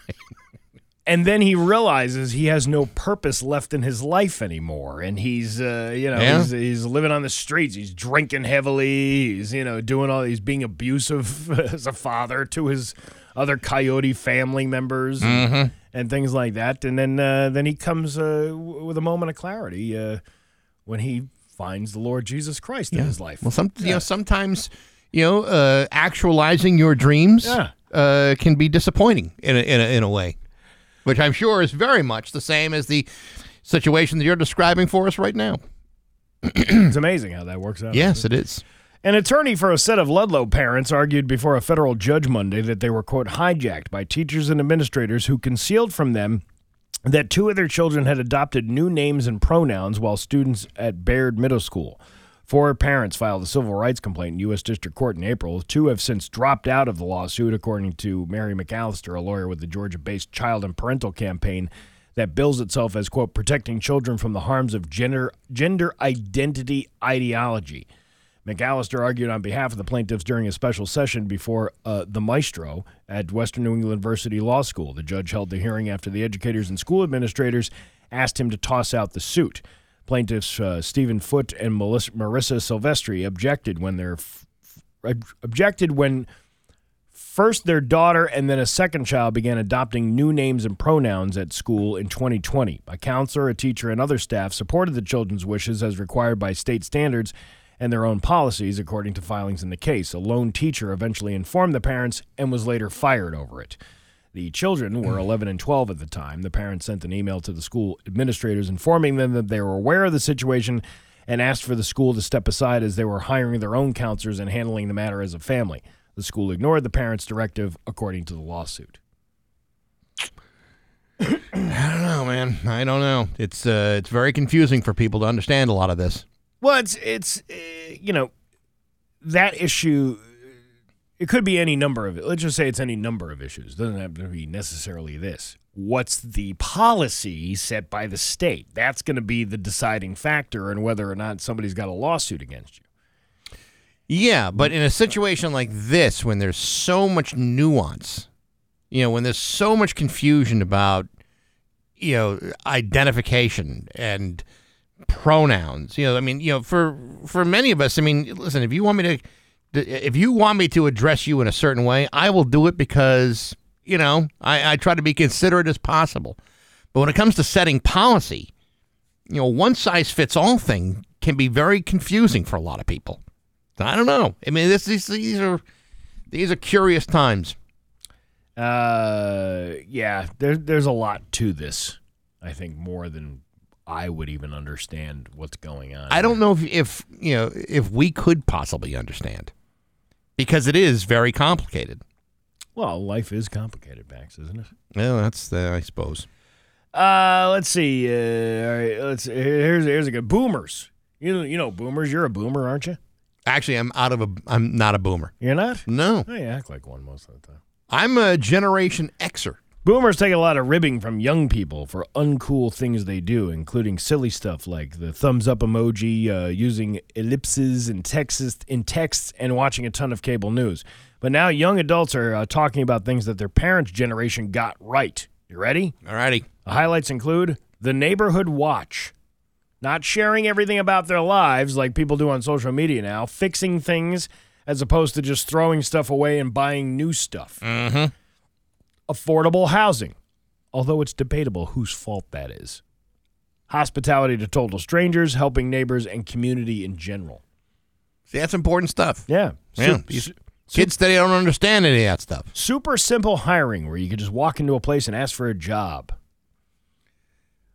And then he realizes he has no purpose left in his life anymore, and he's, uh, you know, Yeah. he's, he's living on the streets. He's drinking heavily. He's, you know, doing all. He's being abusive as a father to his other coyote family members and, Mhm. and things like that. And then, uh, then he comes uh, w- with a moment of clarity uh, when he finds the Lord Jesus Christ in his life. Well, some you know sometimes you know uh, actualizing your dreams Yeah. uh, can be disappointing in a, in a, in a way, which I'm sure is very much the same as the situation that you're describing for us right now. it's amazing how that works out. Yes, it is. An attorney for a set of Ludlow parents argued before a federal judge Monday that they were, quote, hijacked by teachers and administrators who concealed from them that two of their children had adopted new names and pronouns while students at Baird Middle School. Four parents filed a civil rights complaint in U.S. District Court in April. Two have since dropped out of the lawsuit, according to Mary McAllister, a lawyer with the Georgia based Child and Parental Campaign that bills itself as, quote, protecting children from the harms of gender, gender identity ideology. McAllister argued on behalf of the plaintiffs during a special session before uh, the Maestro at Western New England University Law School. The judge held the hearing after the educators and school administrators asked him to toss out the suit. Plaintiffs uh, Stephen Foote and Melissa, Marissa Silvestri objected when their f- objected when first their daughter and then a second child began adopting new names and pronouns at school in 2020. A counselor, a teacher, and other staff supported the children's wishes as required by state standards and their own policies, according to filings in the case. A lone teacher eventually informed the parents and was later fired over it. The children were 11 and 12 at the time. The parents sent an email to the school administrators informing them that they were aware of the situation and asked for the school to step aside as they were hiring their own counselors and handling the matter as a family. The school ignored the parents' directive, according to the lawsuit. I don't know, man. I don't know. It's uh, it's very confusing for people to understand a lot of this. Well, it's it's uh, you know that issue. It could be any number of it. Let's just say it's any number of issues. It doesn't have to be necessarily this. What's the policy set by the state? That's going to be the deciding factor in whether or not somebody's got a lawsuit against you. Yeah, but in a situation like this, when there's so much nuance, you know, when there's so much confusion about, you know, identification and pronouns, you know, I mean, you know, for for many of us, I mean, listen, if you want me to, if you want me to address you in a certain way, I will do it because, you know, I, I try to be considerate as possible. But when it comes to setting policy, you know, one size fits all thing can be very confusing for a lot of people. I don't know. I mean, this, these these are these are curious times. Uh, yeah, there's there's a lot to this. I think more than I would even understand what's going on. I don't know if, if you know if we could possibly understand because it is very complicated. Well, life is complicated, Max, isn't it? Well, that's the, I suppose. Uh, let's see. Uh, all right, let's here's here's a good boomers. You know, you know boomers. You're a boomer, aren't you? Actually, I'm out of a. I'm not a boomer. You're not. No, Oh, you act like one most of the time. I'm a Generation Xer. Boomers take a lot of ribbing from young people for uncool things they do, including silly stuff like the thumbs up emoji, uh, using ellipses in texts, in texts, and watching a ton of cable news. But now young adults are uh, talking about things that their parents' generation got right. You ready? Alrighty. The highlights include the neighborhood watch, not sharing everything about their lives like people do on social media now, fixing things as opposed to just throwing stuff away and buying new stuff. Mm-hmm. Affordable housing, although it's debatable whose fault that is. Hospitality to total strangers, helping neighbors and community in general. See, that's important stuff. Yeah. Yeah. Su- kids today don't understand any of that stuff. Super simple hiring where you can just walk into a place and ask for a job.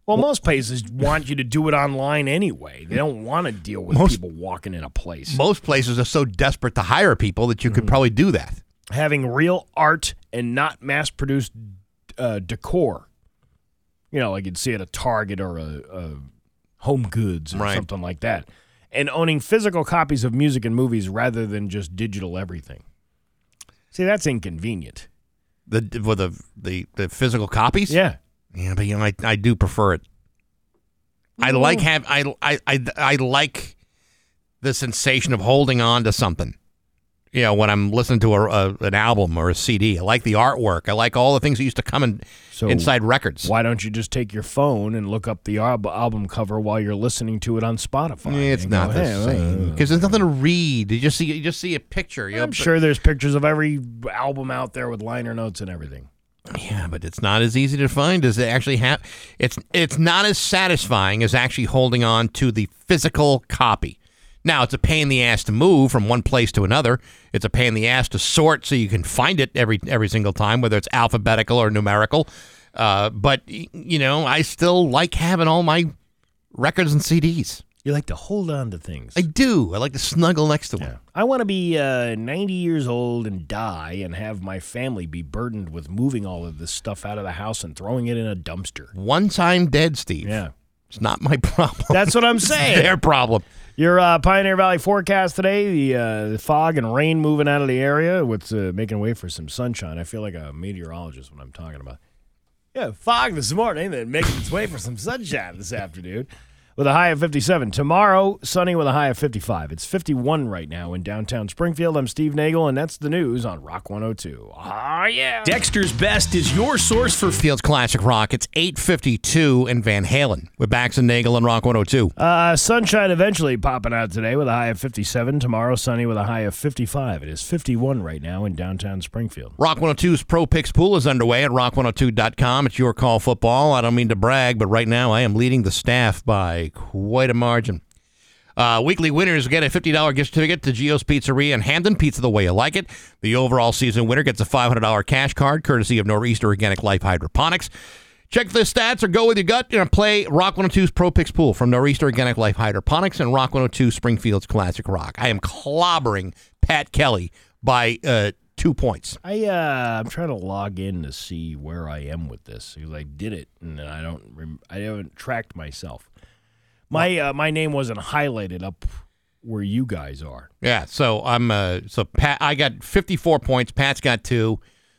Well, most places want you to do it online anyway. They don't want to deal with Most- people walking in a place. Most places are so desperate to hire people that you could mm-hmm. probably do that. Having real art and not mass produced uh, decor. You know, like you'd see at a Target or a, a Home Goods or Right. something like that. And owning physical copies of music and movies rather than just digital everything. See, that's inconvenient. The with the the the physical copies. Yeah. Yeah, but you know, I, I do prefer it. I like have I, I I I like the sensation of holding on to something. You know, when I'm listening to a, a an album or a CD, I like the artwork. I like all the things that used to come in So inside records. Why don't you just take your phone and look up the al- album cover while you're listening to it on Spotify? It's not go, the "Hey, same uh, because there's nothing to read. You just see you just see a picture. You I'm sure there's pictures of every album out there with liner notes and everything. Yeah, but it's not as easy to find as it actually have. It's it's not as satisfying as actually holding on to the physical copy. Now it's a pain in the ass to move from one place to another. It's a pain in the ass to sort so you can find it every every single time, whether it's alphabetical or numerical. Uh, but you know, I still like having all my records and CDs. You like to hold on to things. I do. I like to snuggle next to them. I want to be uh, 90 years old and die and have my family be burdened with moving all of this stuff out of the house and throwing it in a dumpster. One time dead, Steve. Yeah. It's not my problem. That's what I'm saying. It's their problem. Your uh, Pioneer Valley forecast today: the, uh, the fog and rain moving out of the area, with uh, making way for some sunshine. I feel like a meteorologist when I'm talking about. Yeah, fog this morning, then making its way for some sunshine this afternoon, with a high of 57. Tomorrow, sunny with a high of 55. It's 51 right now in downtown Springfield. I'm Steve Nagel, and that's the news on Rock 102. Ah, yeah. Dexter's Best is your source for Fields Classic Rock. It's 852 in Van Halen with Bax and Nagel and Rock 102. Uh, sunshine eventually popping out today with a high of 57. Tomorrow, sunny with a high of 55. It is 51 right now in downtown Springfield. Rock 102's Pro Picks Pool is underway at rock102.com. It's your call football. I don't mean to brag, but right now I am leading the staff by quite a margin. Uh, weekly winners get a $50 gift certificate to Geo's Pizzeria and Hampden. Pizza the way you like it. The overall season winner gets a $500 cash card courtesy of Nor'easter Organic Life Hydroponics. Check the stats or go with your gut and play Rock 102's Pro Picks Pool from Nor'easter Organic Life Hydroponics and Rock 102 Springfield's Classic Rock. I am clobbering Pat Kelly by uh, two points. I uh, I'm trying to log in to see where I am with this because I did it and I don't rem- I haven't tracked myself. My uh, my name wasn't highlighted up where you guys are. Yeah, so I'm uh so Pat I got 54 points, Pat's got 2,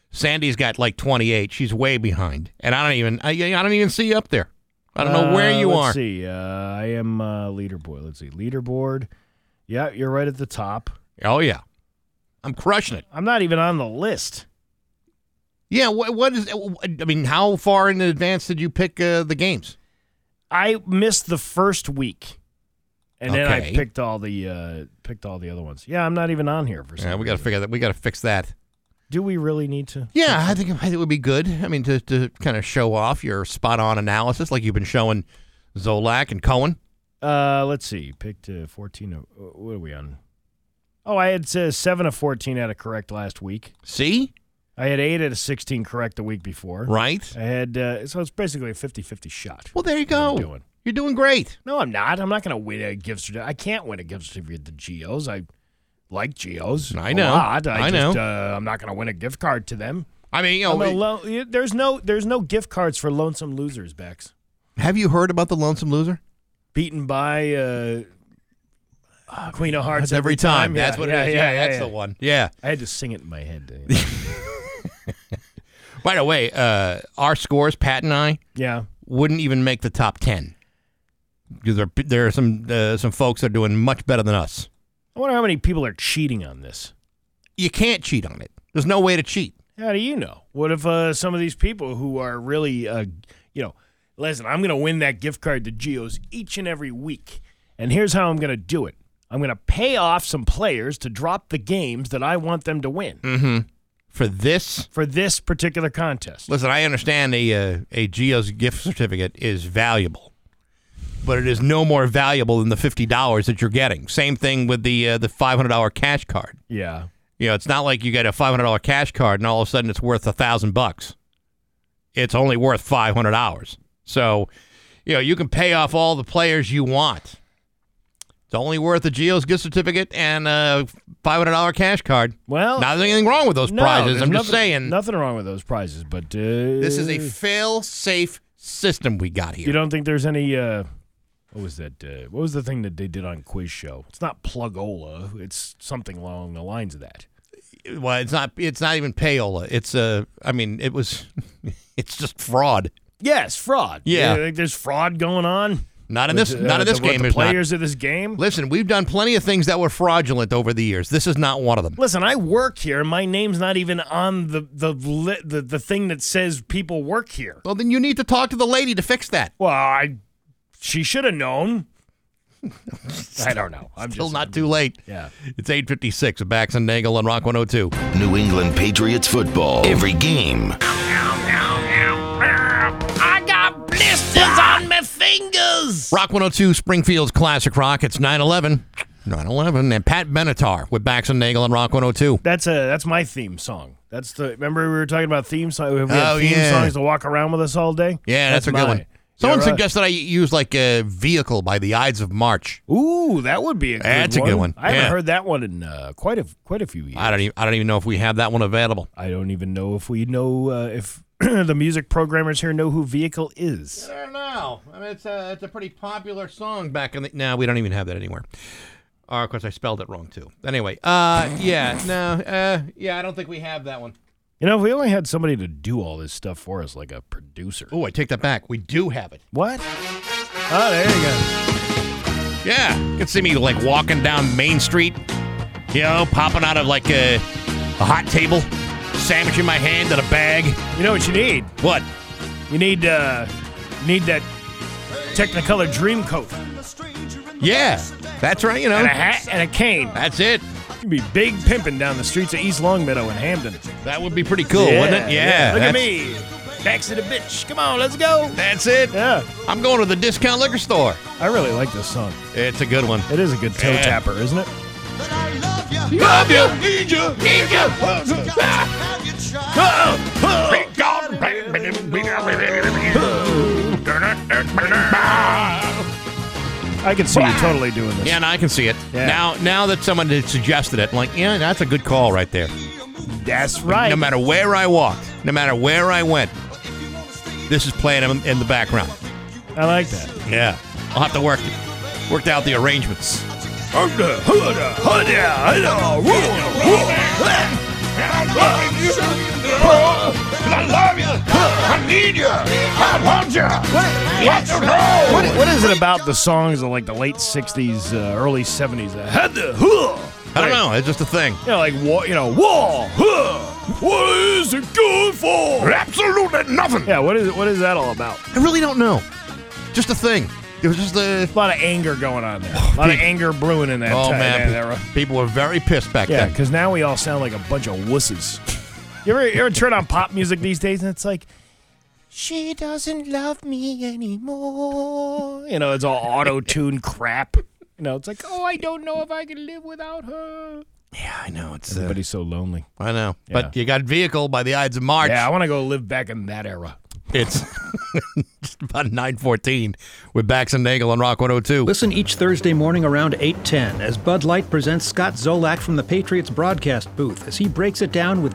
Sandy's got like 28. She's way behind. And I don't even I, I don't even see you up there. I don't know where Uh, you let's are. see. Uh, I am uh, leaderboard. Let's see. Leaderboard. Yeah, you're right at the top. Oh yeah. I'm crushing it. I'm not even on the list. Yeah, what, what is I mean, how far in advance did you pick uh, the games? I missed the first week, and then I picked all the uh, picked all the other ones. Yeah, I'm not even on here for some. Yeah, we got to figure that. We got to fix that. Do we really need to? Yeah, I think I think it would be good. I mean, to, to kind of show off your spot on analysis, like you've been showing Zolak and Cohen. Uh, let's see. Picked uh, 14. Of, uh, what are we on? Oh, I had uh, seven of 14 out of correct last week. See, I had eight out of 16 correct the week before. right? I had uh, so it's basically a 50-50 shot. Well, there you go. doing. You're doing great. No, I'm not. I'm not going to win a gift certificate. I can't win a gift certificate to Geos. I like Geos. I know. I, I just, know. Uh, I'm not going to win a gift card to them. I mean, you know, lo- there's no there's no gift cards for lonesome losers, Bax. have you heard about the lonesome loser? Beaten by uh, Queen of Hearts That's every time. Yeah, That's what yeah, it is. Yeah, Yeah, yeah, that's the one. Yeah. I had to sing it in my head. By the way, uh, our scores, Pat and I, yeah. wouldn't even make the top ten because there, there are some uh, some folks that are doing much better than us. I wonder how many people are cheating on this. You can't cheat on it. There's no way to cheat. How do you know? What if uh, some of these people who are really, uh, you know, listen, I'm going to win that gift card to Geos each and every week. And here's how I'm going to do it I'm going to pay off some players to drop the games that I want them to win Mm-hmm. For this, for this particular contest. listen, I understand a uh, a Geo's gift certificate is valuable, but it is no more valuable than the fifty dollars that you're getting. Same thing with the uh, the five hundred dollar cash card. Yeah. You know, it's not like you get a five hundred dollar cash card and all of a sudden it's worth a thousand bucks. It's only worth five hundred dollars. So, you know, you can pay off all the players you want. It's only worth a Geo's gift certificate and a five hundred dollar cash card. Well, not anything wrong with those No, prizes. I'm just saying Nothing wrong with those prizes, but uh, this is a fail safe system we got here. You don't think there's any? Uh, what was that? Uh, what was the thing that they did on Quiz Show? It's not Plugola. It's something along the lines of that. well, it's not. It's not even payola. It's uh, I mean, it was. it's just fraud. Yes, fraud. Yeah. You think there's fraud going on. Not in this. uh, not in this the- with game. The there's not. players of this game. Listen, we've done plenty of things that were fraudulent over the years. This is not one of them. Listen, I work here. My name's not even on the the li- the, the thing that says people work here. Well, then you need to talk to the lady to fix that. Well, I she should have known. I don't know. I'm Still just not too late. Yeah. It's 856 Bax and Nagel on Rock 102. New England Patriots football. Every game. Fingers. Rock 102, Springfield's Classic Rock. It's 9 11. 9 11. And Pat Benatar with Bax and Nagel on Rock 102. That's a that's my theme song. That's the remember we were talking about theme songs. We have Oh, theme yeah. songs to walk around with us all day. Yeah, that's, a good mine. one. Someone Yeah, right. suggested I use like a vehicle by the Ides of March. Ooh, that would be a good one. That's a good one. I haven't Yeah. heard that one in uh, quite a quite a few years. I don't even I don't even know if we have that one available. I don't even know if we know uh, if the music programmers here know who Vehicle is. I don't know. I mean, it's a it's a pretty popular song back in the. No, we don't even have that anywhere. Or of course, I spelled it wrong too. Anyway, uh, yeah, no, uh, yeah, I don't think we have that one. You know, if we only had somebody to do all this stuff for us, like a producer. Oh, I take that back. We do have it. What? Oh, there you go. Yeah, you can see me like walking down Main Street, you know, popping out of like a, a hot table, sandwich in my hand and a bag. You know what you need? What? You need uh, you need that Technicolor Dream Coat Yeah, that's right. You know, and a hat and a cane. that's it. You'd be big pimping down the streets of East Longmeadow in Hampden. That would be pretty cool, wouldn't it? Yeah. Look at me. Backs to the bitch. Come on, let's go. That's it. Yeah. I'm going to the discount liquor store. I really like this song. It's a good one. It is a good toe Yeah. tapper, isn't it? Love you, need you, need you. I can see you totally doing this. Yeah, and I can see it Yeah. now. Now that someone had suggested it, I'm like, yeah, that's a good call right there. That's right. No matter where I walked, no matter where I went, this is playing in, in the background. I like that. Yeah. I'll have to work work out the arrangements. I love you. I need you. I want you. What? What, what is it about the songs of like the late '60s, uh, early '70s? that had the huh? I don't know. It's just a thing. You know, like wa- you know, wall. Huh? What is it good for? Absolutely nothing. Yeah. What is what is that all about? I really don't know. Just a thing. It was just a. A lot of anger going on there. A lot of anger brewing in that, Oh time, man, that era. people were very pissed back Yeah, then. because now we all sound like a bunch of wusses. You ever, you ever turn on pop music these days and it's like, she doesn't love me anymore. You know, it's all auto tune crap. You know, it's like, oh, I don't know if I can live without her. Yeah, I know. It's uh, Everybody's so lonely. I know. Yeah. But you got vehicle by the Ides of March. Yeah, I want to go live back in that era. It's just about 914 with Bax and Nagel on Rock 102. Listen each Thursday morning around 8:10 as Bud Light presents Scott Zolak from the Patriots broadcast booth as he breaks it down with